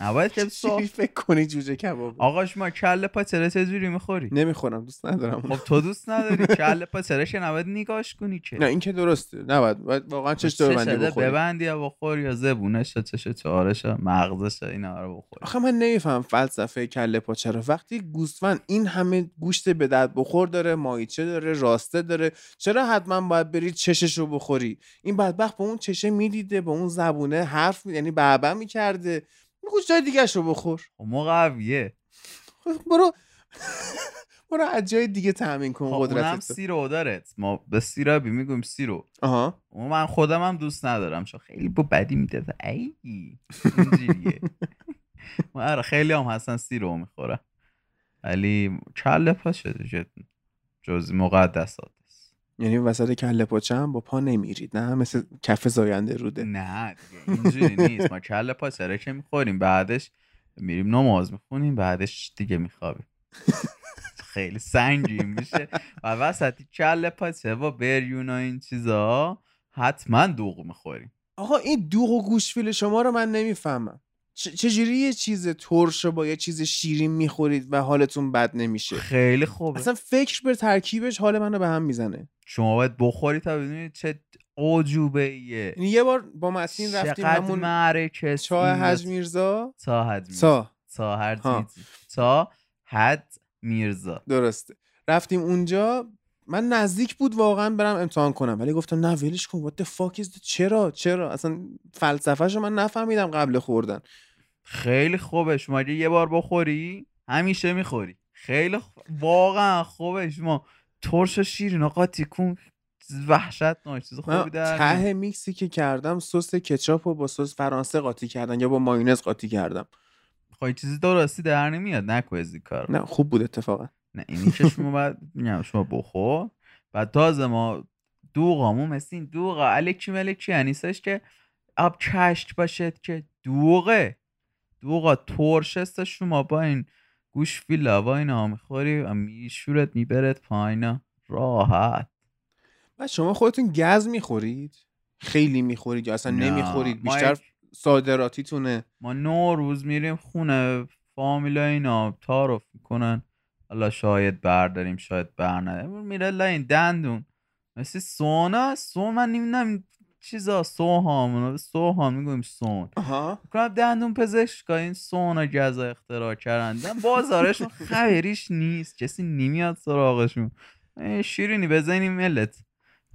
نباید صاف
فکر کنی جوجه کباب؟
آقا شما کله پاچره چجوری می‌خوری؟
نمی‌خورم دوست ندارم.
خب تو دوست نداری. کله پاچره که نباید نگاش کنی که؟
نه این که درسته. نباید باید واقعا چش دور بندی بخوری.
ببندی یا بخور یا زبونش یا چش چهارش مغزش اینا رو بخور
آخه من نمیفهم فلسفه کله پاچه رو وقتی گوسفند این همه گوشت به درد بخور داره ماهیچه داره راسته داره چرا حتما باید بری چشش رو بخوری؟ این بدبخت به اون چشه می‌دیده به اون زبونه حرف می- یعنی بابا می‌کرده. میگو جای دیگه رو بخور.
خب مقویه
برو. برو از جای دیگه تامین کن
خب اونم
قدرت
سیرو دارت ما به سیرابی می‌گویم سیرو.
آها.
من خودم هم دوست ندارم. چون خیلی با بدی میده ای اینجوریه. آره خیلی هم هستن سیرو می‌خورن ولی کله پاچه دیگه جز مقدسات
یعنی وسط کله پاچه هم با پا نمیرید نه مثل کف زاینده روده.
نه دیگه اینجوری نیست. ما کله پاچه که می‌خوریم بعدش میریم نماز می‌خونیم بعدش دیگه میخوابیم. خیلی سنگین میشه. و وسطی کله پاچه با بریون و این چیزا حتما دوغ می‌خوریم.
آقا این دوغ و گوشفیل شما رو من نمی‌فهمم. چجوری یه چیز ترش با یه چیز شیرین می‌خورید و حالتون بد نمیشه؟
خیلی خوبه.
اصلا فکر به ترکیبش حال منو به هم می‌زنه.
شما باید بخوری تا بدونید چه عجوبه ایه
یعنی یه بار با متین رفتیم همون
معرکه این
حج. میرزا.
تا حد میرزا.
تا
تا حد میرزا.
درسته. رفتیم اونجا. من نزدیک بود واقعا برم امتحان کنم ولی گفتم نه ولش کن what the fuck is؟ چرا؟ چرا؟ اصلا فلسفهشو من نفهمیدم قبل خوردن.
خیلی خوبه شما اگه یه بار بخوری همیشه می‌خوری. خیلی خ- واقعا خوبه شما ترش شیرین قاطی کن وحشت چیز خوبی در
ته. میکسی که کردم سس کچاپ رو با سس فرانسه قاطی کردن یا با مایونز قاطی کردم.
خب این چیزی درستی در نمیاد. نکو از کار
نه خوب بود اتفاقا.
نه اینی که شما باید میگم شما بخور. و تازه ما دوغامو مثل این دوغا الکی ملکی نیستش که آب کشک باشد که دوغه. دوغا ترش است شما با این گوش فیلا و اینا می‌خوری و میشورت میبرت پایینا راحت.
بعد شما خودتون گز می‌خورید؟ خیلی می‌خورید یا اصلا
نه،
نمی‌خورید؟
ما
بیشتر
یک-
صادراتیتونه.
ما نو روز میریم خونه فامیلا اینا تعارف می‌کنن. حالا شاید برداریم شاید بر نداریم میره این دندون. مثل سونا سون من نمی‌دونم چیزا سوهام سوهام می‌گویم سون کنم دندون پزشکا این سونا جزا اختراع کردن. بازارشون خبریش نیست. کسی نمیاد سراغشون. شیرینی بزنیم ملت.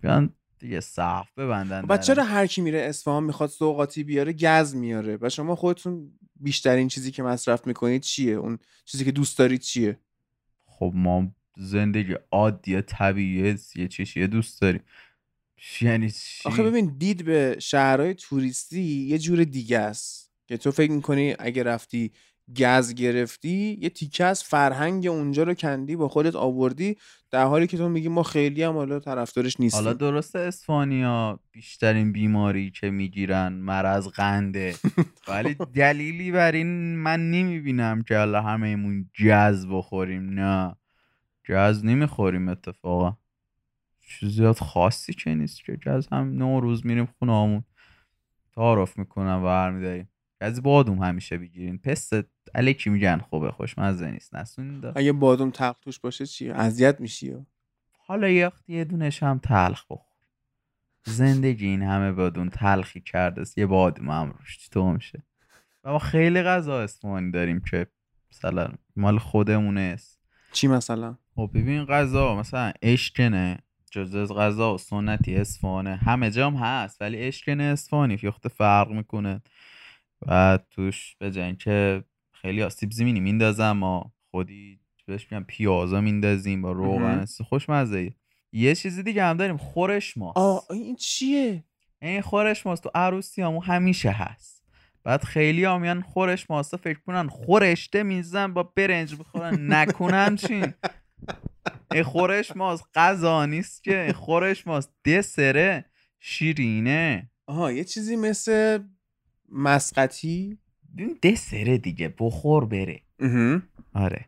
بیان دیگه صف ببندن
بعد. چرا هر کی میره اصفهان می‌خواد سوقاتی بیاره گز میاره؟ و شما خودتون بیشترین چیزی که مصرف می‌کنید چیه؟ اون چیزی که دوست دارید چیه؟
خب ما زندگی عادی طبیعی یه چیشیه دوست داریم. یعنی چی؟
آخه ببین دید به شهرهای توریستی یه جور دیگه است که تو فکر می‌کنی اگه رفتی گز گرفتی یه تیکه از فرهنگ اونجا رو کندی با خودت آوردی در حالی که تو میگی ما خیلی هم حالا طرفدارش نیستیم.
حالا درسته اسپانیا بیشترین بیماری که می‌گیرن مرض قنده. ولی دلیلی بر این من نمی‌بینم که حالا همهمون جز بخوریم. نه. جز نمی‌خوریم اتفاقا. زیاد خاصی که نیست که جز هم نوروز میریم خونه همون تعارف می‌کنن و برمیداریم. از بادوم همیشه بگیرین. پست الکی میگن خوبه خوشمزه نیست نسون دا.
اگه بادوم تلخ توش باشه چی؟ اذیت میشی
حالا وقت یه دونش هم تلخ بخور. زندگی این همه بادون تلخی کرده است. یه بادوم هم روش تو میشه؟ و ما خیلی غذا اسمانی داریم که مثلا مال خودمونه. است
چی مثلا؟
خب ببین غذا مثلا اشکنه جز از غذا و سنتی اصفهانه همه جام هست ولی اشکنه اصفهانی فیخته فرق می‌کنه. و توش به اینکه خیلی آسیب زمینی میندازم ما خودی بهش میگم پیازا میندازیم با روغن خوشمزه یه چیزی دیگه هم داریم خورش ماست.
آه این چیه؟
این خورش ماست. تو عروسی همون همیشه هست. بعد خیلی هم میان خورش ماستا فکر کنن خورشته میزن با برنج بخورن نکنن چین این خورش ماست غذا نیست که. این خورش ماست دسره شیرینه.
آها یه چیزی مثل مسقطی؟
این دسره دیگه بخور بره. آره.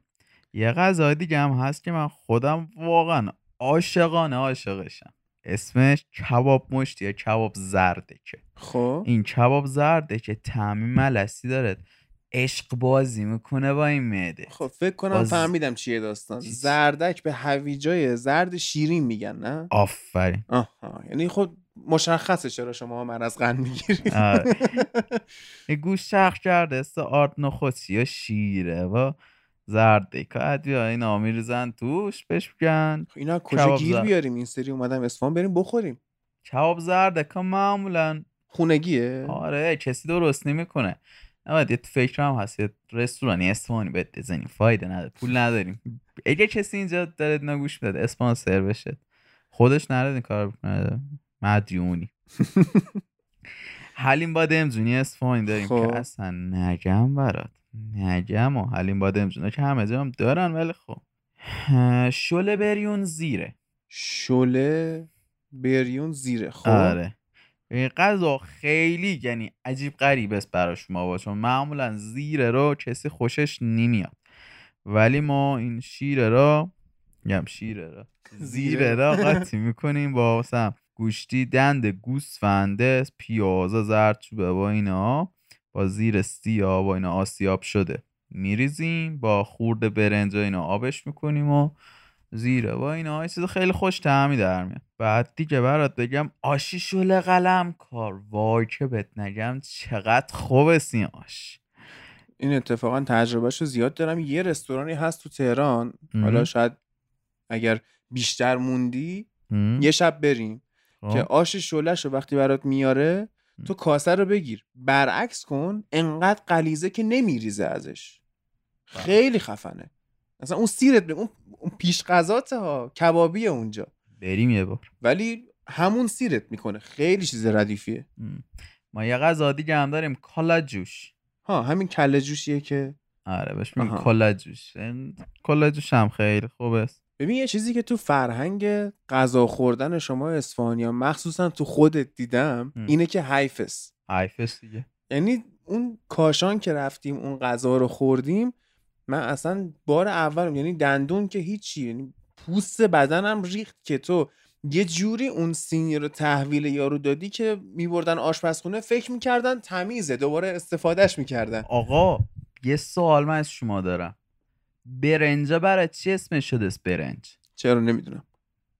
یه غذا دیگه هم هست که من خودم واقعا عاشقانه عاشقشم. اسمش کباب مشتی یا کباب زردکه
خب.
این کباب زرده که تعمی ملسی داره. عشق بازی می‌کنه با این معده.
خب فکر کنم
باز-
فهمیدم چیه داستان. زردک به هویجای زرد شیرین میگن نه؟
آفرین.
آها. یعنی خود مشخصه چرا شما مرض قند می‌گیرید.
آره. این گوش شخ کرده است آرد نخوصی یا شیره. و زرده که ادویه اینا میریزن توش بهش بگن.
اینا کجا گیر. بیاریم؟ این سری اومدم اصفهان بریم بخوریم.
کباب زرده که معمولا.
خونگیه؟
آره کسی درست نمی‌کنه. نباید یه فکر هم هست یه رستورانی اسپانی بهت بزنیم. فایده نداره پول نداریم. اگه کسی اینجا داره نگوش می‌داد اسپانسر بشه. خودش نرد این کار بکنه. مدیونی. حلیم باد امزونی اسفانی داریم
خب.
که اصلا نگم برات. نگم و حلیم باد امزونی که همه جا هم دارن ولی خب. شله بریون زیره.
شله بریون زیره. خب.
آره. این غذا خیلی یعنی عجیب غریب است برای شما چون معمولا زیره رو کسی خوشش نمیاد. ولی ما این شیره را میگم شیره را زیره. را قاطی می‌کنیم با مثلا گوشتی دند گوسفنده پیازا زردچوبه با اینا با زیر سیاه با اینا آسیاب شده. میریزیم با خورده برنج و اینا آبش می‌کنیم و زیره با اینا. یه چیز خیلی خوش تعمی در میاد. بعد دیگه برات بگم آشی شله قلم کار. وای که بهت نگم چقدر خوب است این آش.
این اتفاقا تجربهش رو زیاد دارم. یه رستورانی هست تو تهران. حالا شاید اگر بیشتر موندی؟ یه شب بریم. که آش شلش رو وقتی برات میاره تو کاسه رو بگیر. برعکس کن انقدر قلیزه که نمیریزه ازش. خیلی خفنه. اصلا اون سیرت اون اون پیش غذاته ها کبابیه اونجا.
بریم یه بار.
ولی همون سیرت می‌کنه. خیلی چیز ردیفیه.
ما یه غذا دیگه هم داریم کالا جوش.
ها همین کله جوشیه که
آره بهش میگن
آها.
کالا جوش. این کالا جوش هم خیلی خوب است
ببین یه چیزی که تو فرهنگ غذا خوردن شما اصفهانیا مخصوصا تو خودت دیدم
م.
اینه که حیفس
حیفست دیگه.
یعنی اون کاشان که رفتیم اون غذا رو خوردیم من اصلا بار اولم یعنی دندون که هیچی یعنی پوست بدنم ریخت که تو یه جوری اون سینی رو تحویل یارو دادی که میبردن آشپزخونه فکر می‌کردن تمیزه دوباره استفادهش می‌کردن.
آقا یه سوال من از شما دارم. برنجا برای چی اسمش شده برنج؟
چرا نمی‌دونم.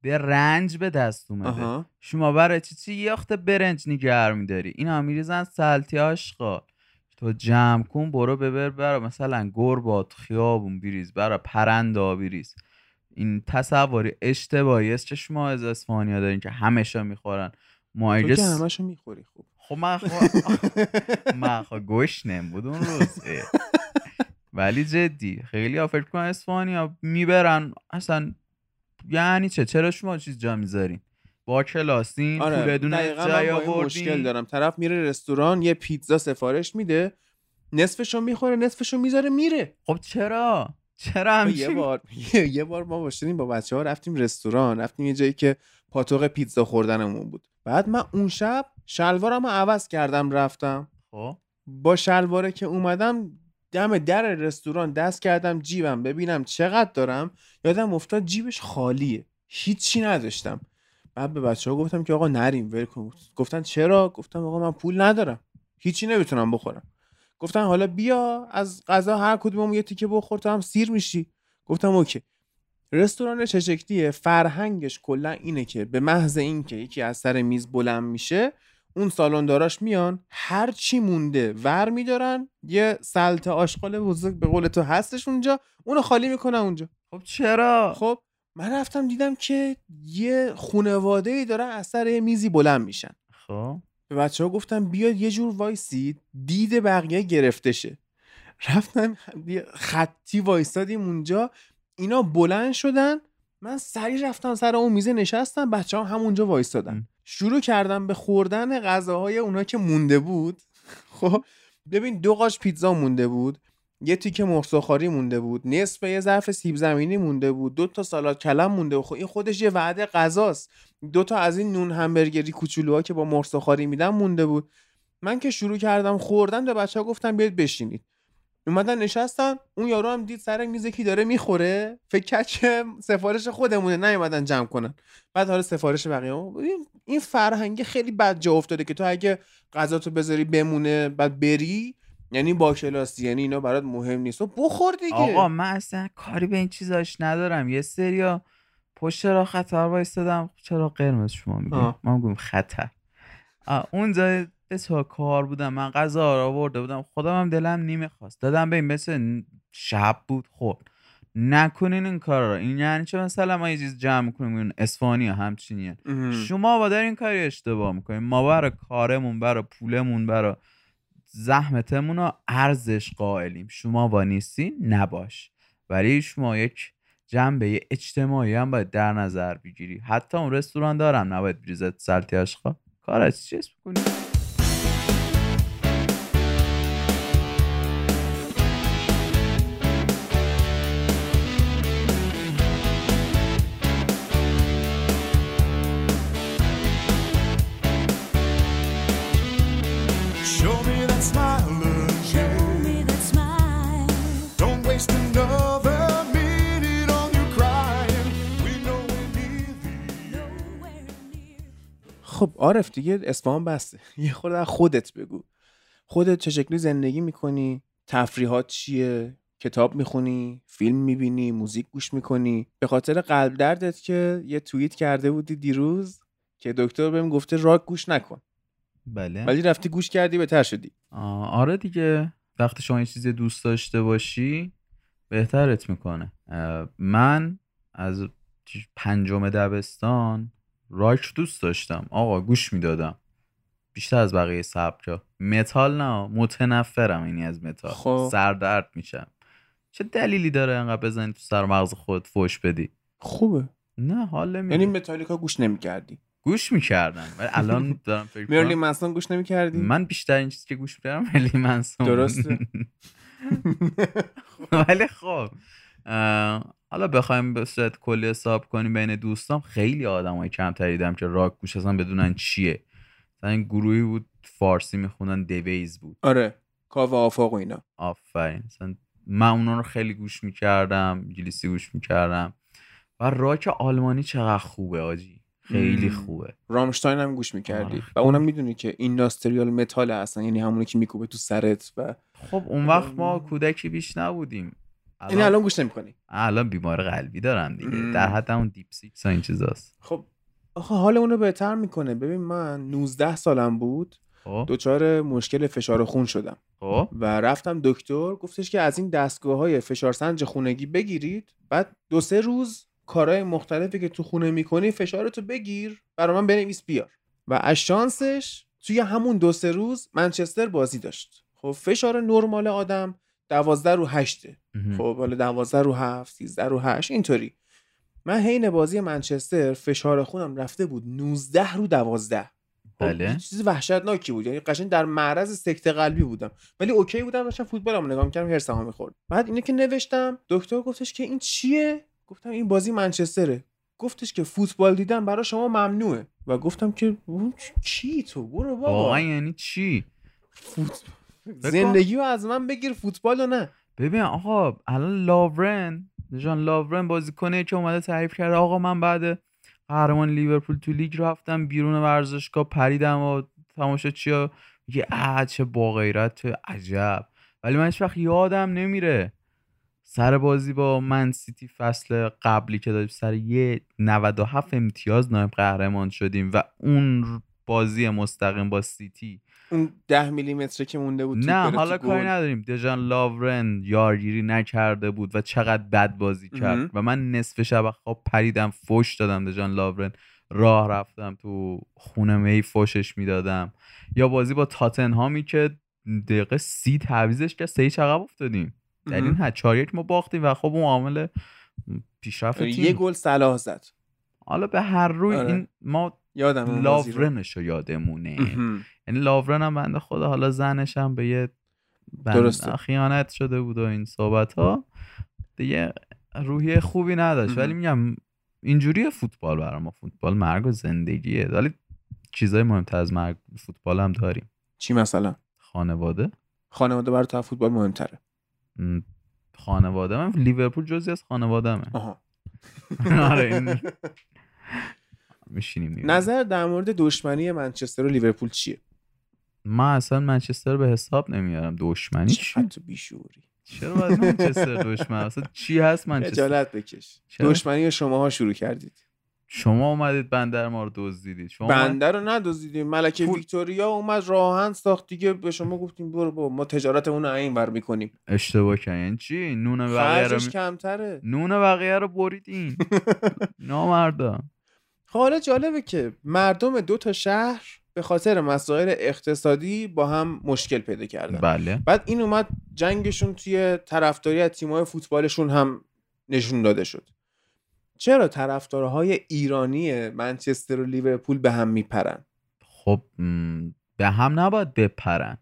به رنج به دست اومده.
آها.
شما برای چی چی وقت برنج نگر میداری؟ اینا میریزن سلتی آشقا تو جمع کن برو ببر برا مثلا گربات خیابون بریز برا پرندا بریز. این تصوری اشتباهی است که شما از اسفانیا دارین که همشا می‌خورن.
تو
مایگه
که همشو می‌خوری خب
خب من خب من خب گوش بود اون روز. ولی جدی خیلی ها فکر کنم اسپانیا می‌برن. اصلا یعنی چه؟ چرا شما چیز جا می‌ذارین؟ با کلاسین
آره دقیقا
جای آوردین
مشکل دارم. طرف میره رستوران یه پیتزا سفارش میده نصفشو می‌خوره نصفشو می‌ذاره میره.
خب چرا؟ چرا
یه
همچین؟
بار یه بار ما باشیم با بچه ها رفتیم رستوران رفتیم یه جایی که پاتوق پیتزا خوردنمون بود. بعد من اون شب شلوارم رو عوض کردم رفتم.
خب.
با شلواره که اومدم دم در رستوران دست کردم جیبم ببینم چقدر دارم. یادم افتاد جیبش خالیه. هیچی نداشتم. بعد به بچه ها گفتم که آقا نریم ول گفتن چرا؟ گفتم آقا من پول ندارم. هیچی نمی‌تونم بخورم. گفتن حالا بیا از غذا هر کدوممون یه تیکه بخور تو هم سیر میشی. گفتم اوکی. رستوران چه فرهنگش کلا اینه که به محض اینکه یکی از سر میز بلند میشه اون سالنداراش میان هر چی مونده ور میدارن یه سلت آشغال بزرگ به قول تو هستش اونجا اونو خالی می‌کنن اونجا.
خب چرا؟
خب من رفتم دیدم که یه خونواده ای دارن از سر یه میزی بلند میشن.
خب.
به بچه ها گفتم بیاد یه جور وایسید دید بقیه گرفته شه رفتم خطی وایستادیم اونجا اینا بلند شدن من سریع رفتم سر اون میزه نشستم بچه ها همونجا وایستادن شروع کردم به خوردن غذاهای اونا که مونده بود. خب ببین دو قاش پیتزا مونده بود یه تیکه مرغ مونده بود نصف یه ظرف سیب زمینی مونده بود دو تا سالاد کلم مونده بود. خب این خودش یه وعده غذاست. دو تا از این نون همبرگری کوچولوها که با مرغ سوخاری میدن مونده بود. من که شروع کردم خوردن به بچه ها گفتم بیاید بشینید. اومدن نشستن اون یارو هم دید سر میز کی داره می‌خوره. فکر کرد که سفارش خودمونه نیومدن جمع کنن. بعد حالا سفارش بقیه این فرهنگ خیلی بد جا افتاده که تو اگه غذا تو بذاری بمونه بعد بری یعنی با کلاسی یعنی اینا برات مهم نیست. و بخور دیگه.
آقا من اصلا کاری به این چیزاش ندارم. یه سریا پشت را خطر وایستادم. چرا قرمز شما میگیم
آه.
من میگم خطر. اونجا تو کار بودم من غذا رو آورده بودم. خودم هم دلم نمی‌خواست. دادم به این مثل شب بود. خب نکنین این کار رو. این یعنی چه مثلا ما یه چیز جمع کنیم این اسفانی همچینیه
اه.
شما با در این کاری اشتباه می‌کنیم ما برای کارمون برای پولمون برای زحمتمون رو ارزش قائلیم. شما با نیستی نباش. ولی شما یک جنبه اجتماعی هم باید در نظر بگیری. حتی اون رستوران دارم. نباید بریزت سلتی آشقا کار از چیز بکنی
خب عارف دیگه اصفهان بسته. یه خورده از خودت بگو. خودت چه شکلی زندگی می‌کنی؟ تفریحات چیه؟ کتاب می‌خونی؟ فیلم می‌بینی؟ موزیک گوش می‌کنی؟ به خاطر قلب دردت که یه توییت کرده بودی دیروز که دکتر بهم گفته راک گوش نکن.
بله.
ولی رفتی گوش کردی بهتر شدی.
آره دیگه. وقتی شما یه چیزی دوست داشته باشی بهترت می‌کنه. من از پنجم دبستان راک دوست داشتم. آقا گوش می‌دادم. بیشتر از بقیه سبکا. متال نه متنفرم اینی از متال.
خب.
سردرد میشم. چه دلیلی داره انقدر بزنی تو سر مغز خودت فوش بدی؟
خوبه.
نه حال نمیده.
یعنی متالیکا گوش نمی‌کردی.
گوش می‌کردم. ولی الان دارم فکر
مرلی
کنم
منسون گوش نمی‌کردی؟
من بیشتر این چیزی که گوش می‌کردم مرلین منسون
درسته.
ولی خب. حالا بخوایم به صورت کلی حساب کنیم بین دوستام خیلی آدم های کمتری دیدم که راک گوش اصلا بدونن چیه. مثلا این گروهی بود فارسی می‌خونن دویز بود.
آره کاو آفاق و اینا.
آفرین. مثلا من اونا رو خیلی گوش می‌کردم انگلیسی گوش می‌کردم. و راک آلمانی چقدر خوبه آجی. خیلی. خوبه.
رامشتاین هم گوش می‌کردی.
آره.
و اونم می‌دونی که اینداستریال متال هستن یعنی همونی که میکوبه تو سرت و
خب اون وقت ما کودکی بیش نبودیم.
یعنی الان گوش نمی‌کنی.
الان بیمار قلبی دارم دیگه. در حد همون Deep Six این چیزاست.
خب آخه حال اونو بهتر می‌کنه. ببین من 19 سالم بود.
خب.
دچار مشکل فشار خون شدم.
خب.
و رفتم دکتر. گفتش که از این دستگاه های فشارسنج خونگی بگیرید. بعد دو سه روز کارهای مختلفی که تو خونه می‌کنی فشارتو بگیر. برا من بنویس بیار. و از شانسش توی همون دو سه روز منچستر بازی داشت. خب فشار نرمال آدم. دوازده رو هشته. خب حالا دوازده رو هفت سیزده رو هشت اینطوری. من حین بازی منچستر فشار خونم رفته بود 19 رو دوازده.
بله.
یه چیز وحشتناکی بود. یعنی قشنگ در معرض سکته قلبی بودم. ولی اوکی بودم داشتم فوتبالمو نگاه می‌کردم هرسم ها می‌خورد بعد اینه که نوشتم دکتر گفتش که این چیه؟ گفتم این بازی منچستره. گفتش که فوتبال دیدن برای شما ممنوعه. و گفتم که چی تو؟ برو بابا.
یعنی چی؟
فوت... زندگی رو از من بگیر فوتبال رو نه.
ببین آقا الان لاورن جان لاورن بازیکنه که اومده تعریف کرده آقا من بعد قهرمان لیورپول تو لیگ رفتم بیرون ورزشگاه پریدم و تماشا چیا میگه اه چه با غیرت عجب. ولی من وقت یادم نمیره سر بازی با من سیتی فصل قبلی که داشت سر یه 97 امتیاز نایب قهرمان شدیم و اون بازی مستقیم با سیتی
اون ده میلیمتری که مونده بود
نه حالا کاری. نداریم دژان لاورن یارگیری نکرده بود و چقدر بد بازی کرد. و من نصف شب خواب پریدم فوش دادم دژان لاورن راه رفتم تو خونه می فوشش می‌دادم یا بازی با تاتنهامی که دقیقه سی تعویزش که سه عقب افتادیم در این. حد چهار یک ما باختیم و خب اون عامل پیشرفت
یه گل صلاح زد
حالا به هر روی
آره.
این ما
یادم.
لاورنش رو یادمونه. یعنی لاورن هم بنده خدا حالا زنش هم به یه
درسته.
خیانت شده بود و این صحبت ها دیگه روحیه خوبی نداشت. ولی میگم اینجوری فوتبال برای ما فوتبال مرگ و زندگیه. ولی چیزای مهمتر از مرگ فوتبال هم داریم.
چی مثلا؟
خانواده.
خانواده برای تو فوتبال مهمتره.
خانواده من. لیورپول جزی از خانوادهمه. آره این میشینیم
نظر در مورد دشمنی منچستر و لیورپول چیه؟
من اصلا منچستر به حساب نمیارم. دشمنی چی؟
تو بیشوری؟
چرا باید منچستر دشمن؟ اصلا چی هست منچستر؟
خجالت بکش.
چرا؟
دشمنی شماها شروع کردید.
شما اومدید بندر ما رو دزدیدید. شما
بنده رو ندزدیدیم. ملکه ویکتوریا اومد راهن ساخت دیگه. به شما گفتیم برو با ما تجارتمون رو این ور می‌کنیم.
اشتباه کردین یعنی چی؟ نون بقیه رو می-
کمتره.
نون بقیه رو بریدین. نامردا
خب حالا جالبه که مردم دو تا شهر به خاطر مسائل اقتصادی با هم مشکل پیدا کردن.
بله.
بعد این اومد جنگشون توی طرفداری از تیم‌های فوتبالشون هم نشون داده شد. چرا طرفدارهای ایرانی منچستر و لیورپول به هم میپرن؟
خب به هم نباید بپرن.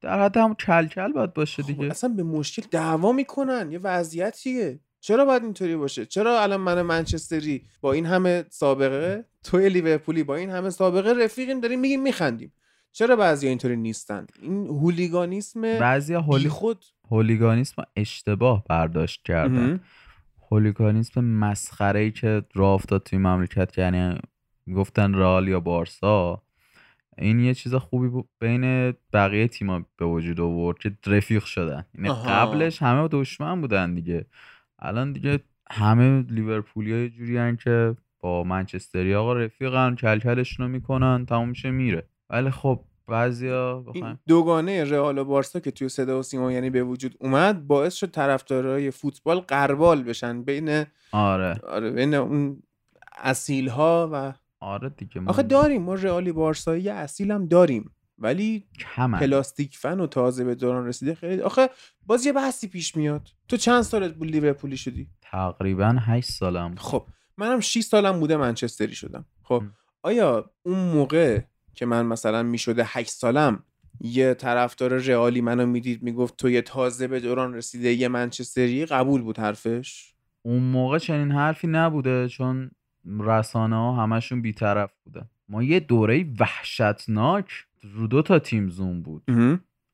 در حد هم کل کل باید باشه دیگه.
خب، اصلا به مشکل دعوا می‌کنن. یه وضعیتیه. چرا باید اینطوری باشه؟ چرا الان من منچستری با این همه سابقه توی لیورپولی با این همه سابقه رفیقیم داریم میگیم میخندیم. چرا بعضی اینطوری نیستن؟ این هولیگانیسم
بعضی هولی...
خود
هولیگانیسم اشتباه برداشت کردن. هولیگانیسم مسخره ای که راه افتاد توی مملکت یعنی گفتن رئال یا بارسا این یه چیز خوبی بود. بین بقیه تیما به وجود آورد که رفیق شدن. یعنی. قبلش همه دشمن بودن دیگه. الان دیگه همه لیورپولی های جوری که با منچستری آقا رفیقن کلکلشون رو می‌کنن تموم میشه میره. ولی خب بعضیا
این دوگانه رئال و بارسا که توی صدا و سیما یعنی به وجود اومد باعث شد طرفدارای فوتبال قربال بشن بین
آره.
آره بین اون اصیل ها و
آره دیگه
آخه داریم ما رئالی بارسایی یه اصیل هم داریم. ولی
کمن.
پلاستیک فن و تازه به دوران رسیده خیلی آخه باز یه بحثی پیش میاد. تو چند سالت بود لیورپولی شدی؟
تقریبا 8 سالم
خب منم 6 سالم بوده منچستری شدم. خب آیا اون موقع که من مثلا می‌شده 8 سالم یه طرفدار رئالی منو می‌دید می‌گفت تو یه تازه به دوران رسیده یه منچستری قبول بود حرفش؟
اون موقع چنین حرفی نبوده چون رسانه ها همشون بیطرف بودن. ما یه دوره وحشتناک رو دو تا تیم زوم بود.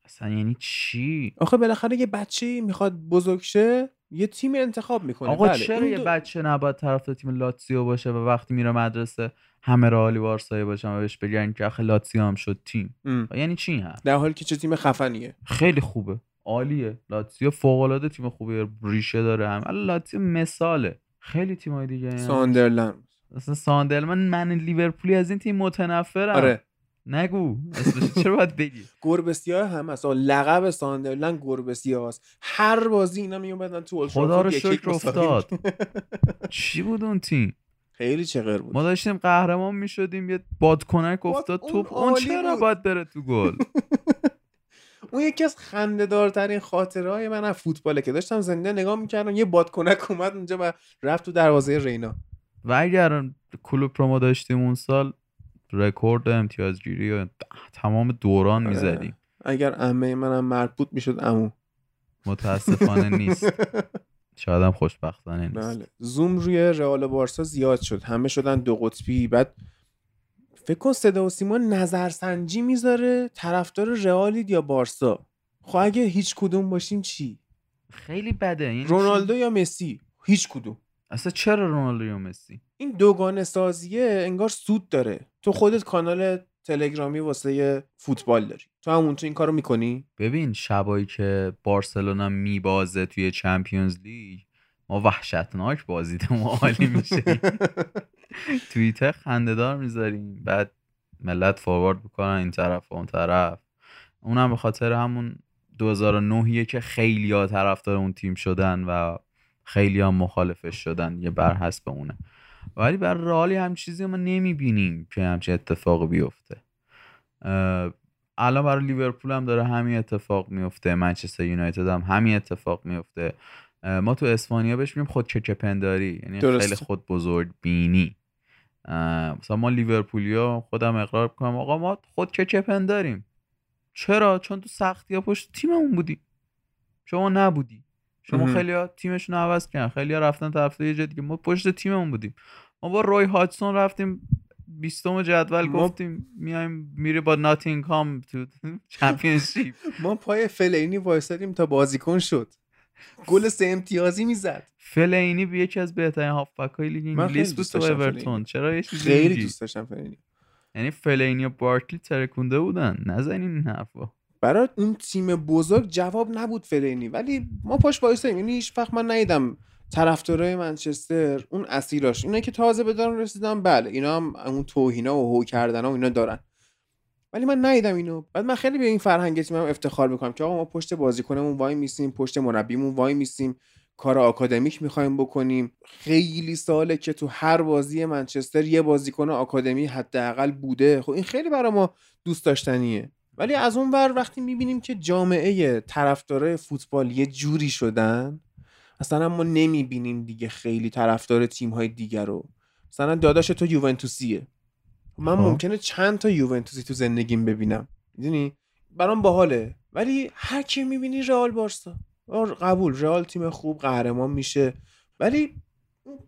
اصلا یعنی چی؟
آخه بالاخره یه بچه می‌خواد بزرگ شه یه تیم انتخاب می‌کنه.
آقا
بله.
چرا
این
یه
دو-
بچه نباید طرفدار تیم لاتزیو باشه و وقتی میره مدرسه همه رئالی بارسایی باشن و بهش بگن که آخه لاتزیو هم شد تیم. یعنی چی هم
در حالی که چه تیم خفنیه.
خیلی خوبه. عالیه. لاتزیو فوق العاده تیم خوبیه ریشه داره هم. الان لاتزیو مثاله. خیلی تیمای دیگه. هم.
ساندرلند.
اصلا ساندل من من لیورپولی از این تیم متنفرم.
آره.
نگو. اسمش چرا باید بگی؟
گربه سیاه هم هست لقب ساندرلند گربه سیاه هست هر بازی اینا میومدن تو اولترافورد
خدا رو شکر افتاد. چی بود اون تیم؟
خیلی چغر بود.
ما داشتیم قهرمان می‌شدیم یه بادکنک افتاد. توپ اون چرا. باید بره تو گل؟
اون یکی از خنده دارترین خاطره های من از فوتباله که داشتم زنده نگاه می‌کردم یه بادکنک اومد اونجا و رفت تو دروازه رینا.
و اگر کلوب رو ما داشتیم اون سال رکورد امتیازگیری و تمام دوران
آره.
می‌زدیم.
اگر عمه منم مربوط می‌شد عمو.
متاسفانه نیست. شاید هم خوشبختانه نیست.
بله. زوم روی رئال و بارسا زیاد شد. همه شدن دو قطبی. بعد فکر کن صدا و سیما نظرسنجی می‌ذاره طرفدار رئالید یا بارسا. خب اگه هیچ کدوم باشیم چی؟
خیلی بده. یعنی
رونالدو
چی؟
یا مسی؟ هیچ کدوم.
اصلا چرا رونالدو یا مسی؟
این دوگانه سازیه انگار سود داره. تو خودت کانال تلگرامی واسه فوتبال داری. تو همون تو این کارو می‌کنی؟
ببین شبایی که بارسلونا میبازه توی چمپیونز لیگ ما وحشتناک بازیدیم و عالی میشه توییتر خندهدار می‌ذاریم. بعد ملت فوروارد می‌کنن این طرف و اون طرف. اونم به خاطر همون 2009 که خیلی ها طرفدار اون تیم شدن و خیلی ها مخالفش شدن یه بر حسب اونه. ولی بر رئالی هم چیزی ما نمی‌بینیم که همچین اتفاق بیفته. الان برای لیورپول هم داره همین اتفاق میفته منچستر یونایتد هم همین اتفاق میفته ما تو اسپانیا بهش میگیم خود پنداری یعنی. خیلی خود بزرگ بینی مثلا ما لیورپولیا خودم اقرار کنم آقا ما خود پنداریم چرا؟ چون تو سختی ها پشت تیممون بودی شما نبودی. شما. خیلی تیمشون رو عوض کردن. خیلی ها رفتن طرف یه دیگه. ما پشت تیممون بودیم. ما با روی هادسون رفتیم. بیستم جدول
ما-
گفتیم میایم میره با ناتینگهام تو Championship
ما پای فلینی وایسادیم تا بازیکن شد. گل سه امتیازی می‌زد.
فلینی به یکی از بهترین هافبک های لیگ انگلیس بود تو اورتون. چرا یه چیزی
خیلی؟ دوست داشتم فلینی.
یعنی فلینی و بارکلی ترکونده بودن. نزنین این حرفا.
برای اون تیم بزرگ جواب نبود فلینی. ولی ما پاش وایسادیم یعنی هیچ وقت من ندیدم طرفدارای منچستر اون اسیراش اینا که تازه به دارن رسیدن بله اینا هم اون توهینا و هو کردن و اینا دارن. ولی من ندیدم اینو. بعد من خیلی به این فرهنگ تیمم افتخار می‌کنم که آقا ما پشت بازیکنمون وای میسیم پشت مربیمون وای میسیم کار آکادمیک می‌خوایم بکنیم. خیلی ساله که تو هر بازی منچستر یه بازیکن آکادمی حداقل بوده. خب این خیلی برای ما دوست داشتنیه. ولی از اون ور وقتی می‌بینیم که جامعه طرفدارای فوتبال یه جوری شدن اصلا ما نمی‌بینیم دیگه خیلی طرفدار تیم های دیگر رو. مثلا داداش تو یوونتوسیه. من
خب.
ممکنه چند تا یوونتوسی تو زندگیم ببینم. می‌دونی؟ برام باحاله. ولی هر کی می‌بینی رئال بارسا. قبول. رئال تیم خوب قهرمان میشه. ولی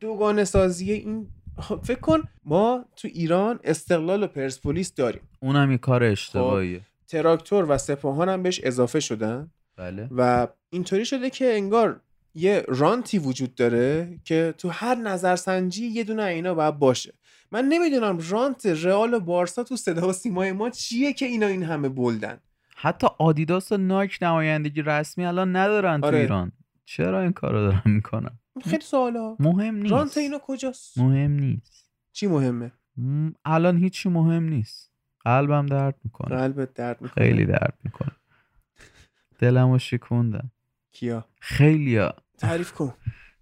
دوگانه سازی این خب فکر کن ما تو ایران استقلال و پرسپولیس داریم.
اونم یه کار اشتباهیه.
تراکتور و سپاهان هم بهش اضافه شدن.
بله.
و اینطوری شده که انگار یه رانتی وجود داره که تو هر نظرسنجی یه دونه اینا باید باشه. من نمی‌دونم رانت رئال و بارسا تو صدا و سیمای ما چیه که اینا این همه بلدن.
حتی آدیداس و نایک نمایندگی رسمی الان ندارن تو
آره.
ایران. چرا این کارو دارن می‌کنن؟
خیلی سوالا.
مهم نیست.
رانت اینا کجاست؟
مهم نیست.
چی مهمه؟
م- الان هیچی مهم نیست. قلبم درد می‌کنه.
قلبت درد می‌کنه.
خیلی درد می‌کنه. دلمو شکوندن
کیا؟
خیلیا.
تعریف کن.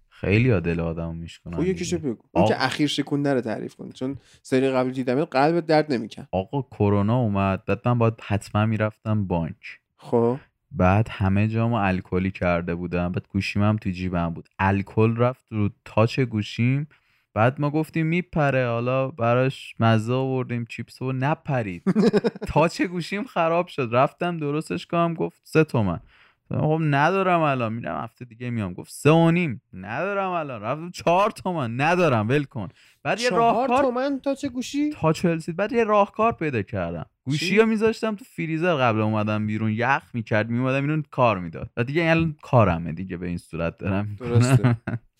خیلی‌ها دل آدمو میشکنن
خب یکیشو بگو. اون که اخیر شکونده رو تعریف کن. چون سری قبل دیدم قلبت درد نمیکن
آقا کرونا اومد. بعد من باید حتما می‌رفتم بانک.
خب.
بعد همه جامو الکلی کرده بودم. بعد گوشیم هم تو جیبم بود. الکل رفت رو تاچ گوشیم. بعد ما گفتیم میپره حالا براش مزه آوردیم چیپس و نپرید. تاچ گوشیم خراب شد. رفتم درستش کنم گفت سه تومن. خب ندارم الان. میرم هفته دیگه میام. گفت سه و نیم. ندارم الان. رفتم چهار تومن. ندارم. ول کن. بعد یه راهکار
تومن تا چه گوشی؟
تا چلسید بعد یه راهکار پیدا کردم. گوشی رو میذاشتم تو فریزر قبل اومدم بیرون. یخ می‌کرد. میومدم بیرون کار می‌داد. و دیگه الان کارمه دیگه به این صورت دارم
درسته.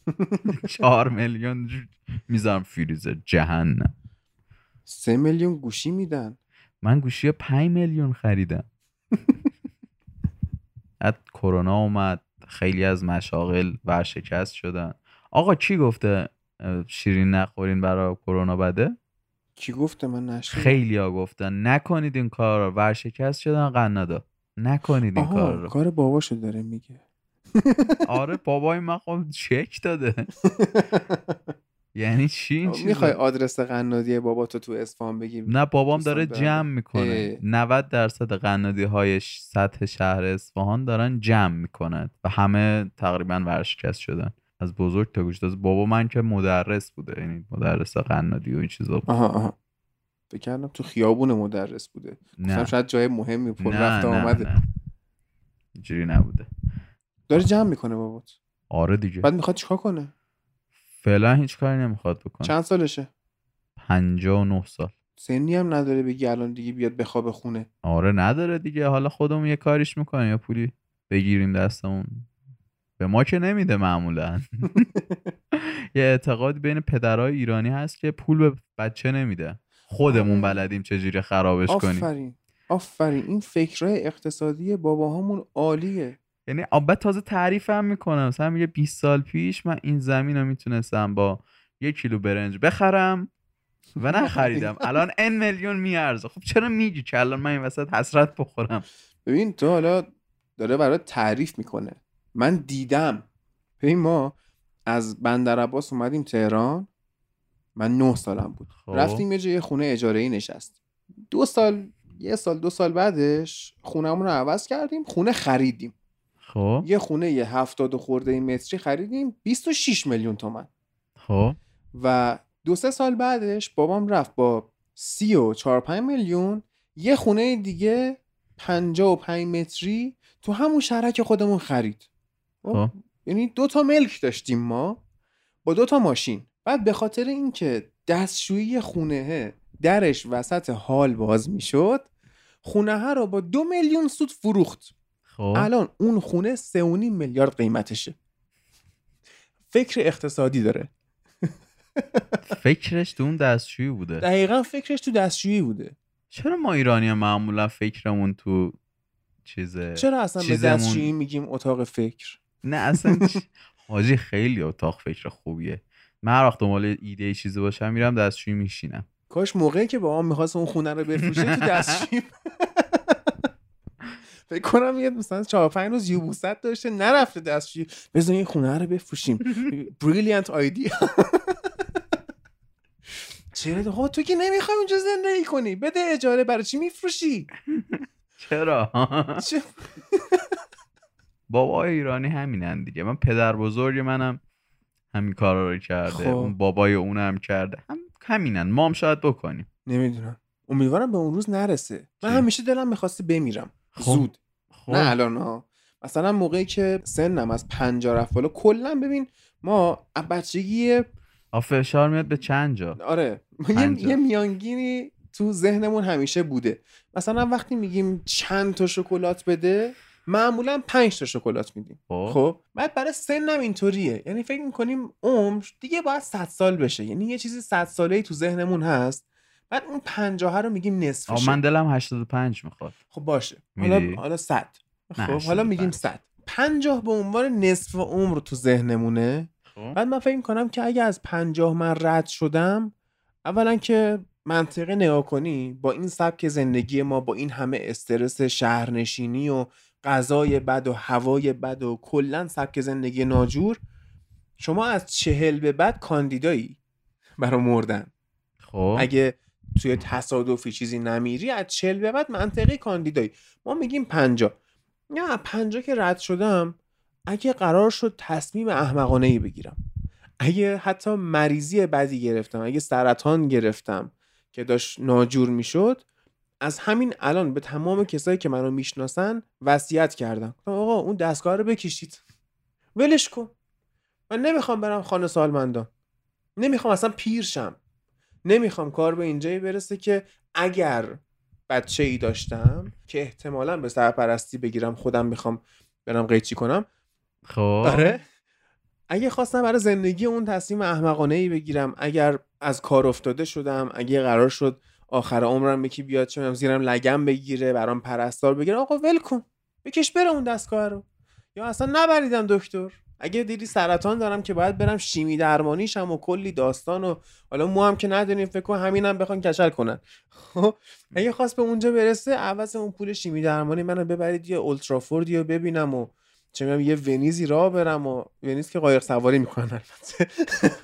چهار میلیون می‌ذارم فریزر جهنم.
سه میلیون گوشی میدن.
من گوشی 5 میلیون خریدم. بعد کرونا اومد خیلی از مشاغل ورشکست شدن. آقا کی گفته؟ شیرین نخورین برای کرونا بده؟
کی گفته؟ من نشنیدم.
خیلی ها گفتن نکنید این کار رو. ورشکست شدن قنادا نکنید این کار رو.
کار باباشو داره میگه.
آره بابای من خب چک داده یعنی چی این؟
می‌خوای آدرس قنادی بابا تو تو اصفهان بگی
نه بابام داره. جمع می‌کنه
اه.
90 درصد قنادی های سطح شهر اصفهان دارن جمع می‌کنن و همه تقریبا ورشکست شدن از بزرگ تا کوچیک بابا من که مدرس بوده یعنی مدرس قنادی و این چیزا بود.
آها آها فکر کردم تو خیابون مدرس بوده
نه.
شاید جای مهمی پر رفت آمده
اینجوری نبوده
داره جمع می‌کنه بابات.
آره دیگه.
بعد می‌خواد چیکار کنه؟
فعلا هیچ کاری نمی‌خواد بکنه.
چند سالشه؟
59 سال.
سنی هم نداره بگی الان دیگه بیاد بخواب خونه.
آره نداره دیگه. حالا خودمون یه کاریش می‌کنیم. یا پولی بگیریم دستمون. به ما که نمیده معمولا. یه اعتقادی بین پدرهای ایرانی هست که پول به بچه نمیده. خودمون بلدیم چجوری خرابش کنیم.
آفرین. آفرین. این فکرهای اقتصادی باباهامون عالیه.
یعنی آبت تازه تعریف هم می‌کنم. مثلا میگه 20 سال پیش من این زمین رو می‌تونستم با یک کیلو برنج بخرم و نخریدم. الان ان میلیون میارزه. خب چرا میگی که الان من این وسط حسرت بخورم؟
ببین تو حالا داره برات تعریف می‌کنه. من دیدم. ببین ما از بندر عباس اومدیم تهران. من نه سالم بود.
خب.
رفتیم یه جای خونه اجاره ای نشست. دو سال یه سال دو سال بعدش خونهمون رو عوض کردیم خونه خریدیم.
خب.
یه خونه یه هفتاد و خورده متری خریدیم 26 میلیون تومن.
خب.
و دو سه سال بعدش بابام رفت با سی و چهار پنج میلیون یه خونه دیگه پنجاه و پنج متری تو همون شهرک خودمون خرید.
خب.
یعنی دو تا ملک داشتیم ما با دو تا ماشین. بعد به خاطر اینکه دستشویی خونه درش وسط حال باز می‌شد خونه ها رو با دو میلیون سود فروخت.
خب.
الان اون خونه سه و نیم میلیارد قیمتشه. فکر اقتصادی داره.
فکرش تو اون دستشویی بوده.
دقیقا فکرش تو دستشویی بوده.
چرا ما ایرانی معمولا فکرمون تو چیزه
چرا اصلا به
چیزمون-
دستشویی میگیم اتاق فکر؟
نه اصلا حاجی خیلی اتاق فکر خوبیه. من هر وقت دنبال ایده چیزی باشم میرم دستشویی میشینم.
کاش موقعی که با هم می‌خواست اون خونه رو بفروشه تو دستشویی فکر کنم یه مثلا چهار پنج روز یوبوست داشته نرفته دستشویی. بزن این خونه رو بفروشیم. بریلیانت آیدیا چرا؟ ها تو که نمی‌خوای اونجا زندگی کنی. بده اجاره برای چی میفروشی؟
چرا؟ بابای ایرانی همینن دیگه. من پدر بزرگ منم همین کارا رو کرده.
خب.
اون بابای اونم کرده. هم همینن. ما هم شاید بکنیم.
نمی‌دونم. امیدوارم به اون روز نرسه. من همیشه دلم می‌خواسته بمیرم. زود.
خب.
نه الان ها. مثلا موقعی که سنم از پنجاه رفت بالا کلا ببین ما بچگی
فشار میاد به چند جا؟
آره. یه. یه میانگینی تو ذهنمون همیشه بوده. مثلا وقتی میگیم چند تا شکلات بده معمولا پنج تا شکلات میدیم.
خب.
خب؟ بعد برای سنم اینطوریه. یعنی فکر می‌کنیم عمر دیگه باید 100 سال بشه. یعنی یه چیزی 100 ساله تو ذهنمون هست. بعد اون 50 رو میگیم
آ
نصفشه
من دلم 85 می‌خواد.
خب باشه. حالا؟ حالا 100
نه،
خب حالا
85.
میگیم 100 50 به عنوان نصف عمر تو ذهنمونه.
خب.
بعد من فکر کنم که اگه از 50 من رد شدم اولا که منطقه نگاه کنی با این سبک زندگی ما با این همه استرس شهرنشینی و غذای بد و هوای بد و کلا سبک زندگی ناجور شما از چهل به بعد کاندیدایی برای مردن.
خب.
اگه توی تصادفی چیزی نمیری از چهل به بعد منطقی کاندیدایی. ما میگیم پنجا نه پنجا که رد شدم اگه قرار شد تصمیم احمقانه ای بگیرم. اگه حتی مریضی بدی گرفتم اگه سرطان گرفتم که داشت ناجور می‌شد از همین الان به تمام کسایی که منو می‌شناسن وصیت کردم. آقا اون دستگاه رو بکشید. ولش کن. من نمی‌خوام برم خانه سالمندان. نمی‌خوام اصلا پیر شم نمی‌خوام کار به اینجایی برسه که اگر بچه ای داشتم که احتمالا به سرپرستی بگیرم خودم می‌خوام برم قیچی کنم.
خب.
آره. اگه خواستم برای زندگی اون تصمیم احمقانه ای بگیرم اگر از کار افتاده شدم اگه قرار شد آخر عمرم یکی بیاد چه زیرم لگم بگیره برام پرستار بگیره آقا ول کن. بکش بره اون دستگاه رو. یا اصلا نبریدم دکتر. اگه دیدی سرطان دارم که باید برم شیمی درمانیشم و کلی داستان و حالا مو هم که نداریم فکر کن همینم بخوان کچل کنن. خب اگه خواست به اونجا برسه عوض اون پول شیمی درمانی منو ببرید یه اولترافوردی رو ببینم و چه می‌دونم یه ونیزی راه برم و ونیز که قایق سواری می‌کنن البته.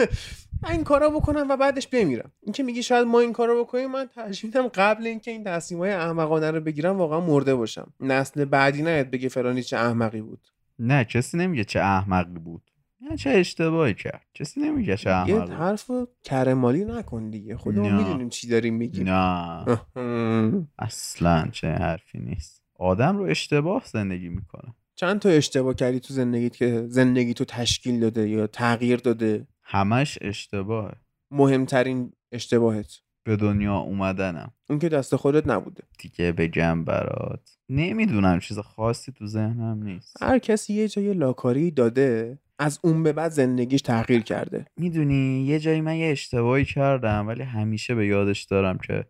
این کارا بکنم و بعدش بمیرم. این که میگی شاید ما این کارا بکنیم من ترجیح قبل اینکه این تصمیمای احمقانه رو بگیرم واقعا مرده باشم. نسل بعدی نیاد بگه فلانی چه احمقی بود.
نه کسی نمیگه چه احمقی بود. نه چه اشتباهی کرد. کسی نمیگه چه
یه
احمقی بود.
حرف کرمالی نکن دیگه. خودمون. می‌دونیم چی داریم میگیم.
نه. اصلا چه حرفی نیست. آدم رو اشتباه زندگی می‌کنه.
چند تا اشتباه کردی تو زندگیت که زندگی تو تشکیل داده یا تغییر داده؟
همش اشتباهه.
مهمترین اشتباهت؟
به دنیا اومدنم.
اون که دست خودت نبوده.
دیگه بگم برات. نمی‌دونم چیز خاصی تو ذهنم نیست.
هر کسی یه جای لاکاری داده از اون به بعد زندگیش تغییر کرده.
می‌دونی یه جایی من یه اشتباهی کردم ولی همیشه به یادش دارم که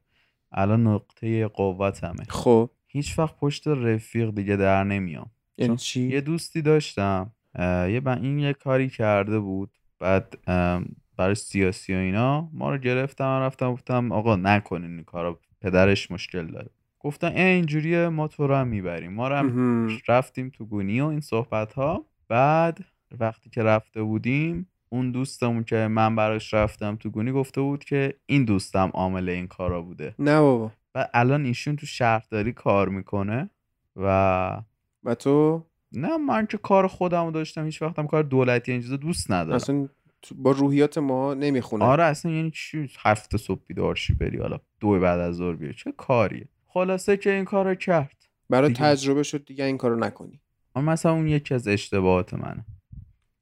الان نقطه قوتمه.
خب.
هیچ وقت پشت رفیق دیگه در نمیام.
یعنی چی؟
یه دوستی داشتم یه من این یه کاری کرده بود بعد برای سیاسی و اینا ما رو گرفتم رفتم گفتم آقا نکنین این کارو پدرش مشکل داره. گفتن ای اینجوریه ما تو رو هم می‌بریم. ما رو هم. رفتیم تو گونی و این صحبت ها بعد وقتی که رفته بودیم اون دوستمون که من براش رفتم تو گونی گفته بود که این دوستم عامل این کارا بوده.
نه بابا.
و الان ایشون تو شهرداری کار می‌کنه و
و تو؟
نه من که کار خودم رو داشتم هیچ وقتم کار دولتی این چیزا دوست ندارم.
اصلا با روحیات ما نمی‌خونه.
آره اصلا یعنی چی؟ هفته صبح بیدار شی بری حالا دو بعد از ظهر بیای. چه کاریه؟ خلاصه که این کارو کرد
برای
دیگه.
تجربه شد دیگه این کارو نکنی.
اما مثلا اون یکی از اشتباهات منه.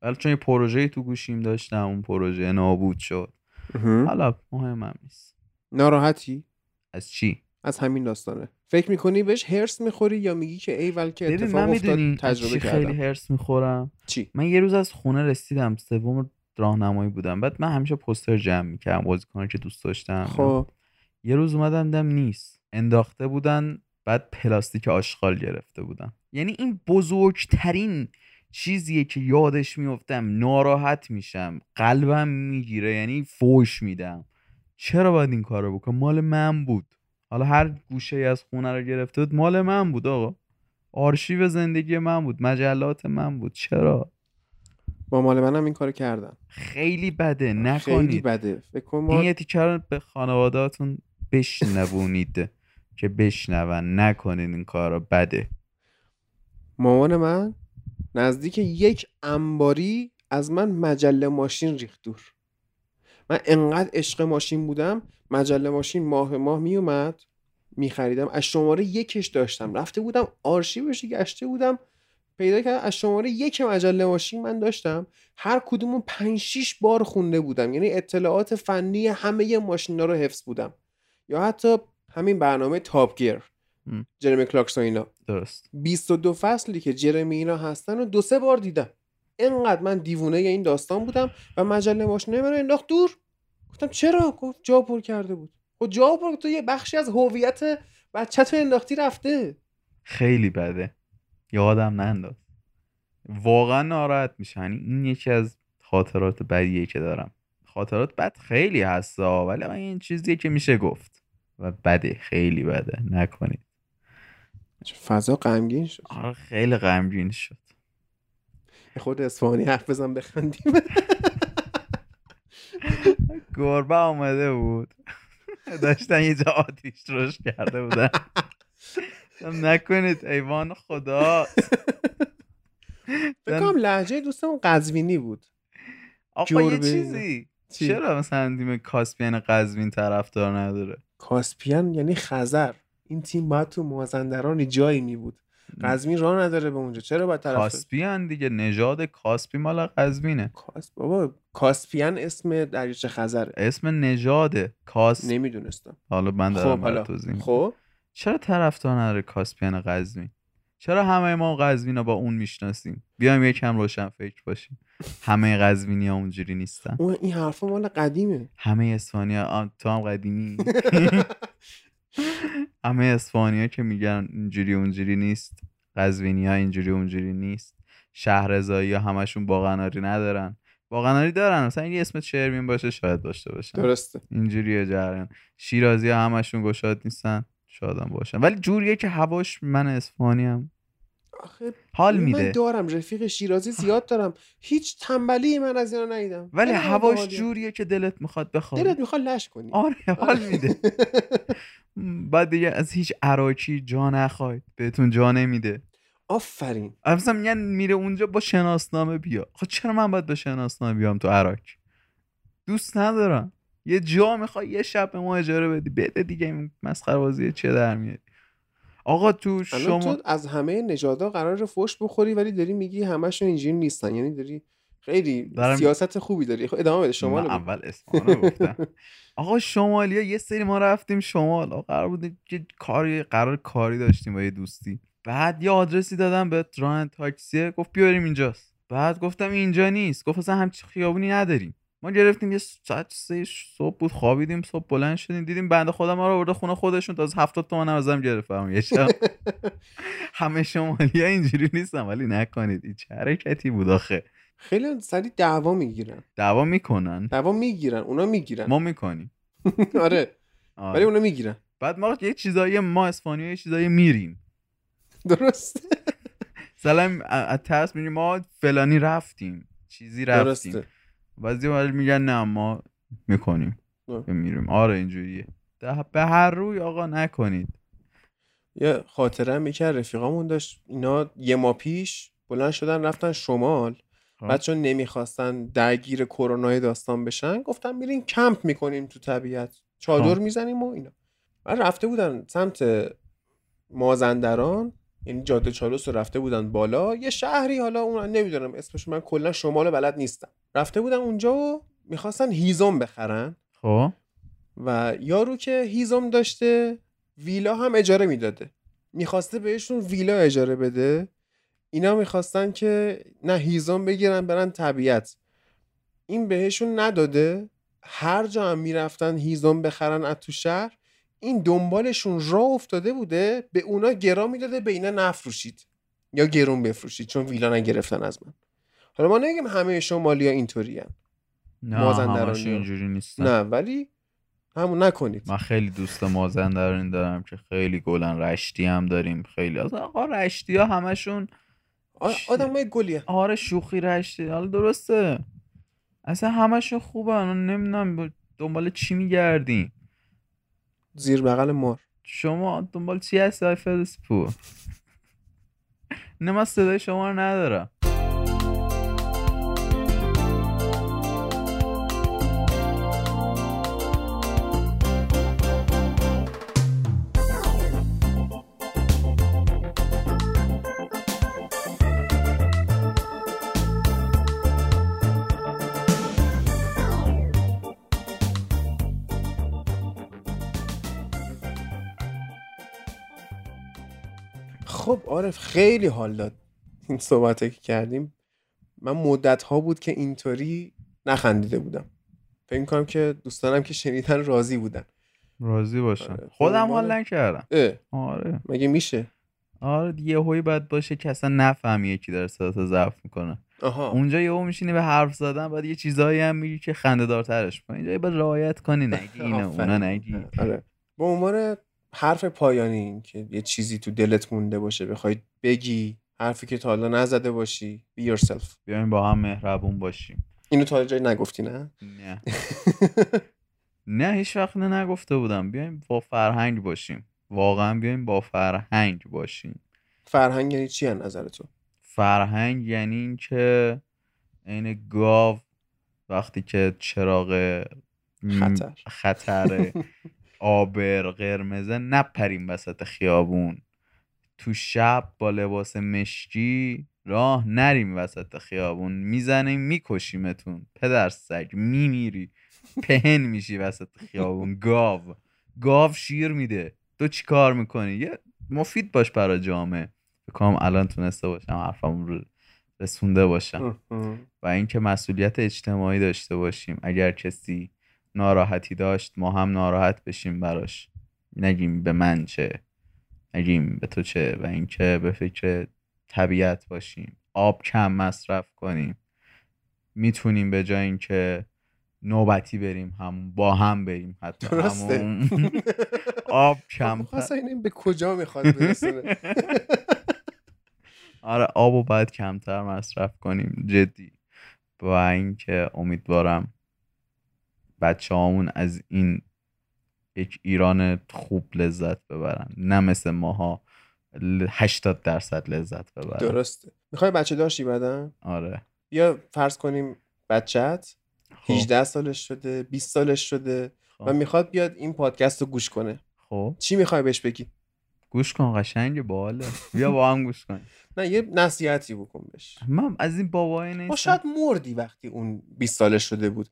ولی چون یه پروژه تو گوشیم داشتم اون پروژه نابود شد.
مهم.
حالا مهمم نیست.
ناراحتی؟
از چی؟
از همین داستانه. فکر می‌کنی بهش هرس می‌خوری یا میگی که ایول که
ببین
اتفاق
من
افتاد تجربه
چی
کردم.
خیلی هرس می‌خورم؟
چی؟
من یه روز از خونه رسیدم سوم راهنمایی بودم. بعد من همیشه پوستر جمع می‌کردم بازیکنایی که دوست داشتم.
خب.
یه روز اومدم دیدم نیست. انداخته بودن بعد پلاستیک آشغال گرفته بودن. یعنی این بزرگترین چیزیه که یادش میفتم ناراحت میشم. قلبم می‌گیره. یعنی فوش میدم. چرا باید این کارو بکنم؟ مال من بود. حالا هر گوشه ای از خونه رو گرفته بود مال من بود آقا. آرشیو زندگی من بود. مجلات من بود. چرا؟
با مال منم این کارو کردم.
خیلی بده.
خیلی
نکنید.
بده. فکر کن
این
ما
رو به خانوادهاتون بشنوونید؟ که بشنون نکنید این کارا بده.
مامان من نزدیک یک انباری از من مجله ماشین ریخت دور. من انقدر عشق ماشین بودم مجله ماشین ماه ماه میومد میخریدم. از شماره یکش داشتم. رفته بودم آرشیوش گشته بودم پیدا کردم از شماره یک مجله ماشین من داشتم. هر کدومو پنج شیش بار خونده بودم. یعنی اطلاعات فنی همه ماشینا رو حفظ بودم. یا حتی همین برنامه Top Gear
م.
جرمی کلارکسون و اینا.
درست.
22 فصلی که جرمی اینا هستن و دو سه بار دیدم. انقدر من دیوونه این داستان بودم و مجله ماشینه رو انداخت دور. گفتم چرا؟ گفت جا پر کرده بود. خب جا پر تو یه بخشی از هویت بچه تو انداختی رفته.
خیلی بده. یادم ننداز. واقعا ناراحت میشه. یعنی این یکی از خاطرات بدیه که دارم. خاطرات بد خیلی هستا ولی من این چیزیه که میشه گفت. و بده خیلی بده. نکنید.
فضا غمگین شد.
آره خیلی غمگین شد.
خود اصفهانی حرف بزن بخندیم.
گربه آمده بود. داشتن یه جا آتیش روش کرده بودن. نکنید ایوان خدا
فکر کنم لحجه دوستمون قزوینی بود.
آقا یه. چیزی.
چی؟
چرا مثلا تیم کاسپین قزوین طرفدار نداره؟
کاسپیان یعنی خزر. این تیم باید تو مازندرانی جایی می بود. قزوین راه نداره به اونجا. چرا باید طرف
کاسپیان دیگه نژاد کاسپی مال قزوینه.
کاس بابا کاسپیان اسم دریاچه خزره
اسم نژاده کاس
نمی‌دونستم.
حالا من
خب
دارم
حالا
توضیح میدم.
خب؟
چرا طرفدار نداره کاسپیان قزوین؟ چرا همه ما قزوین رو با اون می‌شناسیم؟ بیایم یکم روشن فکر باشیم. همه قزوینی ها اونجوری نیستن.
اون این حرفا مال قدیمه.
همه اسپانیا تو هم قدیمی. همه اسپانیا که میگن اینجوری اونجوری نیست. قزوینی ها اینجوری اونجوری نیست. شهرزایی ها همشون باقناری ندارن. باقناری دارن. مثلا یه اسم شرمین باشه شاید داشته باشن.
درسته.
اینجوریه جریان. شیرازی ها همشون گشاد نیستن. شادم باشن ولی جوریه که هواش من اسپانی هم.
آخه
حال
من
میده.
دارم رفیق شیرازی زیاد دارم. هیچ تنبلی من از اینا ندیدم.
ولی هواش. جوریه که دلت می‌خواد بخواد
دلت می‌خواد لش کنی.
آره حال میده. بعد دیگه از هیچ عراکی جا نخواید. بهتون جا نمیده.
آفرین.
مثلا میگن میره اونجا با شناسنامه بیا. خب چرا من باید با شناسنامه بیام تو عراق دوست ندارم. یه جا می‌خوای یه شب به ما اجاره بدی بده دیگه این مسخره بازی چه در میاری. آقا تو شما
تو از همه نژادها قرار فوش بخوری ولی داری میگی همشون اینجوری نیستن. یعنی داری خیلی
دارم-
سیاست خوبی داری. خب ادامه بده شما
اول اسمان رو گفتم. آقا شمالی یه سری ما رفتیم شمال. آقا قرار بود که کاری قرار کاری داشتیم با یه دوستی. بعد یه آدرسی دادم به ران تاکسی گفت بیاریم اینجاست. بعد گفتم اینجا نیست. گفت اصلا همچین خیابونی نداریم. ما گرفتیم یه ساعت سه صبح بود خوابیدیم صبح بلند شدیم دیدیم بنده خدا ما رو برده خونه خودشون. تا از هفتاد تومن هم ازم گرفت برام یه شب همه شمالی ها اینجوری نیستن ولی نکنید. این چه حرکتی بود آخه.
خیلی سری دعوا می‌گیرن.
دعوا می‌کنن.
دعوا می‌گیرن اونا می‌گیرن.
ما می‌کنیم.
آره.
آره.
ولی اونا می‌گیرن.
بعد ما یه چیزایی ما اسپانیا یه چیزایی میریم.
درسته.
مثلا از ترس میگیم ما فلانی رفتیم. چیزی رفتیم.
درسته.
بعضی ولی میگن نه ما می‌کنیم. میریم. آره اینجوریه. به هر روی آقا نکنید.
یه خاطره هم یکی رفیقامون داشت. اینا یه ماه پیش بلند شدن رفتن شمال.
خب.
بعد چون نمی‌خواستن درگیر کرونای داستان بشن گفتن میریم کمپ می‌کنیم تو طبیعت. چادر
خب.
می‌زنیم و اینا. بعد رفته بودن سمت مازندران. یعنی جاده چالوس رو رفته بودن بالا یه شهری حالا اون نمی‌دونم اسمش من کلا شمال بلد نیستم. رفته بودن اونجا و می‌خواستن هیزم بخرن.
خب.
و یارو که هیزم داشته ویلا هم اجاره می‌داده. می‌خواسته بهشون ویلا اجاره بده. اینا می‌خواستن که نه هیزم بگیرن برن طبیعت. این بهشون نداده. هر جا هم می‌رفتن هیزم بخرن از تو شهر. این دنبالشون راه افتاده بوده به اونا گرا می‌داده به اینا نفروشید. یا گرون بفروشید چون ویلا نگرفتن از من. حالا ما نگیم همه شمالیا اینطوری
نه
مازندرانی ها.
اینجوری نیستن.
نه ولی همون نکنید.
من خیلی دوست مازندرانی دارم که خیلی گلن. رشتی هم داریم خیلی. از آقا رشتی ها همشون
آدم های گلیه
آره شوخی رشتی. حالا درسته. اصلا همشون خوبن. نمی‌دونم دنبال چی میگردیم؟
زیر بغل مار.
شما دنبال چی هستی های فلسپور نه من صدای شما رو ندارم.
عارف خیلی حال داد این صحبت که کردیم. من مدت ها بود که اینطوری نخندیده بودم. فکر کنم که دوستانم که شنیدن راضی بودن.
راضی باشم خودم
عنوان-
حال نکردم. آره.
مگه میشه؟
آره یه هوی باید باشه که اصلا نفهمی یکی داره صداتو ضعف می‌کنه.
آها.
اونجا یهو میشینی به حرف زدن بعد یه چیزایی هم میگی که خنده دارترش کنی اینجا باید رعایت کنی نگی اینو اونا. نگی
آره. به عنوان حرف پایانی که یه چیزی تو دلت مونده باشه بخوای بگی حرفی که تا حالا نزده باشی be yourself.
بیایم با هم مهربون باشیم.
اینو تا جایی نگفتی نه؟
نه. نه هیچ وقت نه نگفته بودم. بیایم با فرهنگ باشیم. واقعا بیایم با فرهنگ باشیم.
فرهنگ یعنی چی نظر تو؟
فرهنگ یعنی اینکه عین گاو وقتی که چراغ
خطر.
خطره. آبر قرمزه نپریم وسط خیابون. تو شب با لباس مشکی راه نریم وسط خیابون. می‌زنیم میکشیمتون. پدر سگ میمیری. پهن میشی وسط خیابون. گاو. گاو شیر میده. تو چی کار می‌کنی؟ یه مفید باش برای جامعه. بکنم الان تونسته باشم حرفم رو رسونده باشم. و اینکه مسئولیت اجتماعی داشته باشیم. اگر کسی ناراحتی داشت ما هم ناراحت بشیم براش. نگیم به من چه نگیم به تو چه و اینکه به فکر طبیعت باشیم. آب کم مصرف کنیم. می‌تونیم به جای اینکه نوبتی بریم هم با هم بریم حتی
درسته.
همون. آب کم
خواستم این به کجا می‌خواد برسونه؟
آره آب رو باید کمتر مصرف کنیم جدی. و اینکه امیدوارم بچه هامون از این یک ایران خوب لذت ببرن نه مثل ماها ل- 80 درصد لذت ببرن.
درسته. می‌خوای بچه داشتی بعدن
آره.
بیا فرض کنیم بچت 18 سالش شده 20 سالش شده و می‌خواد بیاد این پادکست رو گوش کنه.
خب.
چی می‌خوای بهش بگی؟
گوش کن قشنگ باله بیا با هم گوش کن.
نه یه نصیحتی بکن بهش.
من از این بابای
ما
نیستم.
شاید مردی وقتی اون 20 سالش شده بود.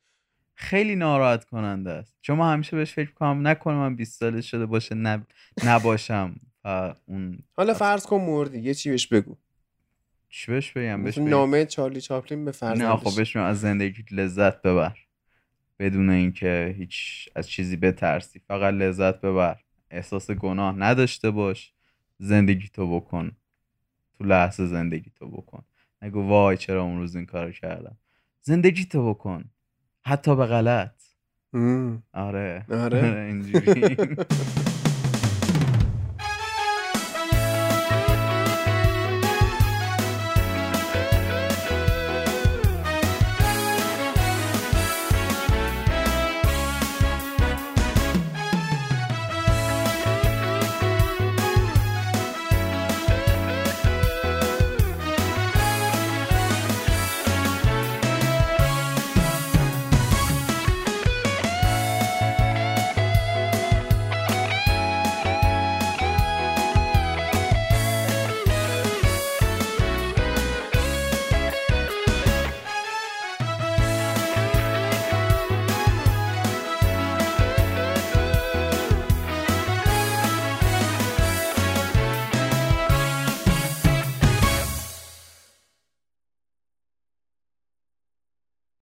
خیلی ناراحت کننده است. چون من همیشه بهش فکر کنم نکنه من 20 ساله شده باشه نب... نباشم و اون
حالا فرض کن مردی یه چی بهش بگو.
چی بهش بگم؟ بهش؟
نامه چارلی چاپلین به
نه
فرزندش.
خب بهش از زندگی لذت ببر. بدون اینکه هیچ از چیزی بترسی. فقط لذت ببر. احساس گناه نداشته باش. زندگی تو بکن. تو لحظه زندگی تو بکن. نگو وای چرا اون روز این کارو کردم. زندگی تو بکن. حتی به غلط
مم.
آره
آره.
اینجوری